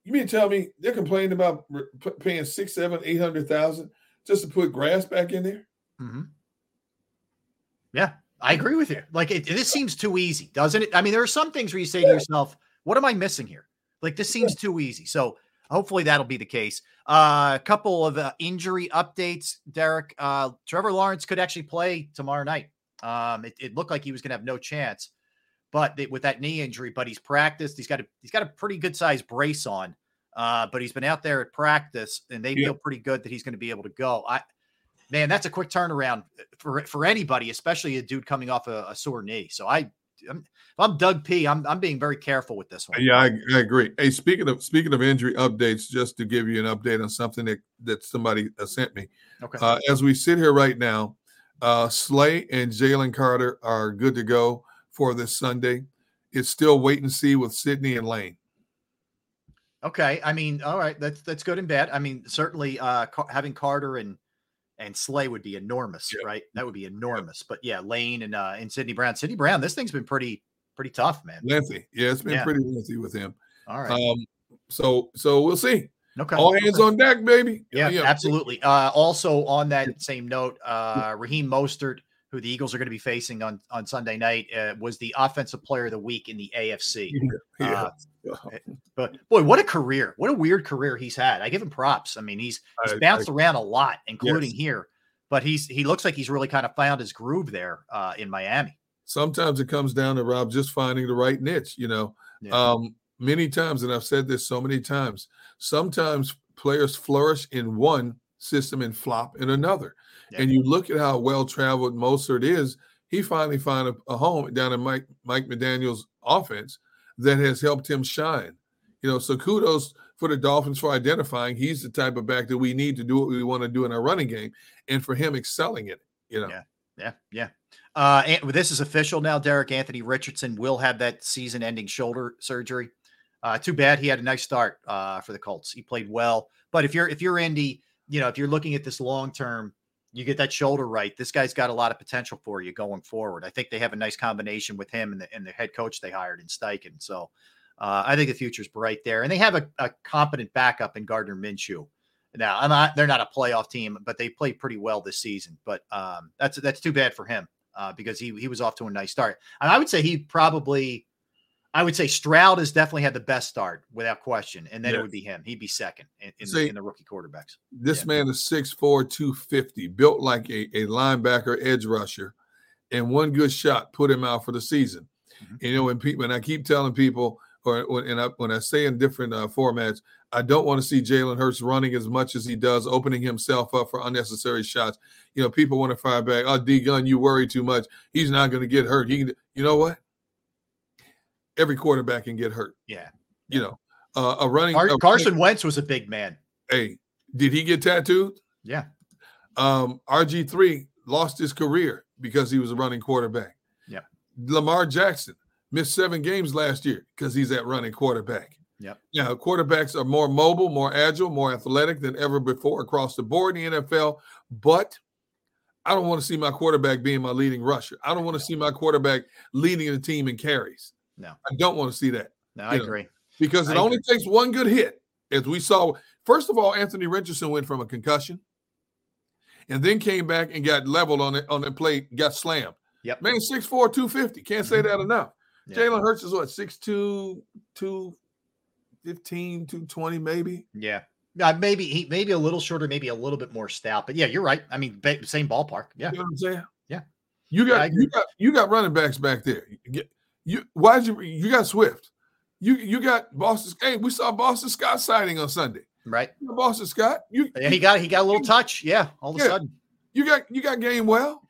You mean to tell me they're complaining about paying six, seven, eight hundred thousand just to put grass back in there? Mm-hmm. Yeah, I agree with you. Like it, this seems too easy, doesn't it? I mean, there are some things where you say to yourself, "What am I missing here?" Like this seems too easy. So hopefully that'll be the case. Uh, a couple of uh, injury updates, Derrick. Uh, Trevor Lawrence could actually play tomorrow night. Um, it, it looked like he was going to have no chance, but they- with that knee injury, but he's practiced. He's got a he's got a pretty good sized brace on. Uh, but he's been out there at practice, and they Yeah. feel pretty good that he's going to be able to go. I man, that's a quick turnaround for for anybody, especially a dude coming off a, a sore knee. So I, I'm, I'm Doug P, I'm I'm being very careful with this one. Yeah, I, I agree. Hey, speaking of speaking of injury updates, just to give you an update on something that that somebody uh, sent me. Okay. Uh, as we sit here right now, uh, Slay and Jalen Carter are good to go for this Sunday. It's still wait and see with Sydney and Lane. Okay, I mean, all right, that's that's good and bad. I mean, certainly uh Car- having Carter and and Slay would be enormous, right? That would be enormous. But yeah, Lane and uh and Sydney Brown, Sydney Brown, this thing's been pretty pretty tough, man. Lengthy, yeah, it's been Yeah. pretty lengthy with him. All right. Um, so so we'll see. Okay. All hands on deck, baby. Yeah, absolutely. Uh, also on that same note, uh, Raheem Mostert, who the Eagles are going to be facing on on Sunday night, uh, was the offensive player of the week in the AFC. Yeah. Uh, but boy, what a career! What a weird career he's had. I give him props. I mean, he's he's bounced I- around a lot, including Yes. here. But he's he looks like he's really kind of found his groove there uh, in Miami. sometimes it comes down to Rob just finding the right niche, you know. Um, many times, and I've said this so many times, sometimes players flourish in one system and flop in another. And you look at how well traveled Mostert is. He finally found a, a home down in Mike Mike McDaniel's offense that has helped him shine. You know, so kudos for the Dolphins for identifying he's the type of back that we need to do what we want to do in our running game, and for him excelling in it. You know, yeah, yeah, yeah. Uh, and this is official now. Derrick Anthony Richardson will have that season-ending shoulder surgery. Uh, too bad he had a nice start uh, for the Colts. He played well, but if you're if you're Indy, you know if you're looking at this long term, you get that shoulder right. This guy's got a lot of potential for you going forward. I think they have a nice combination with him and the, and the head coach they hired in Steichen. So uh, I think the future's bright there, and they have a, a competent backup in Gardner Minshew. Now, I'm not, they're not a playoff team, but they played pretty well this season. But um, that's that's too bad for him uh, because he he was off to a nice start. And I would say he probably, I would say Stroud has definitely had the best start without question, and then Yeah. it would be him. He'd be second in, in, See, the, in the rookie quarterbacks. This man is 6'4, 250, built like a, a linebacker edge rusher, and one good shot put him out for the season. You know, when people and I keep telling people, or when I, when I say in different uh, formats, I don't want to see Jalen Hurts running as much as he does, opening himself up for unnecessary shots. You know, people want to fire back. Oh, D Gun, you worry too much. He's not going to get hurt. He, can, you know what? Every quarterback can get hurt. Yeah. You know, uh, a running Car- a Carson running- Wentz was a big man. Hey, did he get tattooed? Yeah. Um, RG3 lost his career because he was a running quarterback. Yeah. Lamar Jackson missed seven games last year because he's at running quarterback. Yeah. Now, quarterbacks are more mobile, more agile, more athletic than ever before across the board in the NFL. But I don't want to see my quarterback being my leading rusher. I don't want to see my quarterback leading the team in carries. No. I don't want to see that. No, I know, agree. Because it I only takes one good hit, as we saw. First of all, Anthony Richardson went from a concussion and then came back and got leveled on it on the plate, got slammed. Yep. Man, 6'4, 250. Can't say that enough. Yeah. Jalen Hurts is what, 6'2, 215, 220, maybe? Yeah. Uh, maybe he maybe a little shorter, maybe a little bit more stout. But yeah, you're right. I mean, ba- same ballpark. Yeah. You know what I'm saying? Yeah. You Yeah, got you got you got running backs back there. You, why'd you you got Swift? You you got Boston. Hey, we saw Boston Scott signing on Sunday. Right. You know Boston Scott. You Yeah, he got he got a little touch. Yeah, all of a sudden. you got you got game well.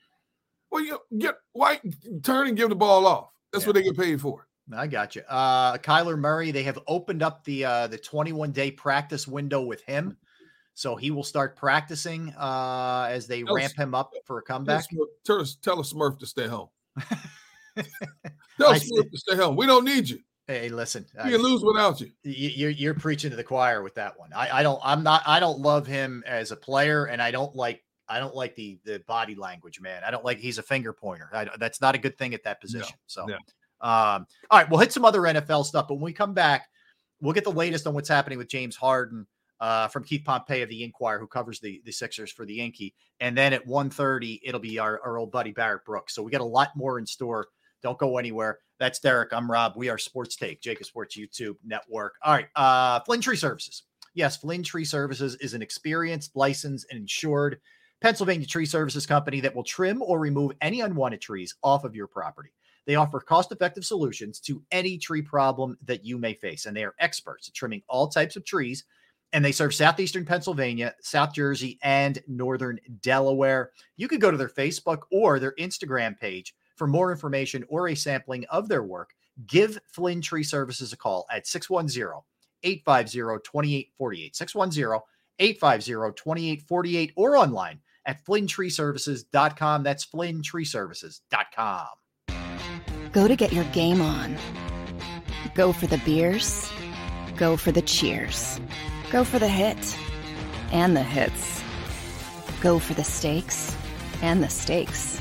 Well, you get White turn and give the ball off. That's what they get paid for. I got you. Uh Kyler Murray, they have opened up the uh the 21 day practice window with him. So he will start practicing uh as they Tell ramp us- him up for a comeback. Tell, us- tell us Smurf to stay home. tell I Smurf to stay home. We don't need you. Hey, listen. We can lose without you. you- you're you're preaching to the choir with that one. I, I don't I'm not I don't love him as a player, and I don't like I don't like the the body language, man. I don't like he's a finger pointer. I, that's not a good thing at that position. so, no. um, all right, we'll hit some other NFL stuff, but when we come back, we'll get the latest on what's happening with James Harden. Uh, from Keith Pompey of the Inquirer, who covers the, the Sixers for the Yankee. And then at 1.30, it'll be our, our old buddy Barrett Brooks. So we got a lot more in store. Don't go anywhere. That's Derrick. I'm Rob. We are Sports Take, JAKIB Sports YouTube Network. All right. Uh, Flynn Tree Services. Yes, Flynn Tree Services is an experienced, licensed, and insured Pennsylvania tree services company that will trim or remove any unwanted trees off of your property. They offer cost effective solutions to any tree problem that you may face, and they are experts at trimming all types of trees. And they serve southeastern Pennsylvania, South Jersey, and northern Delaware. You could go to their Facebook or their Instagram page for more information or a sampling of their work. Give Flynn Tree Services a call at 610 850 2848. 610 850 2848 or online at flinntreeservices.com. That's flinntreeservices.com. Go to get your game on. Go for the beers. Go for the cheers. Go for the hit and the hits. Go for the stakes and the stakes.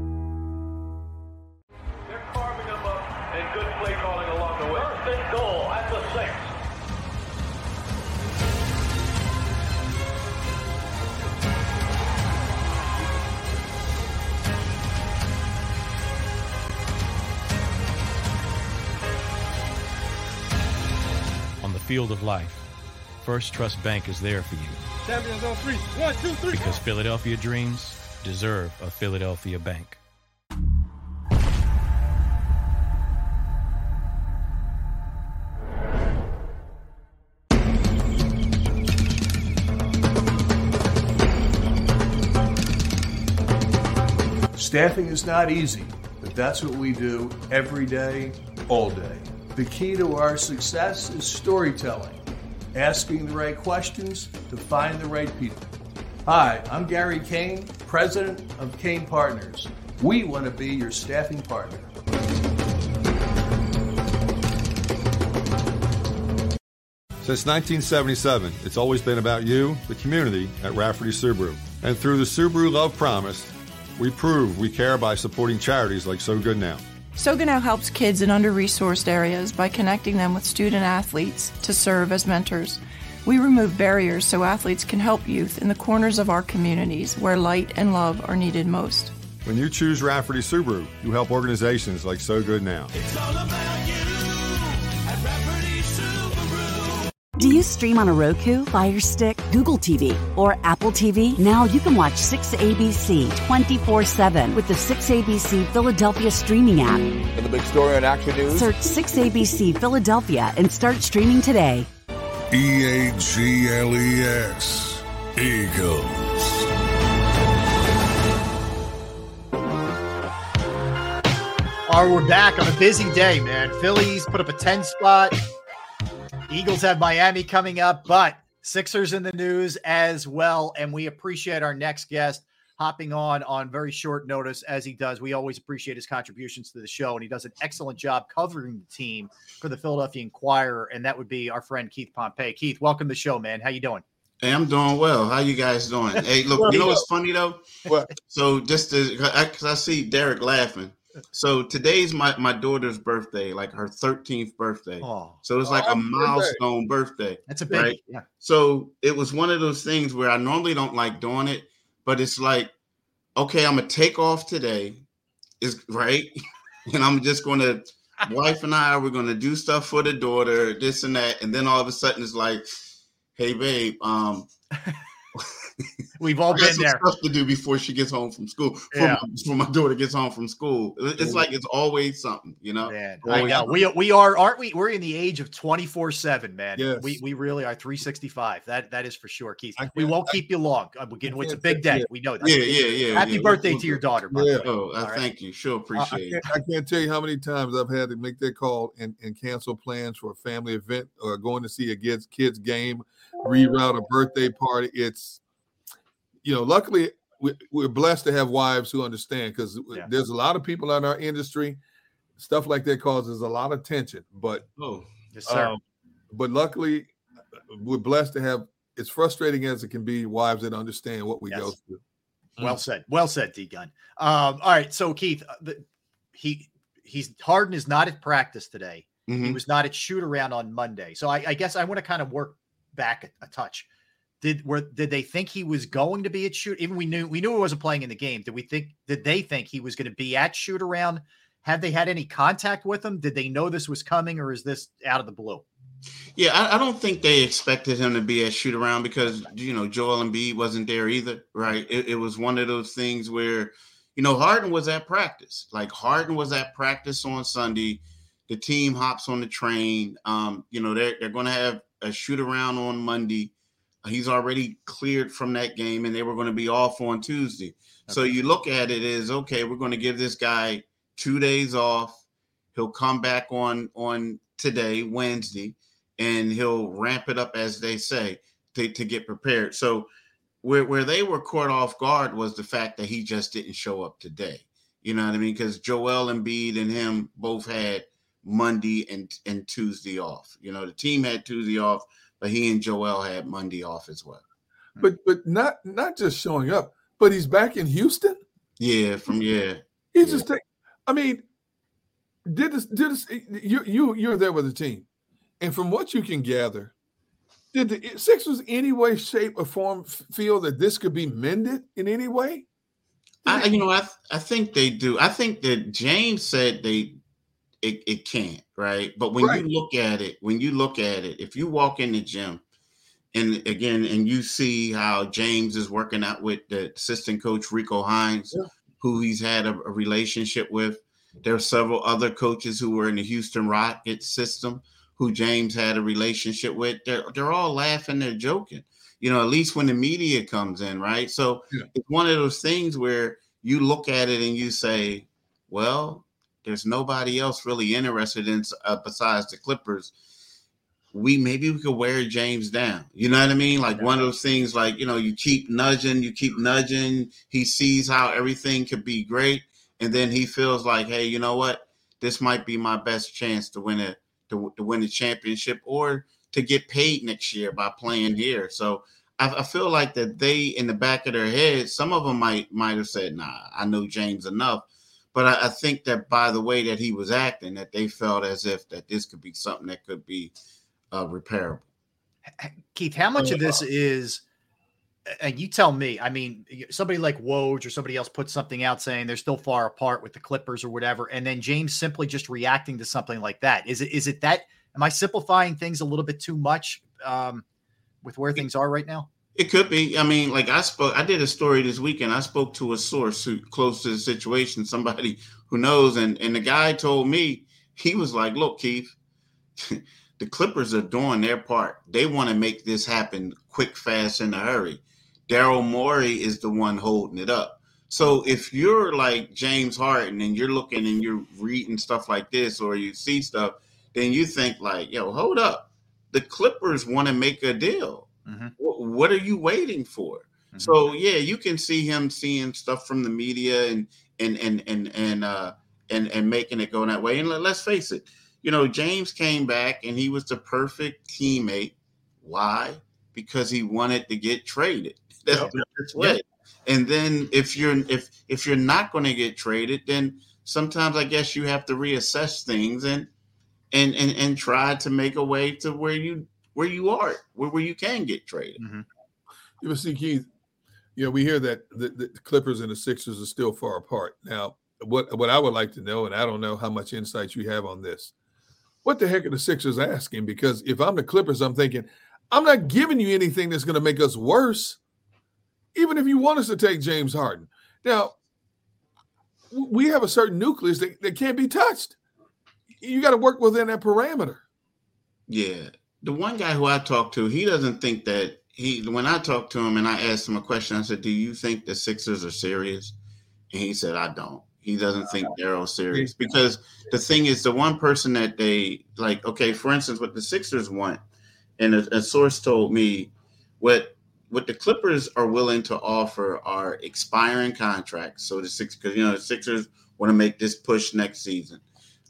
Field of life, First Trust Bank is there for you Champions on three. One, two, three. because Philadelphia dreams deserve a Philadelphia bank. Staffing is not easy, but that's what we do every day, all day. The key to our success is storytelling, asking the right questions to find the right people. Hi, I'm Gary Kane, president of Kane Partners. We want to be your staffing partner. Since 1977, it's always been about you, the community, at Rafferty Subaru. And through the Subaru Love Promise, we prove we care by supporting charities like So Good Now. Soga now helps kids in under resourced areas by connecting them with student athletes to serve as mentors. We remove barriers so athletes can help youth in the corners of our communities where light and love are needed most. When you choose Rafferty Subaru, you help organizations like So Good Now. Do you stream on a Roku, Fire Stick, Google TV, or Apple TV? Now you can watch 6ABC 24 7 with the 6ABC Philadelphia streaming app. For the big story on Action News, Search 6ABC Philadelphia and start streaming today. E A G L E S. Eagles. All right, we're back on a busy day, man. Phillies put up a 10 spot. Eagles have Miami coming up, but Sixers in the news as well. And we appreciate our next guest hopping on on very short notice as he does. We always appreciate his contributions to the show, and he does an excellent job covering the team for the Philadelphia Inquirer. And that would be our friend Keith Pompey. Keith, welcome to the show, man. How you doing? Hey, I'm doing well. How you guys doing? Hey, look, you know what's funny though? So just to, because I, see Derrick laughing. So today's my my daughter's birthday, like her 13th birthday. Oh. So it's like Oh, a happy birthday. milestone birthday. That's a big- right? yeah. So it was one of those things where I normally don't like doing it, but it's like, okay, I'm gonna take off today, is right, and I'm just gonna. Wife and I, we're gonna do stuff for the daughter, this and that, and then all of a sudden it's like, hey babe, um, We've all I been some there. stuff to do before she gets home from school. Before, Yeah. my, before my daughter gets home from school, it's like it's always something, you know. I know something. we we are, aren't we? We're in the age of twenty four seven, man. Yes. We we really are three sixty five. That that is for sure, Keith. I We can't- won't I- keep you long. Uh, we get- I It's a big day. yeah. We know that. Yeah, yeah, yeah. Happy yeah. birthday to your daughter. by Yeah. Oh, I All right. thank you. Sure, I, I appreciate it. can't, I can't tell you how many times I've had to make that call and, and cancel plans for a family event or going to see a kids kids game, reroute a birthday party. It's you know, luckily we, we're blessed to have wives who understand because there's a lot of people in our industry. Stuff like that causes a lot of tension, but oh, yes, sir. Um, but luckily, we're blessed to have. It's frustrating as it can be, wives that understand what we go through. Well said. Well said, D Gunn. Um, all right. So Keith, uh, the, he he's Harden is not at practice today. He Mhm. was not at shoot around on Monday. So I, I guess I want to kind of work back a, a touch. Did were did they think he was going to be at shoot? Even we knew we knew he wasn't playing in the game. Did we think did they think he was going to be at shoot around? Have they had any contact with him? Did they know this was coming, or is this out of the blue? Yeah, I, I don't think they expected him to be at shoot around because you know Joel Embiid wasn't there either, right? It, it was one of those things where, you know, Harden was at practice. Like Harden was at practice on Sunday. The team hops on the train. Um, you know, they're they're going to have a shoot around on Monday. He's already cleared from that game, and they were going to be off on Tuesday. So you look at it as okay, we're going to give this guy two days off. He'll come back on on today, Wednesday, and he'll ramp it up as they say to, to get prepared. So where where they were caught off guard was the fact that he just didn't show up today. You know what I mean? Because Joel Embiid and him both had Monday and and Tuesday off. You know, the team had Tuesday off, but he and Joel had Monday off as well. Hmm. But but not not just showing up, but he's back in Houston. Yeah, from yeah. He's just take. I mean, did this? Did this? You you you're there with the team, and from what you can gather, did the Sixers any way, shape, or form feel that this could be mended in any way? I, you know, I I think they do. I think that James said they it, it can't, right? But when Right. you look at it, when you look at it, if you walk in the gym and again, and you see how James is working out with the assistant coach Rico Hines, who he's had a, a relationship with. There are several other coaches who were in the Houston Rockets system who James had a relationship with. They're they're all laughing, they're joking. You know, at least when the media comes in, right? So it's one of those things where you look at it and you say, well, there's nobody else really interested in uh, besides the Clippers. We maybe we could wear James down. You know what I mean? Like one of those things, like you know, you keep nudging, you keep nudging. He sees how everything could be great, and then he feels like, hey, you know what? This might be my best chance to win a to, to win a championship or to get paid next year by playing here. So I, I feel like that they in the back of their head, some of them might might have said, "Nah, I know James enough." But I, I think that by the way that he was acting, that they felt as if that this could be something that could be uh, repairable. Keith, how much of this is, and you tell me, I mean, somebody like Woj or somebody else put something out saying they're still far apart with the Clippers or whatever, and then James simply just reacting to something like that. Is it is it that am I simplifying things a little bit too much um, with where things are right now? It could be. I mean, like I spoke, I did a story this weekend. I spoke to a source who close to the situation, somebody who knows, and and the guy told me he was like, "Look, Keith, the Clippers are doing their part. They want to make this happen quick, fast, in a hurry. Daryl Morey is the one holding it up. So if you're like James Harden and you're looking and you're reading stuff like this, or you see stuff, then you think like, yo, hold up, the Clippers want to make a deal. Wh- What are you waiting for? So yeah, you can see him seeing stuff from the media and and and and and uh and and making it go that way. And let, let's face it, you know, James came back and he was the perfect teammate. Why? Because he wanted to get traded. That's the best way. And then if you're if if you're not going to get traded, then sometimes I guess you have to reassess things and and and and try to make a way to where you where you are where, where you can get traded. Mm-hmm. You know, see, Keith, you know, we hear that the, the Clippers and the Sixers are still far apart. Now, what what I would like to know, and I don't know how much insight you have on this, what the heck are the Sixers asking? Because if I'm the Clippers, I'm thinking, I'm not giving you anything that's going to make us worse, even if you want us to take James Harden. Now, we have a certain nucleus that, that can't be touched. You got to work within that parameter. Yeah. The one guy who I talked to, he doesn't think that he when I talked to him and I asked him a question, I said, Do you think the Sixers are serious? And he said, I don't. He doesn't think Daryl's serious. Because the thing is, the one person that they like, okay, for instance, what the Sixers want, and a, a source told me what what the Clippers are willing to offer are expiring contracts. So the six because you know the Sixers want to make this push next season.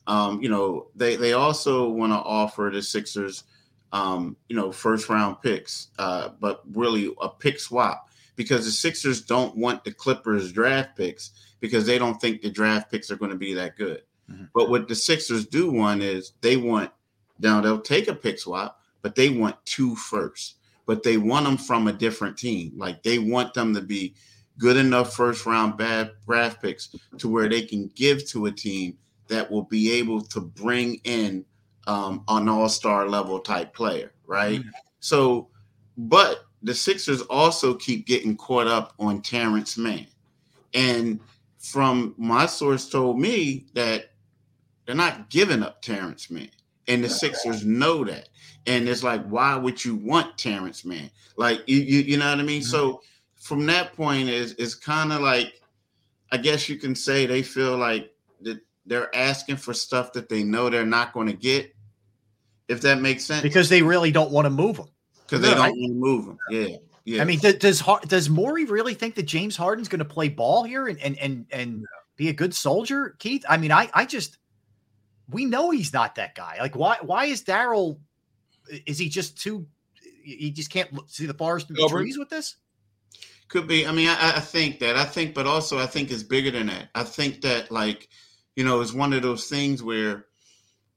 Um, you know, they they also want to offer the Sixers um, you know, first round picks, uh, but really a pick swap because the Sixers don't want the Clippers draft picks because they don't think the draft picks are going to be that good. But what the Sixers do want is they want now they'll take a pick swap, but they want two first. But they want them from a different team. Like they want them to be good enough first round bad draft picks to where they can give to a team that will be able to bring in um, an all star level type player, right? So, but the Sixers also keep getting caught up on Terrence Mann. And from my source told me that they're not giving up Terrence Mann. And the Sixers know that. And it's like, why would you want Terrence Mann? Like, you, you, you know what I mean? So from that point is is kind of like, I guess you can say they feel like they're asking for stuff that they know they're not going to get. If that makes sense. Because they really don't want to move them. Because they Yeah, don't I- want to move them. Yeah. Yeah. I mean, th- does Har- does Morey really think that James Harden's going to play ball here and and and and be a good soldier, Keith? I mean, I I just we know he's not that guy. Like, why why is Daryl? Is he just too? He just can't look, see the forest through the trees with this. Could be. I mean, I, I think that. I think, but also I think it's bigger than that. I think that, like, you know, it's one of those things where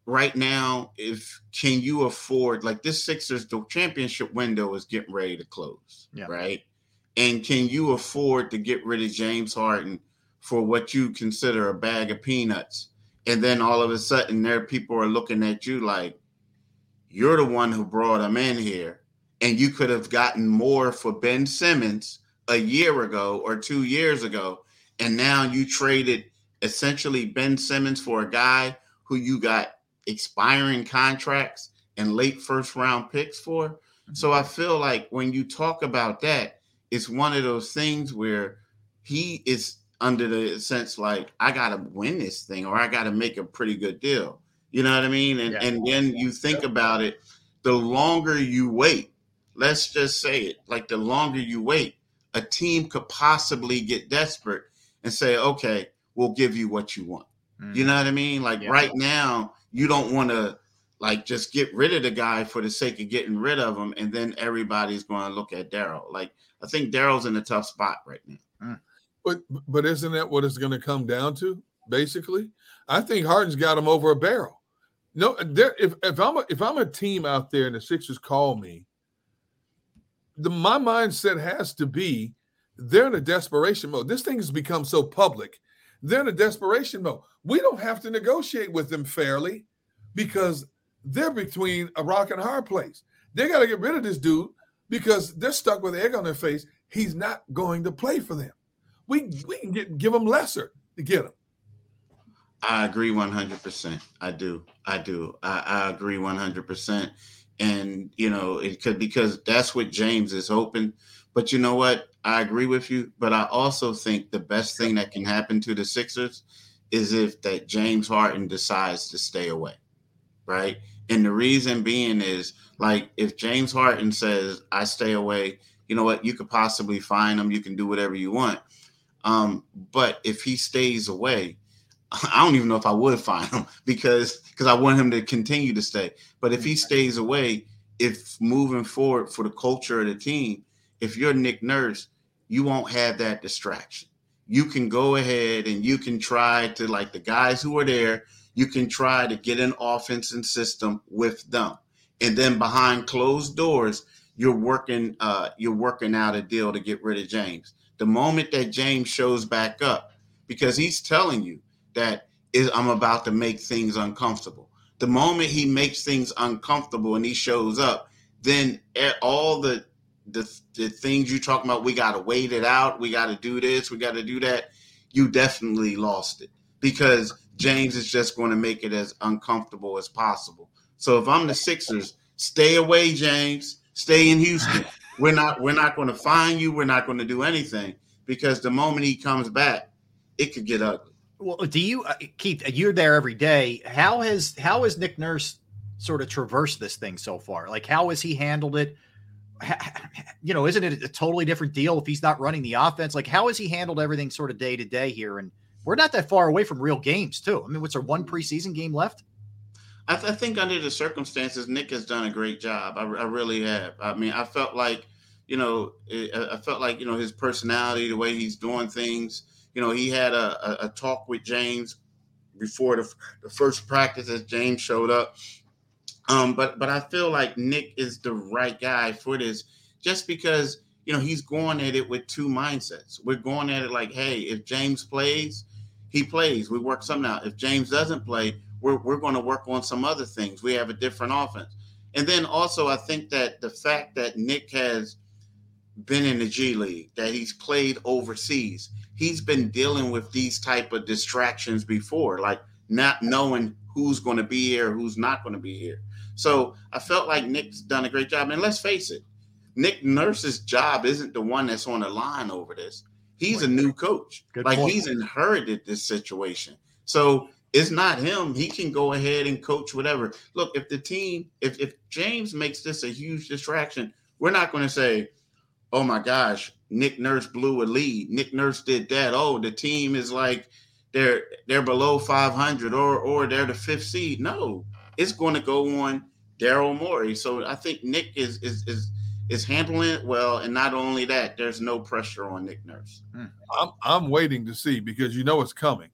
right now, if can you afford like this Sixers the championship window is getting ready to close, Yeah. right? And can you afford to get rid of James Harden for what you consider a bag of peanuts? And then all of a sudden, there people are looking at you like you're the one who brought him in here, and you could have gotten more for Ben Simmons a year ago or two years ago, and now you traded essentially Ben Simmons for a guy who you got expiring contracts and late first round picks for. Mm-hmm. So I feel like when you talk about that, it's one of those things where he is under the sense like I gotta win this thing or I gotta make a pretty good deal. You know what I mean? And and then you think about it, the longer you wait, let's just say it, like the longer you wait, a team could possibly get desperate and say, okay, we'll give you what you want. You mm. know what I mean? Like Yeah. right now, you don't want to like just get rid of the guy for the sake of getting rid of him, and then everybody's going to look at Daryl. Like I think Daryl's in a tough spot right now. Mm. But but isn't that what it's going to come down to? Basically, I think Harden's got him over a barrel. No, there. If if I'm a, if I'm a team out there and the Sixers call me, the my mindset has to be they're in a desperation mode. This thing has become so public. They're in a desperation mode. We don't have to negotiate with them fairly because they're between a rock and a hard place. They got to get rid of this dude because they're stuck with egg on their face. He's not going to play for them. We we can get give them lesser to get him. I agree 100%. I do. I do. I, I agree 100%. And, you know, it could because that's what James is hoping. But you know what? I agree with you. But I also think the best thing that can happen to the Sixers is if that James Harden decides to stay away. Right. And the reason being is like if James Harden says, I stay away, you know what? You could possibly find him. You can do whatever you want. Um, but if he stays away, I don't even know if I would find him because because I want him to continue to stay. But if he stays away, if moving forward for the culture of the team, if you're Nick Nurse, you won't have that distraction. You can go ahead and you can try to like the guys who are there, you can try to get an offense and system with them. And then behind closed doors, you're working uh you're working out a deal to get rid of James. The moment that James shows back up, because he's telling you that is I'm about to make things uncomfortable. The moment he makes things uncomfortable and he shows up, then all the the, the things you talking about, we got to wait it out, we got to do this, we got to do that. You definitely lost it because James is just going to make it as uncomfortable as possible. So if I'm the Sixers, stay away, James. Stay in Houston. We're not we're not going to find you. We're not going to do anything because the moment he comes back, it could get ugly. Well, do you, uh, Keith? You're there every day. How has how has Nick Nurse sort of traversed this thing so far? Like, how has he handled it? You know, isn't it a totally different deal if he's not running the offense? Like, how has he handled everything sort of day to day here? And we're not that far away from real games, too. I mean, what's there one preseason game left? I, th- I think under the circumstances, Nick has done a great job. I, really have. I mean, I felt like, you know, it, I I felt like you know his personality, the way he's doing things. You know, he had a, a, a talk with James before the, the first practice as James showed up. Um, but but I feel like Nick is the right guy for this, just because you know he's going at it with two mindsets. We're going at it like, hey, if James plays, he plays. We work something out. If James doesn't play, we're we're going to work on some other things. We have a different offense. And then also, I think that the fact that Nick has been in the G League, that he's played overseas, he's been dealing with these type of distractions before, like not knowing who's going to be here, who's not going to be here. So I felt like Nick's done a great job. And let's face it, Nick Nurse's job isn't the one that's on the line over this. He's a new coach. Good like point. he's inherited this situation. So it's not him. He can go ahead and coach whatever. Look, if the team, if if James makes this a huge distraction, we're not going to say, "Oh my gosh, Nick Nurse blew a lead. Nick Nurse did that. Oh, the team is like they're they're below 500 or or they're the fifth seed." No, it's going to go on Daryl Morey. So I think Nick is is is is handling it well, and not only that, there's no pressure on Nick Nurse. I'm I'm waiting to see because you know it's coming.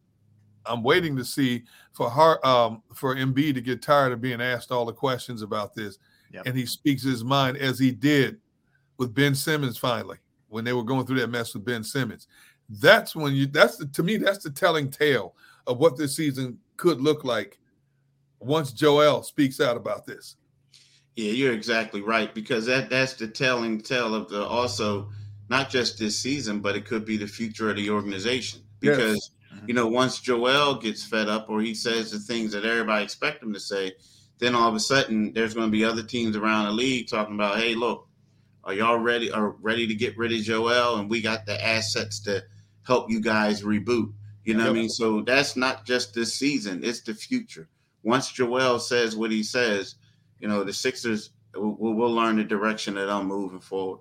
I'm waiting to see for her um, for Embiid to get tired of being asked all the questions about this, Yep. and he speaks his mind as he did with Ben Simmons finally when they were going through that mess with Ben Simmons. That's when you. That's the to me. That's the telling tale of what this season could look like once Joel speaks out about this. Yeah, you're exactly right because that that's the telling tale of the also not just this season, but it could be the future of the organization. Yes. Because mm-hmm. you know, once Joel gets fed up or he says the things that everybody expect him to say, then all of a sudden there's going to be other teams around the league talking about, hey, look, are y'all ready? Are ready to get rid of Joel? And we got the assets to help you guys reboot. You know what I mean? So that's not just this season; it's the future. Once Joel says what he says, you know, the Sixers will we'll learn the direction that I'm moving forward.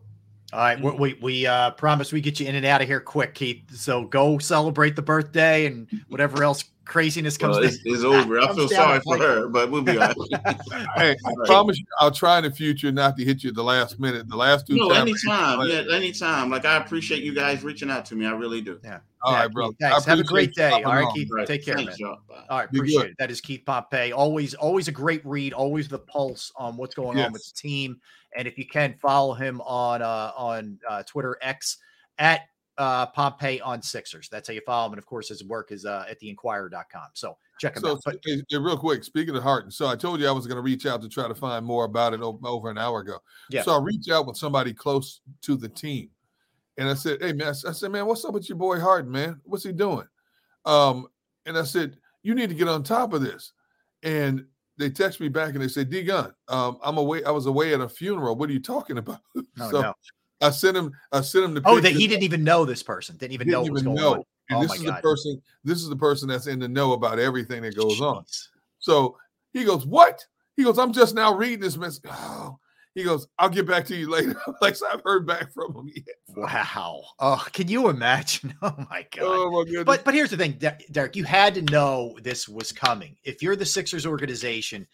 All right, we we, we uh, promise we get you in and out of here quick, Keith. So go celebrate the birthday and whatever else craziness comes. Well, it's, down- it's over. I feel sorry for her, but we'll be all right. Hey, I promise you, I'll try in the future not to hit you at the last minute. The last two No, times. anytime. Yeah, anytime. Like I appreciate you guys reaching out to me. I really do. Yeah. All Yeah, right, brother. Keith, Thanks. Have a great day. All right, on. Keith. Right. Take care, Thanks, man. y'all. All right, Be appreciate good. it. That is Keith Pompey. Always, always a great read. Always the pulse on what's going on with the team. And if you can follow him on uh, on uh, Twitter X at uh, Pompey on Sixers. That's how you follow him. And of course, his work is uh, at theinquirer.com. So check him So, out. But hey, hey, real quick, speaking of Harden, so I told you I was going to reach out to try to find more about it over, over an hour ago. Yeah. So I reached out with somebody close to the team, and I said, "Hey man," I said, "Man, what's up with your boy Harden, man? What's he doing?" Um, and I said, "You need to get on top of this." And they text me back and they said, "D Gunn, um, I'm away. I was away at a funeral. What are you talking about?" Oh, so no. I sent him. I sent him the. oh, that he didn't even know this person. Didn't even know was going on. And Oh this is god. the person. This is the person that's in the know about everything that goes on. So he goes, "What?" He goes, "I'm just now reading this message." Oh. He goes, "I'll get back to you later." Like, so I've heard back from him yet. Wow. Oh, can you imagine? Oh my god. Oh my goodness! But but here's the thing, De- Derrick. You had to know this was coming. If you're the Sixers organization,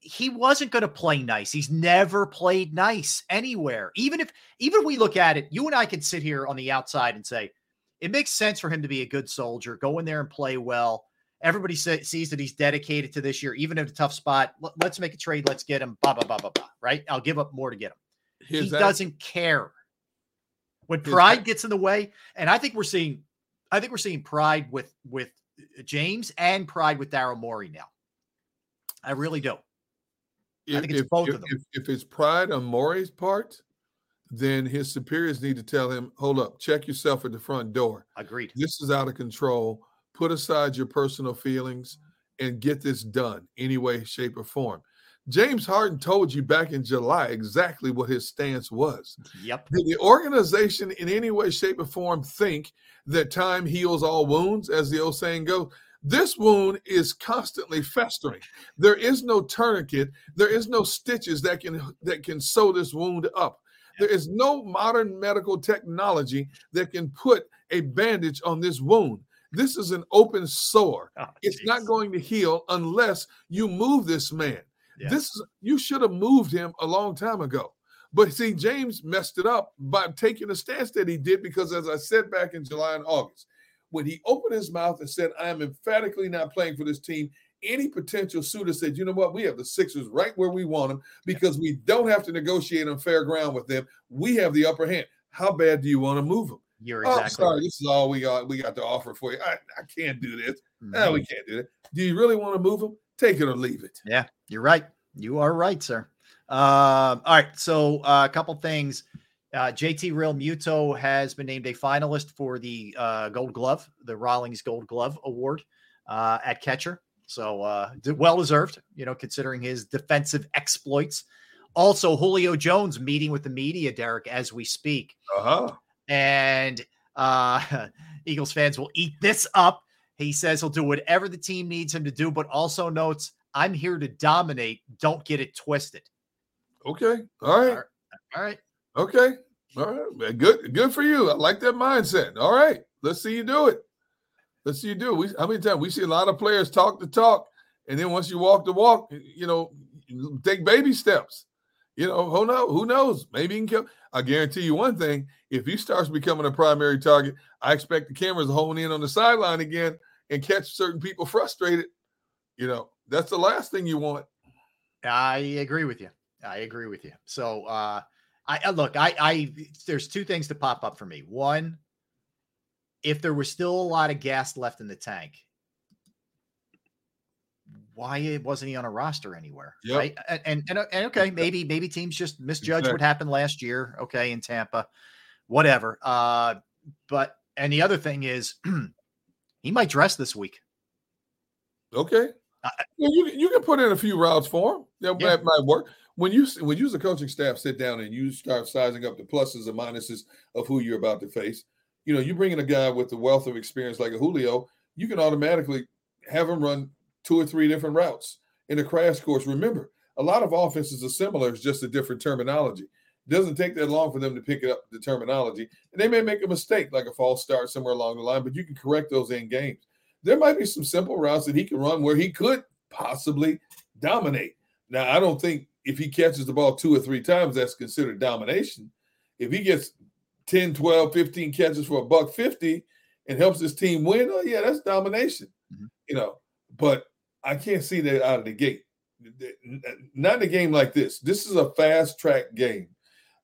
he wasn't going to play nice. He's never played nice anywhere. Even if even if we look at it, you and I can sit here on the outside and say it makes sense for him to be a good soldier, go in there and play well. Everybody sa- sees that he's dedicated to this year, even in a tough spot. Let- Let's make a trade. Let's get him. Blah blah blah blah blah. Right? I'll give up more to get him. His he doesn't care when pride gets in the way and i think we're seeing i think we're seeing pride with with uh, james and pride with daryl morey now i really do if, I think it's if- both if, of them. If, if it's pride on Morey's part, then his superiors need to tell him, "Hold up, check yourself at the front door. agreed This is out of control. Put aside your personal feelings and get this done any way, shape, or form." James Harden told you back in July exactly what his stance was. yep Did the organization in any way, shape, or form think that time heals all wounds, as the old saying goes? This wound is constantly festering. There is no tourniquet, there is no stitches that can that can sew this wound up. There is no modern medical technology that can put a bandage on this wound. This is an open sore. Oh, it's not going to heal unless you move this man. Yeah. This is you should have moved him a long time ago. But see, James messed it up by taking the stance that he did because, as I said back in July and August, when he opened his mouth and said, I am emphatically not playing for this team, any potential suitor said, you know what, we have the Sixers right where we want them because we don't have to negotiate on fair ground with them. We have the upper hand. How bad do you want to move them? You're Oh, exactly sorry, right. this is all we got. We got to offer for you. I, I can't do this. No, Mhm. we can't do that. Do you really want to move them? Take it or leave it. yeah you're right you are right sir um all right so uh, a couple things uh, JT Realmuto has been named a finalist for the uh, Gold Glove, the Rawlings Gold Glove Award uh, at catcher. So uh, well deserved, you know, considering his defensive exploits. Also, Julio Jones meeting with the media, Derrick, as we speak. Uh-huh. And uh, Eagles fans will eat this up. He says he'll do whatever the team needs him to do, but also notes, I'm here to dominate. Don't get it twisted. Okay. All right. All right. Okay. All right. Good. Good for you. I like that mindset. All right. Let's see you do it. Let's see you do it. We, how many times we see a lot of players talk the talk, and then once you walk the walk, you know, take baby steps. You know, who know? Who knows? Maybe he can kill. I guarantee you one thing: if he starts becoming a primary target, I expect the cameras to hone in on the sideline again, and catch certain people frustrated, you know, that's the last thing you want. I agree with you. I agree with you. So uh I look, I I there's two things to pop up for me. One, if there was still a lot of gas left in the tank, why wasn't he on a roster anywhere? Yep. Right. And, and and okay, maybe maybe teams just misjudged what happened last year. Okay, in Tampa, whatever. Uh, but and the other thing is, he might dress this week. Okay. Yeah, you you can put in a few routes for him. That Yeah. might, might work. When you when you as a coaching staff sit down and you start sizing up the pluses and minuses of who you're about to face, you know, you bring in a guy with the wealth of experience like a Julio, you can automatically have him run two or three different routes in a crash course. Remember, a lot of offenses are similar, it's just a different terminology. It doesn't take that long for them to pick up the terminology. And they may make a mistake, like a false start somewhere along the line, but you can correct those in games. There might be some simple routes that he can run where he could possibly dominate. Now, I don't think if he catches the ball two or three times, that's considered domination. If he gets 10, 12, 15 catches for a buck 50 and helps his team win, oh, yeah, that's domination. Mm-hmm. You know, but I can't see that out of the gate. Not in a game like this. This is a fast track game.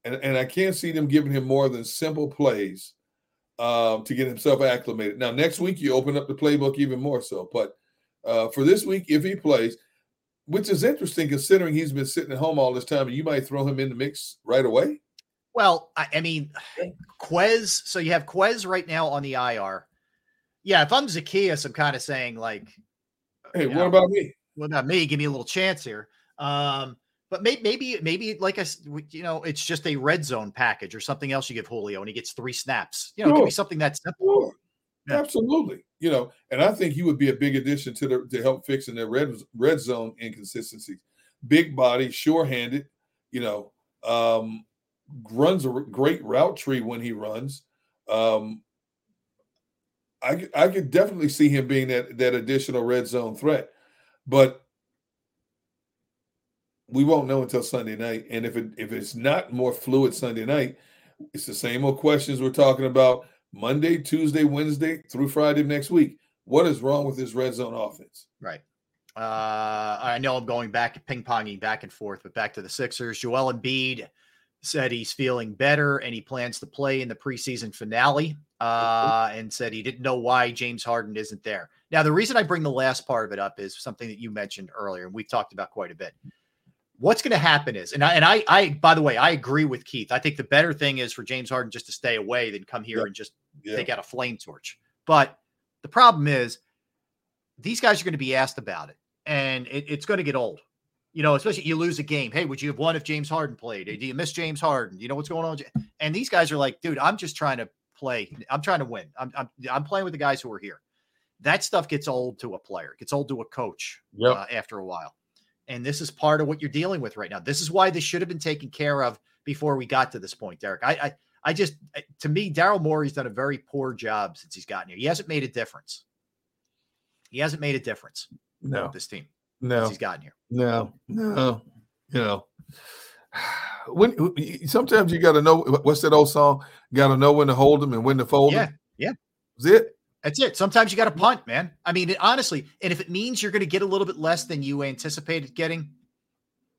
And, and I can't see them giving him more than simple plays um, to get himself acclimated. Now, next week, you open up the playbook even more so. But uh, for this week, if he plays, which is interesting considering he's been sitting at home all this time, and you might throw him in the mix right away. Well, I, I mean, Quez. So you have Quez right now on the IR. Yeah, if I'm Zaccheaus, I'm kind of saying like, Hey, what know, about me? What about me? Give me a little chance here. Um, but maybe, maybe, maybe like I, you know, it's just a red zone package or something else. You give Julio and he gets three snaps. You know, Sure. be something that's simple. Sure. Absolutely. You know, and I think he would be a big addition to the to help fixing their red red zone inconsistencies. Big body, sure-handed, you know, um, runs a great route tree when he runs. Um, I I could definitely see him being that that additional red zone threat, but we won't know until Sunday night. And if it if it's not more fluid Sunday night, it's the same old questions we're talking about Monday, Tuesday, Wednesday through Friday of next week. What is wrong with this red zone offense? Right. Uh, I know I'm going back ping ponging back and forth, but back to the Sixers. Joel Embiid said he's feeling better and he plans to play in the preseason finale. Uh, and said he didn't know why James Harden isn't there. Now, the reason I bring the last part of it up is something that you mentioned earlier, and we've talked about quite a bit. What's going to happen is, and I, and I, I, by the way, I agree with Keith. I think the better thing is for James Harden just to stay away than come here and just Yeah. take out a flame torch. But the problem is, these guys are going to be asked about it, and it, it's going to get old. You know, especially you lose a game. Hey, would you have won if James Harden played? Do you miss James Harden? You know what's going on? And these guys are like, dude, I'm just trying to play. I'm trying to win. I'm I'm, I'm playing with the guys who are here. That stuff gets old to a player. It gets old to a coach Yep. uh, after a while. And this is part of what you're dealing with right now. This is why this should have been taken care of before we got to this point, Derrick. I I, I just to me, Daryl Morey's done a very poor job since he's gotten here. He hasn't made a difference. He hasn't made a difference No. with this team No. since he's gotten here. No, no, you know. When sometimes you got to know what's that old song? Got to know when to hold them and when to fold Yeah, them. yeah. That's it. That's it. Sometimes you got to punt, man. I mean, it- honestly, and if it means you're going to get a little bit less than you anticipated getting,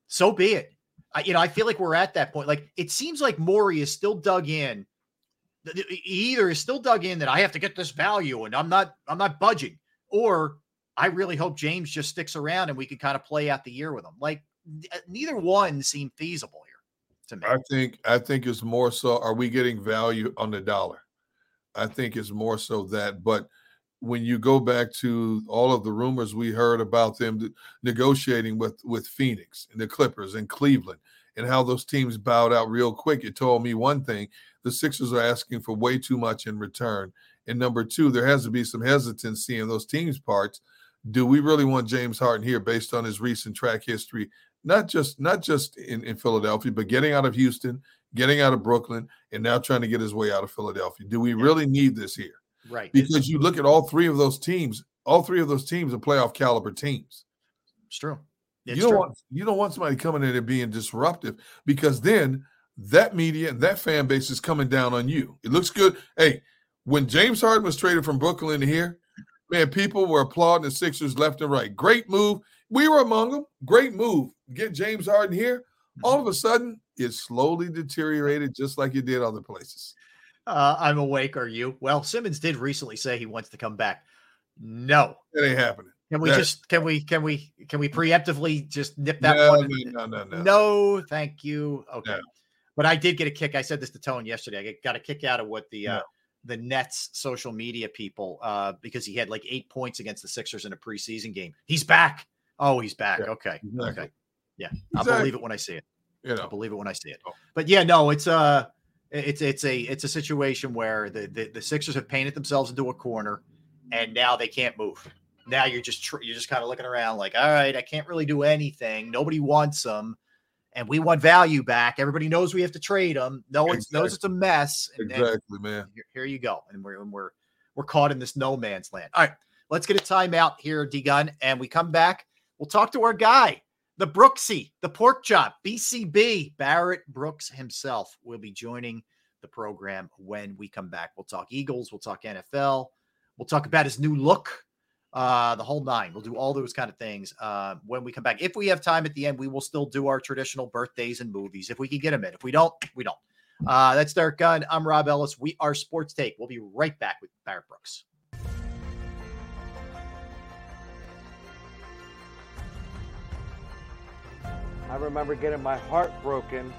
so be it. I, you know, I feel like we're at that point. Like it seems like Morey is still dug in. He either is still dug in that I have to get this value and I'm not, I'm not budging, or I really hope James just sticks around and we can kind of play out the year with him. Like Uh, neither one seem feasible here to me. I think I think it's more so are we getting value on the dollar? I think it's more so that but when you go back to all of the rumors we heard about them negotiating with with Phoenix and the Clippers and Cleveland and how those teams bowed out real quick, it told me one thing: the Sixers are asking for way too much in return. And number two, there has to be some hesitancy in those teams' parts. Do we really want James Harden here based on his recent track history? Not just not just in, in Philadelphia, but getting out of Houston, getting out of Brooklyn, and now trying to get his way out of Philadelphia. Do we really need this here? Right. Because you look at all three of those teams, all three of those teams are playoff caliber teams. It's true. It's you don't true. want you don't want somebody coming in and being disruptive because then that media and that fan base is coming down on you. It looks good. Hey, when James Harden was traded from Brooklyn to here, Man, people were applauding the Sixers left and right. Great move. We were among them. Great move. Get James Harden here. All of a sudden, it slowly deteriorated just like it did other places. Uh, I'm awake. Are you? Well, Simmons did recently say he wants to come back. No, it ain't happening. Can we That- just can we can we can we preemptively just nip that No, one? no, no, no, no. No, thank you. Okay. No. But I did get a kick. I said this to Tone yesterday. I got a kick out of what the uh the Nets social media people uh because he had like eight points against the Sixers in a preseason game. He's back. Oh, he's back. okay. exactly. Okay. Yeah. I'll believe it when I see it. You I'll believe it when I see it. Oh. But yeah, no, it's uh, a it's it's a it's a situation where the the, the Sixers have painted themselves into a corner and now they can't move. Now you're just tr- you're just kind of looking around like, all right, I can't really do anything. Nobody wants them, and we want value back. Everybody knows we have to trade them. No one knows it's a mess. And, and exactly, man. here, here you go, and we're and we're we're caught in this no man's land. All right, let's get a timeout here, D Gunn, and we come back. We'll talk to our guy, the Brooksy, the pork chop, BCB, Barrett Brooks himself will be joining the program when we come back. We'll talk Eagles, we'll talk NFL, we'll talk about his new look, uh, the whole nine. We'll do all those kind of things uh, when we come back. If we have time at the end, we will still do our traditional birthdays and movies if we can get them in. If we don't, we don't. Uh, that's Derrick Gunn. I'm Rob Ellis. We are Sports Take. We'll be right back with Barrett Brooks. I remember getting my heart broken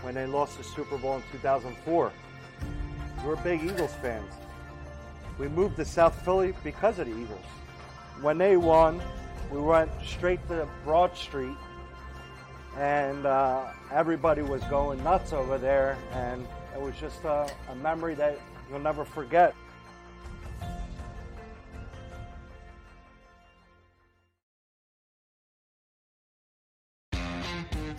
when they lost the Super Bowl in 2004. We're big Eagles fans. We moved to South Philly because of the Eagles. When they won, we went straight to Broad Street, and uh, everybody was going nuts over there, and it was just a, a memory that you'll never forget.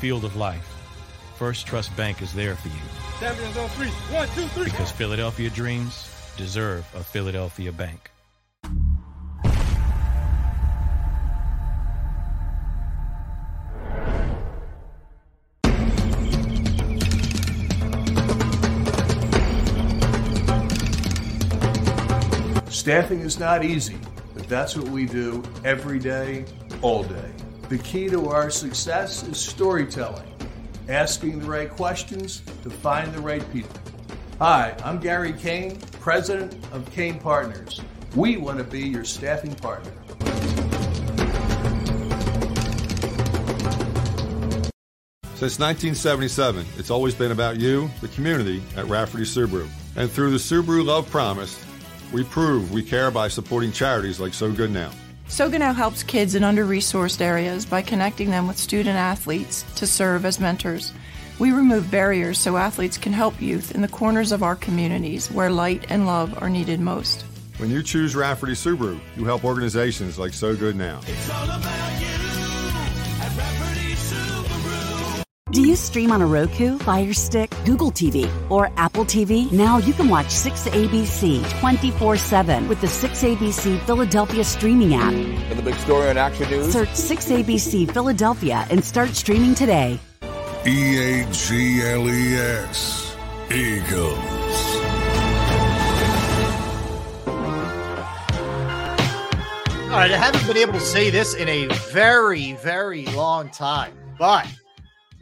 Field of life, First Trust Bank is there for you Champions on three. One, two, three. because Philadelphia dreams deserve a Philadelphia bank. Staffing is not easy, but that's what we do every day, all day. The key to our success is storytelling, asking the right questions to find the right people. Hi, I'm Gary Kane, president of Kane Partners. We want to be your staffing partner. Since 1977, it's always been about you, the community, at Rafferty Subaru. And through the Subaru Love Promise, we prove we care by supporting charities like So Good Now. Sogano helps kids in under resourced areas by connecting them with student athletes to serve as mentors. We remove barriers so athletes can help youth in the corners of our communities where light and love are needed most. When you choose Rafferty Subaru, you help organizations like So Good Now. Do you stream on a Roku, Fire Stick, Google TV, or Apple TV? Now you can watch 6ABC 24 7 with the 6ABC Philadelphia streaming app. And the big story on Action News? Search 6ABC Philadelphia and start streaming today. E A G L E S. Eagles. All right, I haven't been able to say this in a very, very long time, but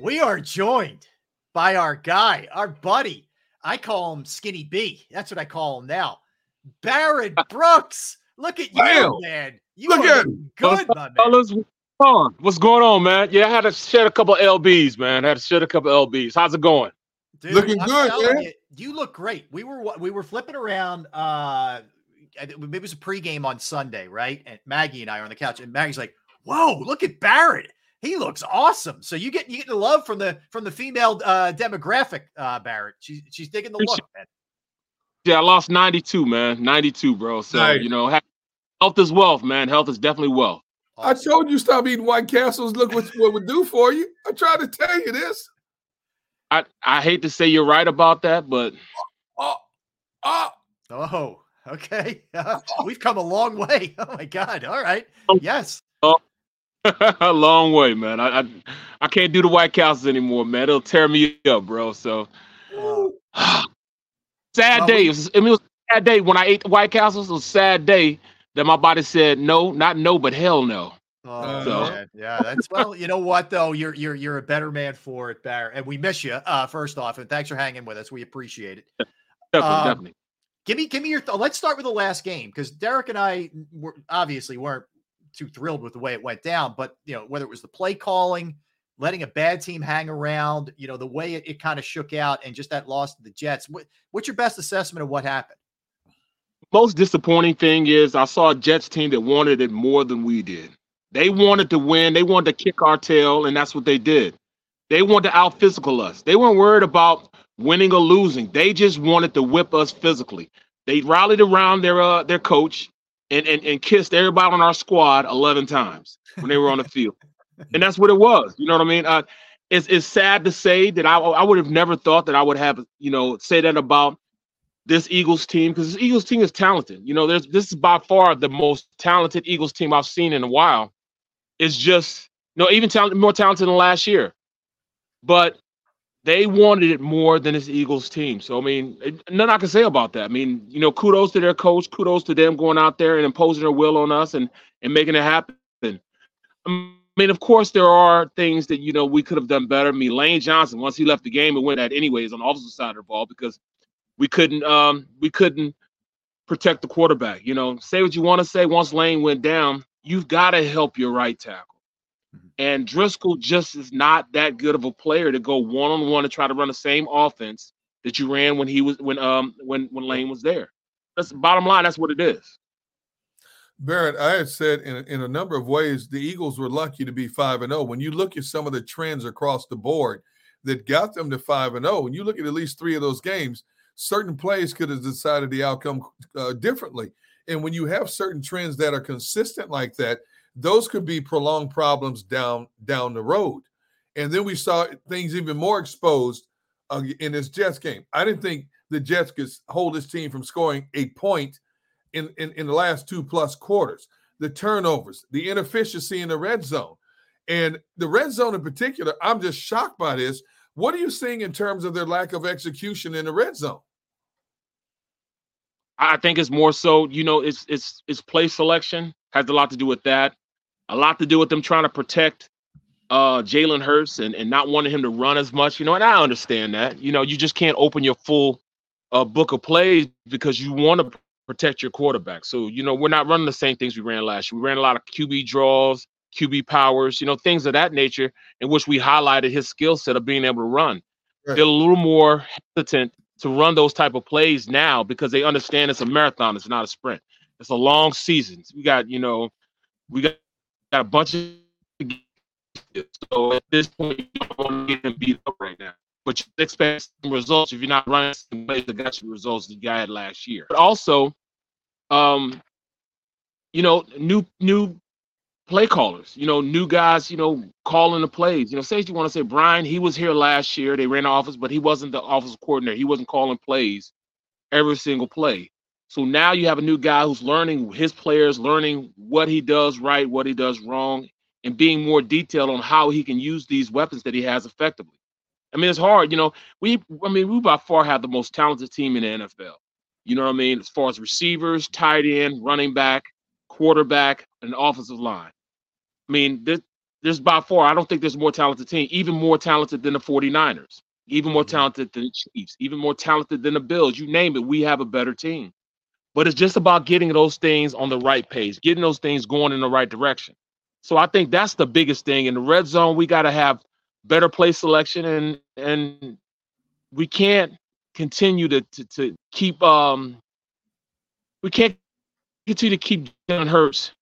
we are joined by our guy, our buddy. I call him Skinny B. That's what I call him now. Barrett Brooks. Look at Bam. you, man. You Look at good, my man. Fellas, what's going on? What's going on, man? Yeah, I had to shed a couple LBs, man. I had to shed a couple LBs. How's it going? Dude, I'm telling You, you look great. We were we were flipping around. Uh, maybe it was a pregame on Sunday, right? And Maggie and I are on the couch, and Maggie's like, "Whoa, look at Barrett. He looks awesome." So you get you get the love from the from the female uh, demographic, uh, Barrett. She's she's digging the look, man. Yeah, I lost 92, man. 92, bro. So, Nice. you know, health is wealth, man. Health is definitely wealth. I told you stop eating White Castles. Look what what would do for you. I tried to tell you this. I, I hate to say you're right about that, but Oh, okay. we've come a long way. Oh my God. All right. Yes. Oh, a long way, man. I, I I can't do the White Castles anymore, man. It'll tear me up, bro. So sad day. It was, I mean, it was a sad day when I ate the White Castles. It was a sad day that my body said no, not no, but hell no. Oh, So- man. yeah, that's well. You know what though? You're you're you're a better man for it, Barrett, and we miss you. Uh, first off, and thanks for hanging with us. We appreciate it. Definitely, Um, definitely. Give me give me your. Th- let's start with the last game because Derrick and I were obviously weren't too thrilled with the way it went down, but you know whether it was the play calling, letting a bad team hang around, you know the way it, it kind of shook out, and just that loss to the Jets. What, what's your best assessment of what happened? most disappointing thing is I saw a Jets team that wanted it more than we did. They wanted to win. They wanted to kick our tail, and that's what they did. They wanted to out physical us. They weren't worried about winning or losing. They just wanted to whip us physically. They rallied around their uh, their coach and, and and kissed everybody on our squad eleven times when they were on the field, and that's what it was. You know what I mean? Uh, it's it's sad to say that I I would have never thought that I would have you know say that about this Eagles team because this Eagles team is talented. You know, there's this is by far the most talented Eagles team I've seen in a while. It's just you know even talented, more talented than last year, but they wanted it more than this Eagles team. So I mean, nothing I can say about that. I mean, you know, kudos to their coach, kudos to them going out there and imposing their will on us and and making it happen. I mean, of course, there are things that you know we could have done better. I mean, Lane Johnson, once he left the game, it went at anyways on the offensive side of the ball because we couldn't um we couldn't protect the quarterback. You know, say what you want to say. Once Lane went down, you've got to help your right tackle. And Driscoll just is not that good of a player to go one on one to try to run the same offense that you ran when he was when um when when Lane was there. That's bottom line. That's what it is. Barrett, I had said in, in a number of ways the Eagles were lucky to be 5 and 0. When you look at some of the trends across the board that got them to 5 and 0, when you look at at least three of those games, certain plays could have decided the outcome uh, differently. And when you have certain trends that are consistent like that, those could be prolonged problems down down the road. And then we saw things even more exposed uh, in this Jets game. I didn't think the Jets could hold this team from scoring a point in, in, in the last two plus quarters. The turnovers, the inefficiency in the red zone. And the red zone in particular, I'm just shocked by this. What are you seeing in terms of their lack of execution in the red zone? I think it's more so, you know, it's it's it's play selection has a lot to do with that. A lot to do with them trying to protect uh Jalen Hurts and, and not wanting him to run as much, you know, and I understand that. You know, you just can't open your full uh book of plays because you want to protect your quarterback. So, you know, we're not running the same things we ran last year. We ran a lot of QB draws, QB powers, you know, things of that nature in which we highlighted his skill set of being able to run. They're a little more hesitant to run those type of plays now because they understand it's a marathon, it's not a sprint. It's a long season. We got, you know, we got, got a bunch of so at this point you don't want to get them beat up right now. But you expect some results if you're not running some plays that got results that you had last year. But also, um, you know, new new play callers, you know, new guys, you know, calling the plays. You know, say you want to say Brian, he was here last year. They ran the office, but he wasn't the office coordinator. He wasn't calling plays every single play. So now you have a new guy who's learning his players, learning what he does right, what he does wrong, and being more detailed on how he can use these weapons that he has effectively. I mean, it's hard, you know. We, I mean, we by far have the most talented team in the NFL. You know what I mean? As far as receivers, tight end, running back, quarterback, and offensive line. I mean, this, there's by far, I don't think there's a more talented team, even more talented than the 49ers, even more mm-hmm. talented than the Chiefs, even more talented than the Bills. You name it, we have a better team. But it's just about getting those things on the right pace, getting those things going in the right direction. So I think that's the biggest thing. In the red zone, we got to have better play selection and and we can't continue to to, to keep um we can't continue to keep Jalen Hurts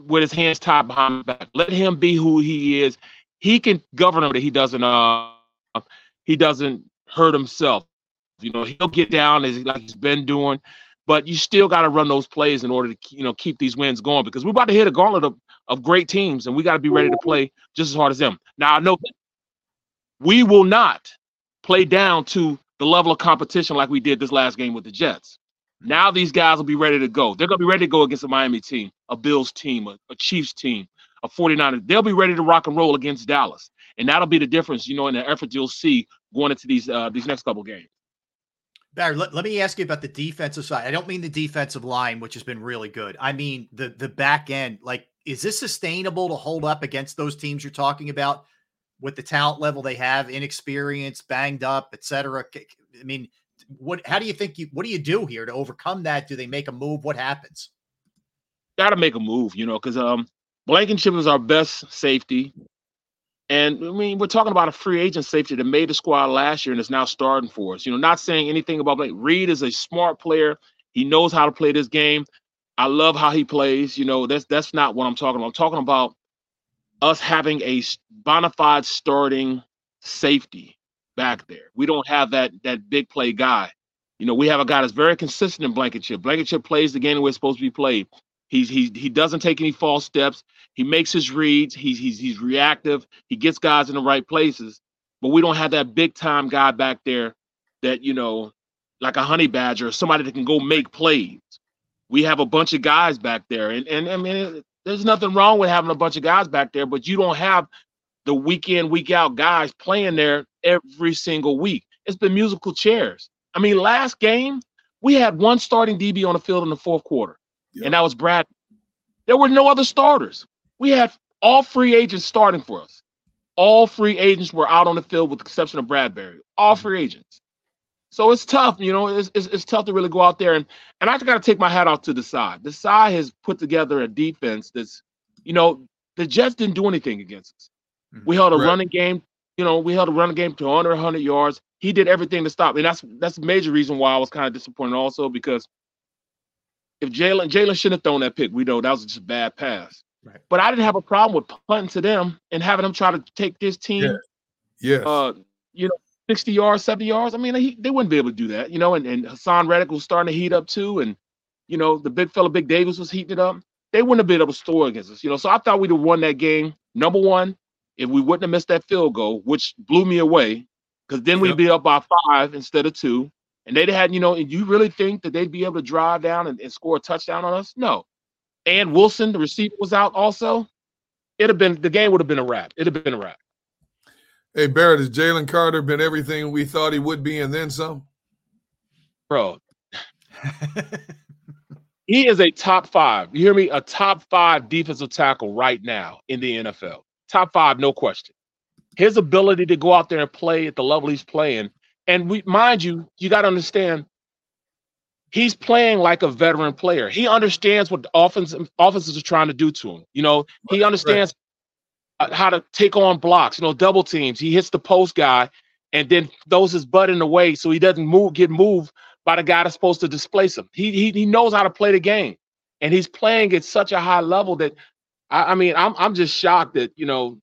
with his hands tied behind his back. Let him be who he is. He can govern him that he doesn't uh he doesn't hurt himself. You know, he'll get down as like he's been doing, but you still got to run those plays in order to you know keep these wins going because we're about to hit a gauntlet of, of great teams and we got to be ready to play just as hard as them. Now I know we will not play down to the level of competition like we did this last game with the Jets. Now these guys will be ready to go. They're going to be ready to go against a Miami team, a Bills team, a, a Chiefs team, a 49ers. They'll be ready to rock and roll against Dallas. And that'll be the difference, you know, in the effort you'll see going into these uh, these next couple games. Barry, let, let me ask you about the defensive side. I don't mean the defensive line, which has been really good. I mean the the back end. Like, is this sustainable to hold up against those teams you're talking about with the talent level they have, inexperienced, banged up, etc.? I mean, what? How do you think you? What do you do here to overcome that? Do they make a move? What happens? Got to make a move, you know, because um, Blankenship is our best safety. And I mean, we're talking about a free agent safety that made the squad last year and is now starting for us. You know, not saying anything about Blake. Reed is a smart player. He knows how to play this game. I love how he plays. You know, that's that's not what I'm talking about. I'm talking about us having a bona fide starting safety back there. We don't have that that big play guy. You know, we have a guy that's very consistent in Blankenship. Blankenship plays the game the way it's supposed to be played. He's he he doesn't take any false steps. He makes his reads. He's he's he's reactive. He gets guys in the right places. But we don't have that big time guy back there that you know, like a honey badger, somebody that can go make plays. We have a bunch of guys back there, and and I mean, there's nothing wrong with having a bunch of guys back there, but you don't have the week in week out guys playing there every single week. It's been musical chairs. I mean, last game we had one starting DB on the field in the fourth quarter and that was Brad. There were no other starters. We had all free agents starting for us. All free agents were out on the field with the exception of Bradberry. All Mm-hmm. free agents. So it's tough, you know, it's, it's, it's tough to really go out there and and I got to take my hat off to Desai. The side has put together a defense that's, you know, the Jets didn't do anything against us. We held a Right. running game, you know, we held a running game to under 100 yards. He did everything to stop, and that's that's a major reason why I was kind of disappointed also because if Jalen Jalen shouldn't have thrown that pick, we know that was just a bad pass. Right. But I didn't have a problem with punting to them and having them try to take this team, Yeah. Yes. uh, you know, 60 yards, 70 yards. I mean, he, they wouldn't be able to do that, you know. And, and Haason Reddick was starting to heat up too, and you know, the big fella, Big Davis, was heating it up. They wouldn't have been able to score against us, you know. So I thought we'd have won that game. Number one, if we wouldn't have missed that field goal, which blew me away, because then we'd be up by five instead of two. And they'd had, you know, and you really think that they'd be able to drive down and, and score a touchdown on us? No. And Wilson, the receiver, was out also. It'd have been the game would have been a wrap. It'd have been a wrap. Hey Barrett, has Jalen Carter been everything we thought he would be and then some? Bro. he is a top five. You hear me? A top five defensive tackle right now in the NFL. Top five, no question. His ability to go out there and play at the level he's playing, and we mind you, you got to understand, he's playing like a veteran player. He understands what the offense offenses are trying to do to him. You know, he understands uh, how to take on blocks. You know, double teams. He hits the post guy, and then throws his butt in the way so he doesn't move, get moved by the guy that's supposed to displace him. He he, he knows how to play the game, and he's playing at such a high level that I, I mean, I'm I'm just shocked that you know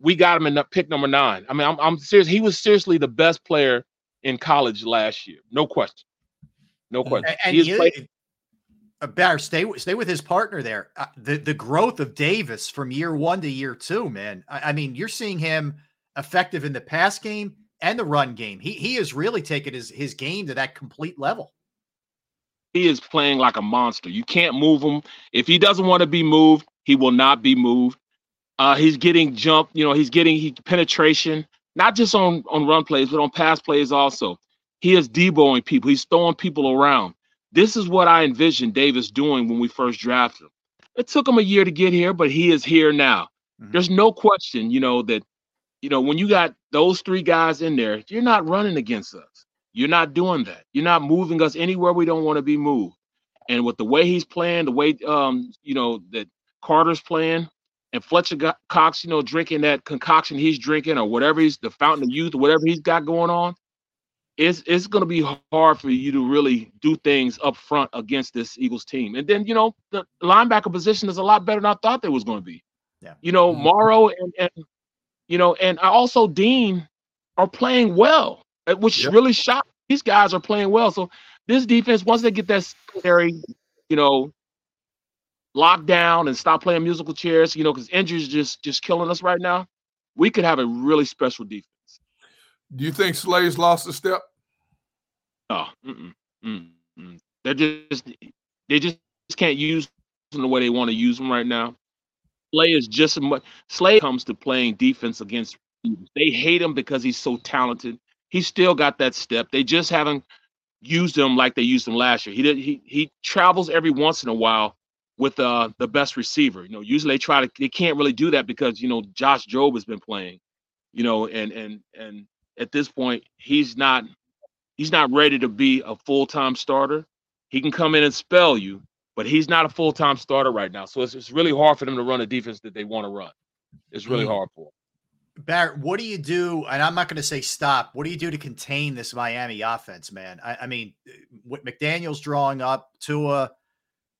we got him in pick number nine. I mean, I'm I'm serious. He was seriously the best player in college last year, no question, no question. And, He has you- played- uh, Barry, stay with- stay with his partner there. Uh, the the growth of Davis from year one to year two, man. I, I mean, you're seeing him effective in the pass game and the run game. He he has really taken his his game to that complete level. he is playing like a monster. You can't move him. If he doesn't want to be moved, he will not be moved. Uh, he's getting jump. You know, he's getting he, penetration, not just on on run plays, but on pass plays also. He is deboing people. He's throwing people around. This is what I envisioned Davis doing when we first drafted him. it took him a year to get here, but he is here now. Mm-hmm. There's no question, you know, that you know, when you got those three guys in there, you're not running against us. You're not doing that. You're not moving us anywhere we don't want to be moved. And with the way he's playing, the way um, you know, that Carter's playing, and Fletcher Cox, you know, drinking that concoction he's drinking or whatever he's the fountain of youth or whatever he's got going on, it's it's going to be hard for you to really do things up front against this Eagles team. And then you know the linebacker position is a lot better than I thought they was going to be. Yeah. You know, mm-hmm. Morrow and, and you know, and also Dean are playing well, uh, which yep. really shocked. These guys are playing well. So this defense, once they get that secondary, you know, locked down and stop playing musical chairs, you know, because injuries just just killing us right now, we could have a really special defense. Do you think Slay's lost a step? No, mm-mm, mm-mm. they just they just can't use them the way they want to use them right now. Slay is just as much. Slay comes to playing defense against. They hate him because he's so talented. He still got that step. They just haven't used him like they used him last year. He did. He he travels every once in a while with uh the best receiver. You know, usually they try to. They can't really do that because you know Josh Jobe has been playing. You know, and and and at this point he's not he's not ready to be a full-time starter. He can come in and spell you, but he's not a full-time starter right now. So it's, it's really hard for them to run a defense that they want to run. It's really mm-hmm. hard for them. Barrett, what do you do? And I'm not going to say stop. What do you do to contain this Miami offense, man? I, I mean, what McDaniel's drawing up, Tua,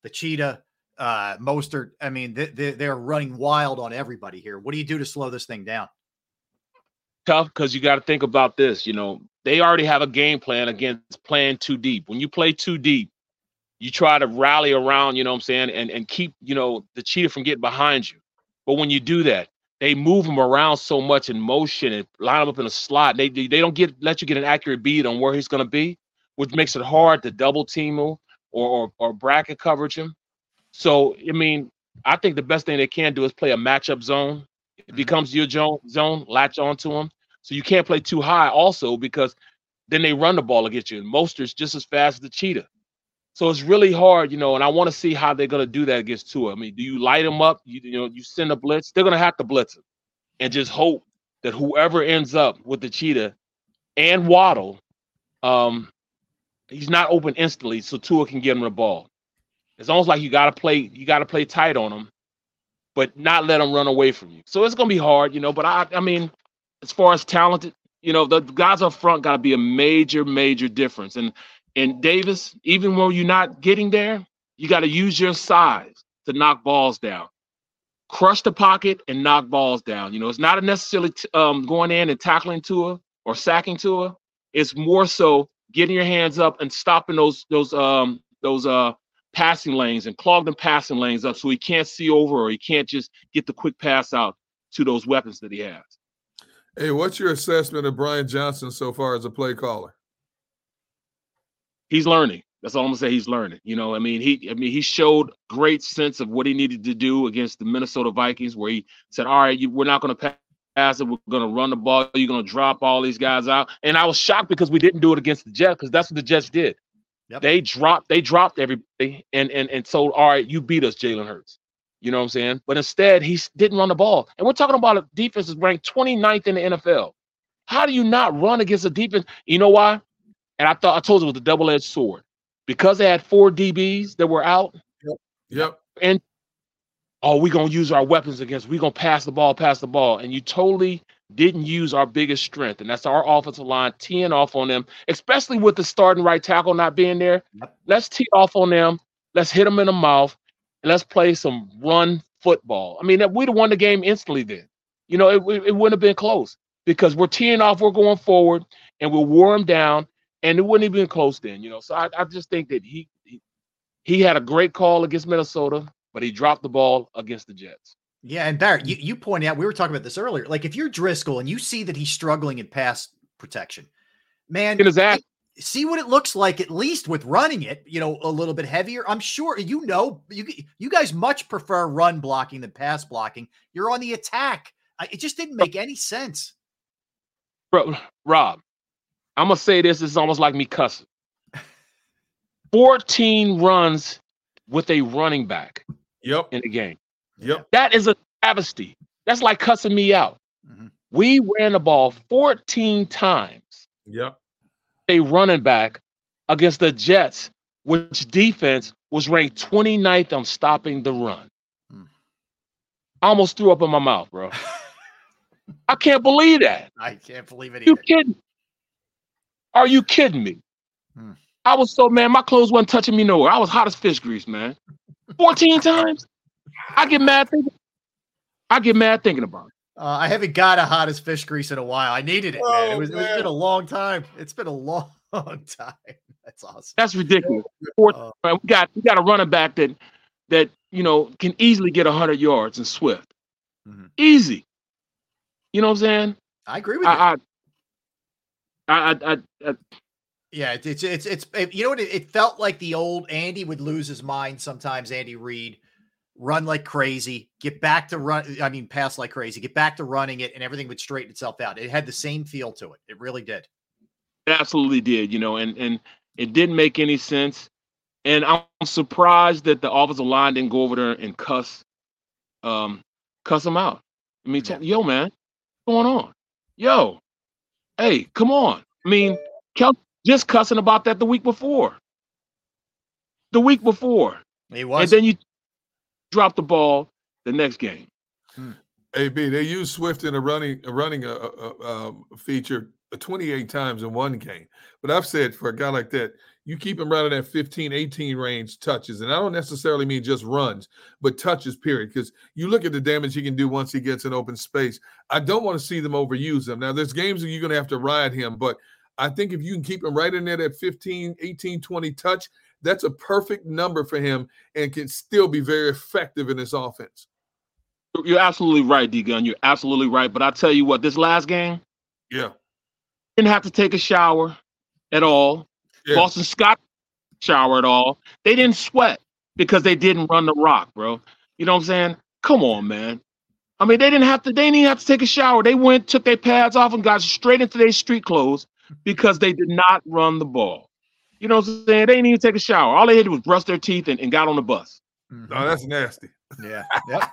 the Cheetah, uh, Mostert. I mean, they, they, they're running wild on everybody here. What do you do to slow this thing down? tough because you got to think about this. You know, they already have a game plan against playing too deep. When you play too deep, you try to rally around, you know what I'm saying, and, and keep, you know, the cheetah from getting behind you. But when you do that, they move them around so much in motion and line them up in a slot. They they don't get let you get an accurate beat on where he's going to be, which makes it hard to double team him or, or or bracket coverage him. So I mean, I think the best thing they can do is play a matchup zone. It mm-hmm. becomes your zone, latch onto them. so you can't play too high also because then they run the ball against you. And Mostert's just as fast as the cheetah. So it's really hard, you know, and I want to see how they're going to do that against Tua. I mean, do you light them up? You, you know, you send a blitz. They're going to have to blitz him and just hope that whoever ends up with the cheetah and Waddle, um, he's not open instantly, so Tua can get him the ball. It's almost like you got to play, you got to play tight on them, but not let them run away from you. So it's to be hard, you know. But I, I mean, as far as talented, you know, the guys up front got to be a major, major difference. And and Davis, even when you're not getting there, you got to use your size to knock balls down, crush the pocket and knock balls down. You know, it's not necessarily t- um, going in and tackling Tua or sacking Tua. It's more so getting your hands up and stopping those those um those uh passing lanes and clog them passing lanes up so he can't see over or he can't just get the quick pass out to those weapons that he has. Hey, what's your assessment of Brian Johnson so far as a play caller? He's learning. That's all I'm gonna say. He's learning. You know, I mean, he, I mean, he showed great sense of what he needed to do against the Minnesota Vikings, where he said, "All right, you, we're not gonna pass it. We're gonna run the ball. You're gonna drop all these guys out." And I was shocked because we didn't do it against the Jets because that's what the Jets did. Yep. They dropped. They dropped everybody, and and and so all right, you beat us, Jalen Hurts. You know what I'm saying? But instead, he didn't run the ball. And we're talking about a defense is ranked 29th in the NFL. How do you not run against a defense? You know why? And I thought I told you it was a double-edged sword. Because they had four DBs that were out. Yep. Yep. And oh, we're gonna use our weapons against, we're gonna pass the ball, pass the ball. And you totally didn't use our biggest strength, and that's our offensive line teeing off on them, especially with the starting right tackle not being there. Let's tee off on them. Let's hit them in the mouth and let's play some run football. I mean, we'd have won the game instantly then. You know, it, it wouldn't have been close because we're teeing off, we're going forward, and we'll wear them down, and it wouldn't have been close then. You know, so I, I just think that he, he he had a great call against Minnesota, but he dropped the ball against the Jets. Yeah, and Barrett, you, you pointed out we were talking about this earlier. Like if you're Driscoll and you see that he's struggling in pass protection, man, exactly see what it looks like at least with running it you know a little bit heavier i'm sure you know you you guys much prefer run blocking than pass blocking you're on the attack it just didn't make any sense Bro, rob i'm gonna say this it's almost like me cussing 14 runs with a running back Yep. in the game. Yep. That is a travesty. That's like cussing me out. Mm-hmm. We ran the ball 14 times, Yep. a running back against the Jets, which defense was ranked 29th on stopping the run. Hmm. I almost threw up in my mouth, bro. I can't believe that. I can't believe it You kidding? Are you kidding me? Hmm. I was so man, my clothes wasn't touching me nowhere. I was hot as fish grease, man. 14 times. I get mad thinking. I get mad thinking about it. Uh, I haven't got a hottest fish grease in a while. I needed it, man. It Oh, was, it's man. been a long time. It's been a long time. That's awesome. That's ridiculous. Fourth, Uh, man, we got we got a running back that that you know can easily get hundred yards and Swift. Mhm. Easy. You know what I'm saying? I agree with you. I, I, I, I, I, I Yeah, it's it's it's it- you know what it, it felt like the old Andy would lose his mind sometimes. Andy Reid run like crazy, get back to run. I mean, pass like crazy, get back to running it, and everything would straighten itself out. It had the same feel to it. It really did. It absolutely did, you know, and and it didn't make any sense. And I'm surprised that the offensive line didn't go over there and cuss, um, cuss him out. I mean, tell- yo, man, what's going on? Yo, hey, come on. I mean, Kel just cussing about that the week before. The week before, He was. and then you drop the ball the next game. AB, they used Swift in a running a running uh, uh, uh, feature 28 times in one game. But I've said for a guy like that, you keep him running that 15, 18 range touches. And I don't necessarily mean just runs, but touches, period. Because you look at the damage he can do once he gets in open space. I don't want to see them overuse him. Now, there's games where you're going to have to ride him, but I think if you can keep him right in there, that 15, 18, 20 touch, that's a perfect number for him and can still be very effective in his offense. You're absolutely right, D Gunn. You're absolutely right. But I tell you what, this last game Yeah. didn't have to take a shower at all. Yeah. Boston Scott shower at all. They didn't sweat because they didn't run the rock, bro. You know what I'm saying? Come on, man. I mean, they didn't have to. They didn't even have to take a shower. They went, took their pads off, and got straight into their street clothes because they did not run the ball. You know what I'm saying? They didn't even take a shower. All they had to do was brush their teeth and, and got on the bus. No, that's nasty. Yeah. Yep.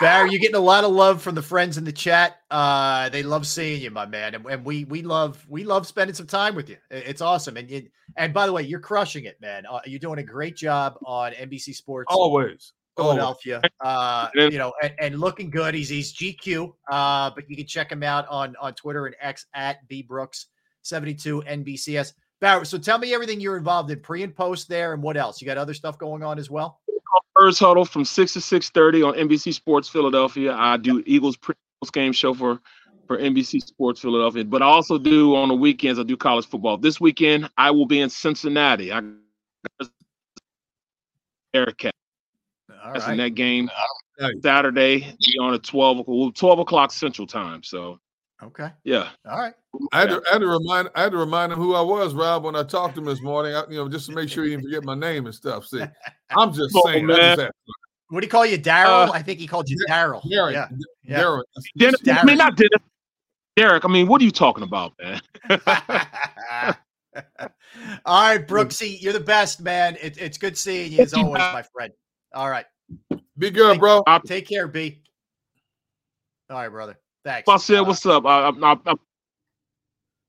Barry, you're getting a lot of love from the friends in the chat. Uh, they love seeing you, my man, and, and we we love we love spending some time with you. It's awesome, and you, and by the way, you're crushing it, man. Uh, you're doing a great job on NBC Sports Always. Always. Philadelphia. Uh, you know, and, and looking good. He's he's GQ. Uh, but you can check him out on on Twitter and X at B Brooks seventy two NBCS. Barry, so tell me everything you're involved in pre and post there, and what else? You got other stuff going on as well. First huddle from six to six thirty on NBC Sports Philadelphia. I do Eagles pre game show for for NBC Sports Philadelphia, but I also do on the weekends. I do college football. This weekend I will be in Cincinnati. I Bearcat. All That's in that game Saturday. Be on a twelve well, twelve o'clock Central Time. So Okay. yeah, All right. I had, to, I had to remind I had to remind him who I was, Rob, when I talked to him this morning. I, you know, just to make sure he didn't forget my name and stuff. See, I'm just Oh, saying. Man. just What do you call you, Daryl? Uh, I think he called you Daryl. Darren, Yeah. Yeah. Darren. Dennis, I mean not Dennis. Derrick. I mean, what are you talking about, man? All right, Brooksy, you're the best, man. It, it's good seeing you as always, my friend. All right. Be good, bro. Take care, B. All right, brother. Thanks. I said, Uh, "What's up?" I, I, I,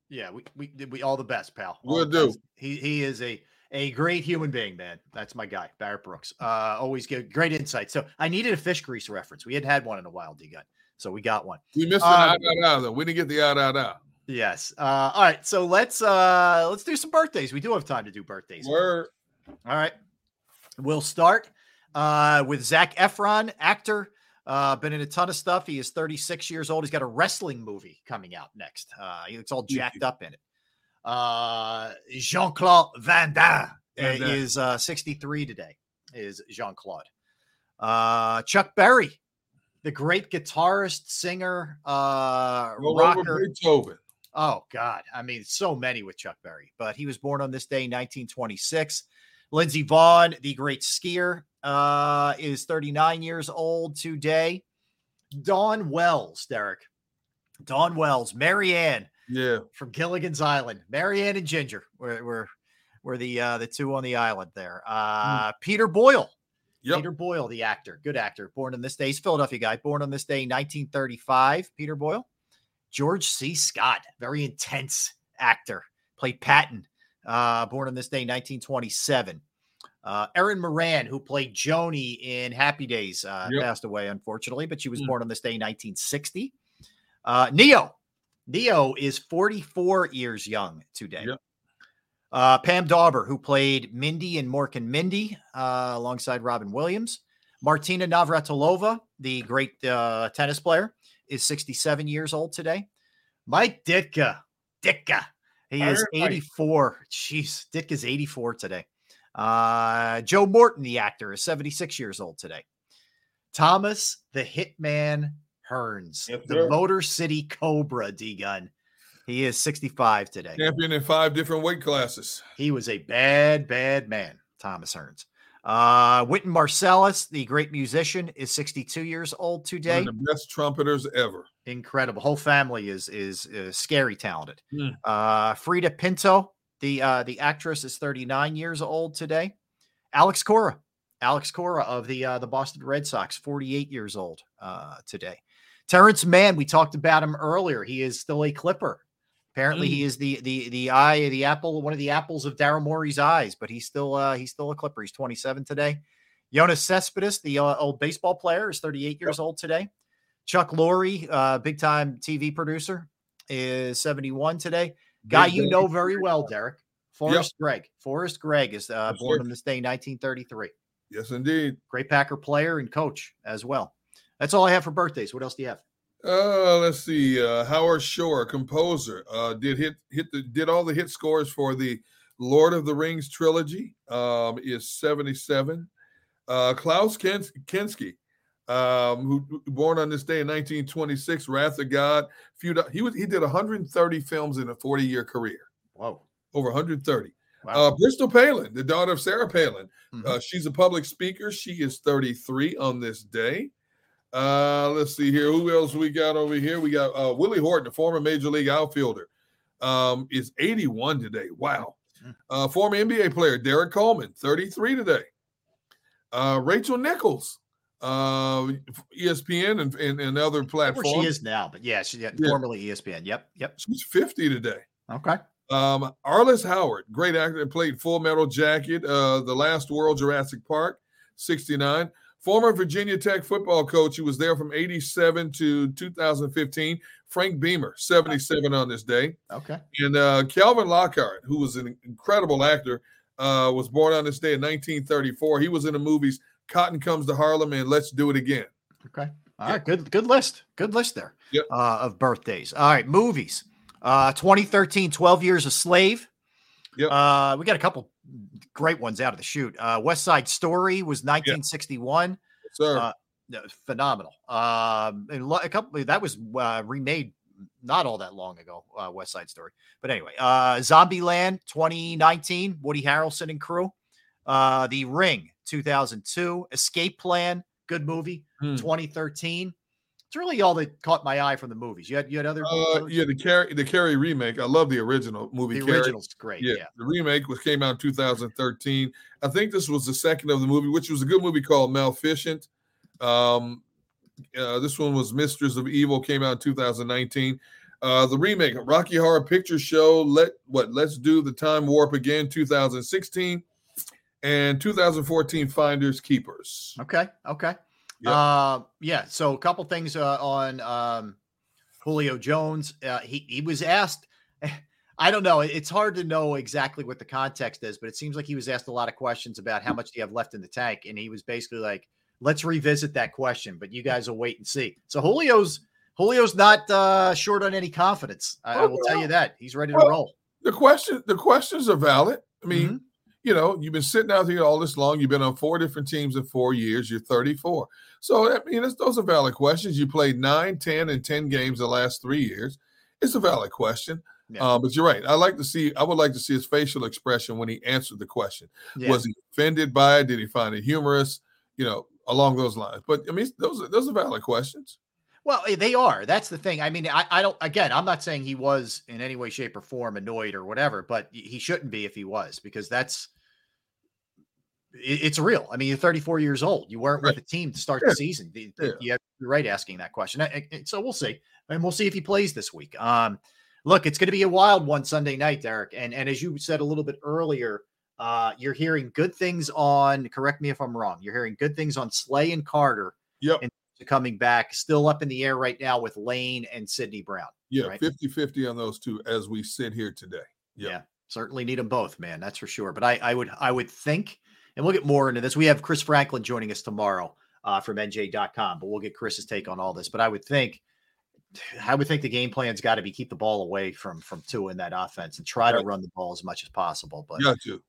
Yeah, we we we all the best, pal. All Will do. best. He he is a a great human being, man. That's my guy, Barrett Brooks. Uh, always give great insight. So I needed a fish grease reference. We hadn't had one in a while, D Gunn. So we got one. We missed the Um, out out out though. We didn't get the out out out. Yes. Uh, all right. So let's uh let's do some birthdays. We do have time to do birthdays. Word. All right. We'll start uh, with Zac Efron, actor. Uh, been in a ton of stuff. He is 36 years old. He's got a wrestling movie coming out next. Uh, he looks all jacked up in it. Uh, Jean Claude Van Damme is uh, 63 today. Is Jean Claude. Uh, Chuck Berry, the great guitarist, singer, uh, rocker. Beethoven. Oh God, I mean, so many with Chuck Berry. But he was born on this day, 1926. Lindsey Vonn, the great skier, uh, is 39 years old today. Dawn Wells, Derrick. Dawn Wells, Mary Ann Yeah. from Gilligan's Island. Mary Ann and Ginger were were, were the uh, the two on the island there. Uh, Peter Boyle, Yep. Peter Boyle, the actor, good actor, born on this day. He's Philadelphia guy, born on this day, 1935. Peter Boyle. George C. Scott, very intense actor, played Patton, uh, born on this day, 1927. Uh, Erin Moran, who played Joanie in Happy Days, uh, Yep. passed away, unfortunately, but she was Mm. born on this day, 1960. Uh, Ne-Yo. Ne-Yo is 44 years young today. Uh, Pam Dawber, who played Mindy in Mork and Mindy uh, alongside Robin Williams. Martina Navratilova, the great uh, tennis player, is 67 years old today. Mike Ditka, Ditka, he is Iron Mike. 84. Jeez, Ditka's 84 today. Uh, Joe Morton, the actor, is 76 years old today. Thomas the Hitman Hearns, Yes, the sir. Motor City Cobra D Gunn. He is 65 today. Champion in five different weight classes. He was a bad, bad man, Thomas Hearns. Uh, Wynton Marsalis, the great musician, is 62 years old One today. of the best trumpeters ever. Incredible. Whole family is is, is scary talented. Hmm. Uh, Freida Pinto, the uh, the actress, is 39 years old today. Alex Cora, Alex Cora of the uh, the Boston Red Sox, 48 years old uh, today. Terance Mann, we talked about him earlier. He is still a Clipper. Apparently, he is the the the eye, the apple, one of the apples of Daryl Morey's eyes, but he's still uh, he's still a Clipper. He's 27 today. Jonas Cespedes, the uh, old baseball player, is 38 years old today. Chuck Lorre, uh, big time TV producer, is 71 today. Guy you know very well, Derrick. Forrest Gregg. Forrest Gregg is uh, Yes, born on this day, 1933. Yes, indeed. Great Packer player and coach as well. That's all I have for birthdays. What else do you have? Uh, let's see. Uh, Howard Shore, composer, uh, did hit hit the did all the hit scores for the Lord of the Rings trilogy. Um, is seventy seven. Uh, Klaus Kens- Kinski, um, who born on this day in nineteen twenty six, Wrath of God. Few he was he did one hundred thirty films in a forty year career. Whoa, over one hundred thirty. Wow. Uh, Bristol Palin, the daughter of Sarah Palin, Mhm. uh, she's a public speaker. She is 33 on this day. Uh, let's see here. Who else we got over here? We got uh, Willie Horton, the former major league outfielder, um, is 81 today. Wow. Uh, former NBA player Derrick Coleman, 33 today. Uh, Rachel Nichols, uh, ESPN and, and, and other Where platforms. she is now, but yeah, she yeah, Yeah. formerly ESPN. Yep, yep. She's 50 today. Okay. Um, Arliss Howard, great actor, played Full Metal Jacket, uh, The Last World, Jurassic Park, 69. Former Virginia Tech football coach he was there from 87 to 2015. Frank Beamer, 77 on this day. Okay. And uh, Calvin Lockhart, who was an incredible actor, uh, was born on this day in 1934. He was in the movies Cotton Comes to Harlem and Let's Do It Again. Okay. All right. Good. Good list. Good list there. Yep. Uh, of birthdays. All right. Movies. Uh, 2013, 12 Years a Slave. Yep. Uh, we got a couple great ones out of the shoot. Uh, West Side Story was 1961. Sir. Uh, no, phenomenal. Um, and a couple that was uh, remade not all that long ago. Uh, West Side Story, but anyway, uh, Zombieland 2019, Woody Harrelson and crew. Uh, The Ring 2002, Escape Plan, good movie. Hmm. 2013. It's really all that caught my eye from the movies. You had you had other. Uh, yeah, the Carrie the Carrie remake. I love the original movie. The Carrie. original's great, yeah. the remake was came out in 2013. I think this was the second of the movie, which was a good movie called Maleficent. Um, uh, this one was Mistress of Evil, came out in 2019. Uh, the remake, Rocky Horror Picture Show. Let what? Let's do the time warp again. 2016 and 2014 Finders Keepers. Okay. Okay. Yep. Uh, yeah. So a couple things uh, on um, Julio Jones. Uh, he he was asked. I don't know. It's hard to know exactly what the context is, but it seems like he was asked a lot of questions about how much do you have left in the tank, and he was basically like, "Let's revisit that question, but you guys will wait and see." So Julio's Julio's not uh, short on any confidence. I, I will tell you that he's ready to Well, roll. The question, the questions are valid. I mean, Mm-hmm. You know, you've been sitting out here all this long. You've been on four different teams in four years. You're 34. So I mean, it's, those are valid questions. You played nine, 10, and 10 games the last three years. It's a valid question. Uh, but you're right. I like to see. I would like to see his facial expression when he answered the question. Yeah. Was he offended by it? Did he find it humorous? You know, along those lines. But I mean, those are those are valid questions. Well, eh, they are. That's the thing. I mean, I, I don't, again, I'm not saying he was in any way, shape, or form annoyed or whatever, but he shouldn't be if he was, because that's it's real. I mean, you're 34 years old. You weren't with the team to start Yeah. the season. Yeah. You're right asking that question. So we'll see, and we'll see if he plays this week. Um, look, it's going to be a wild one Sunday night, Derrick. And and as you said a little bit earlier, uh, you're hearing good things on. Correct me if I'm wrong. You're hearing good things on Slay and Carter. Yep. And coming back, still up in the air right now with Lane and Sydney Brown. Yeah, right? 50 50 on those Tua as we sit here today. Yeah, certainly need them both, man. That's for sure. But I, I would, I would think, and we'll get more into this. We have Chris Franklin joining us tomorrow uh, from NJ.com, but we'll get Chris's take on all this. But I would think, I would think the game plan's got to be keep the ball away from from two in that offense and try to run the ball as much as possible. But Got you.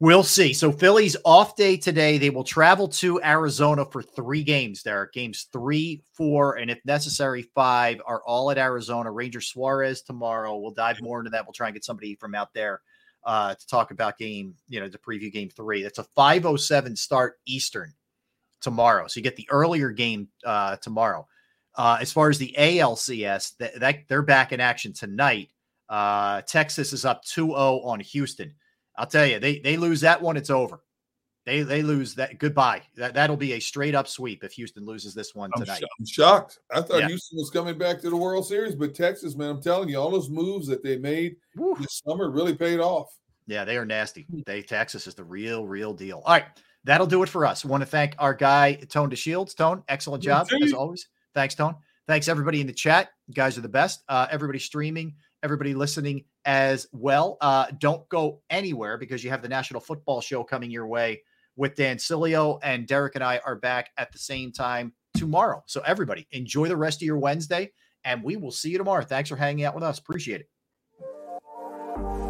We'll see. So Philly's off day today. They will travel to Arizona for three games. There games three, four, and if necessary, five are all at Arizona. Ranger Suarez tomorrow. We'll dive more into that. We'll try and get somebody from out there uh, to talk about game, you know, to preview game three. That's a 507 start Eastern tomorrow. So you get the earlier game uh, tomorrow. Uh, as far as the ALCS, that, that they're back in action tonight. Uh, Texas is up 2-0 on Houston. I'll tell you, they they lose that one, it's over. They they lose that. Goodbye. That that'll be a straight up sweep if Houston loses this one I'm, tonight. sho- I'm shocked. I thought Yeah. Houston was coming back to the World Series, but Texas, man, I'm telling you, all those moves that they made this summer really paid off. Yeah, they are nasty. They Texas is the real, real deal. All right, that'll do it for us. Want to thank our guy Tone DeShields. Tone, excellent job as always. Thanks, Tone. Thanks everybody in the chat. You guys are the best. Uh, everybody streaming, everybody listening as well. Uh, don't go anywhere because you have the National Football Show coming your way with Dan Sileo and Derrick and I are back at the same time tomorrow. So everybody enjoy the rest of your Wednesday, and we will see you tomorrow. Thanks for hanging out with us. Appreciate it.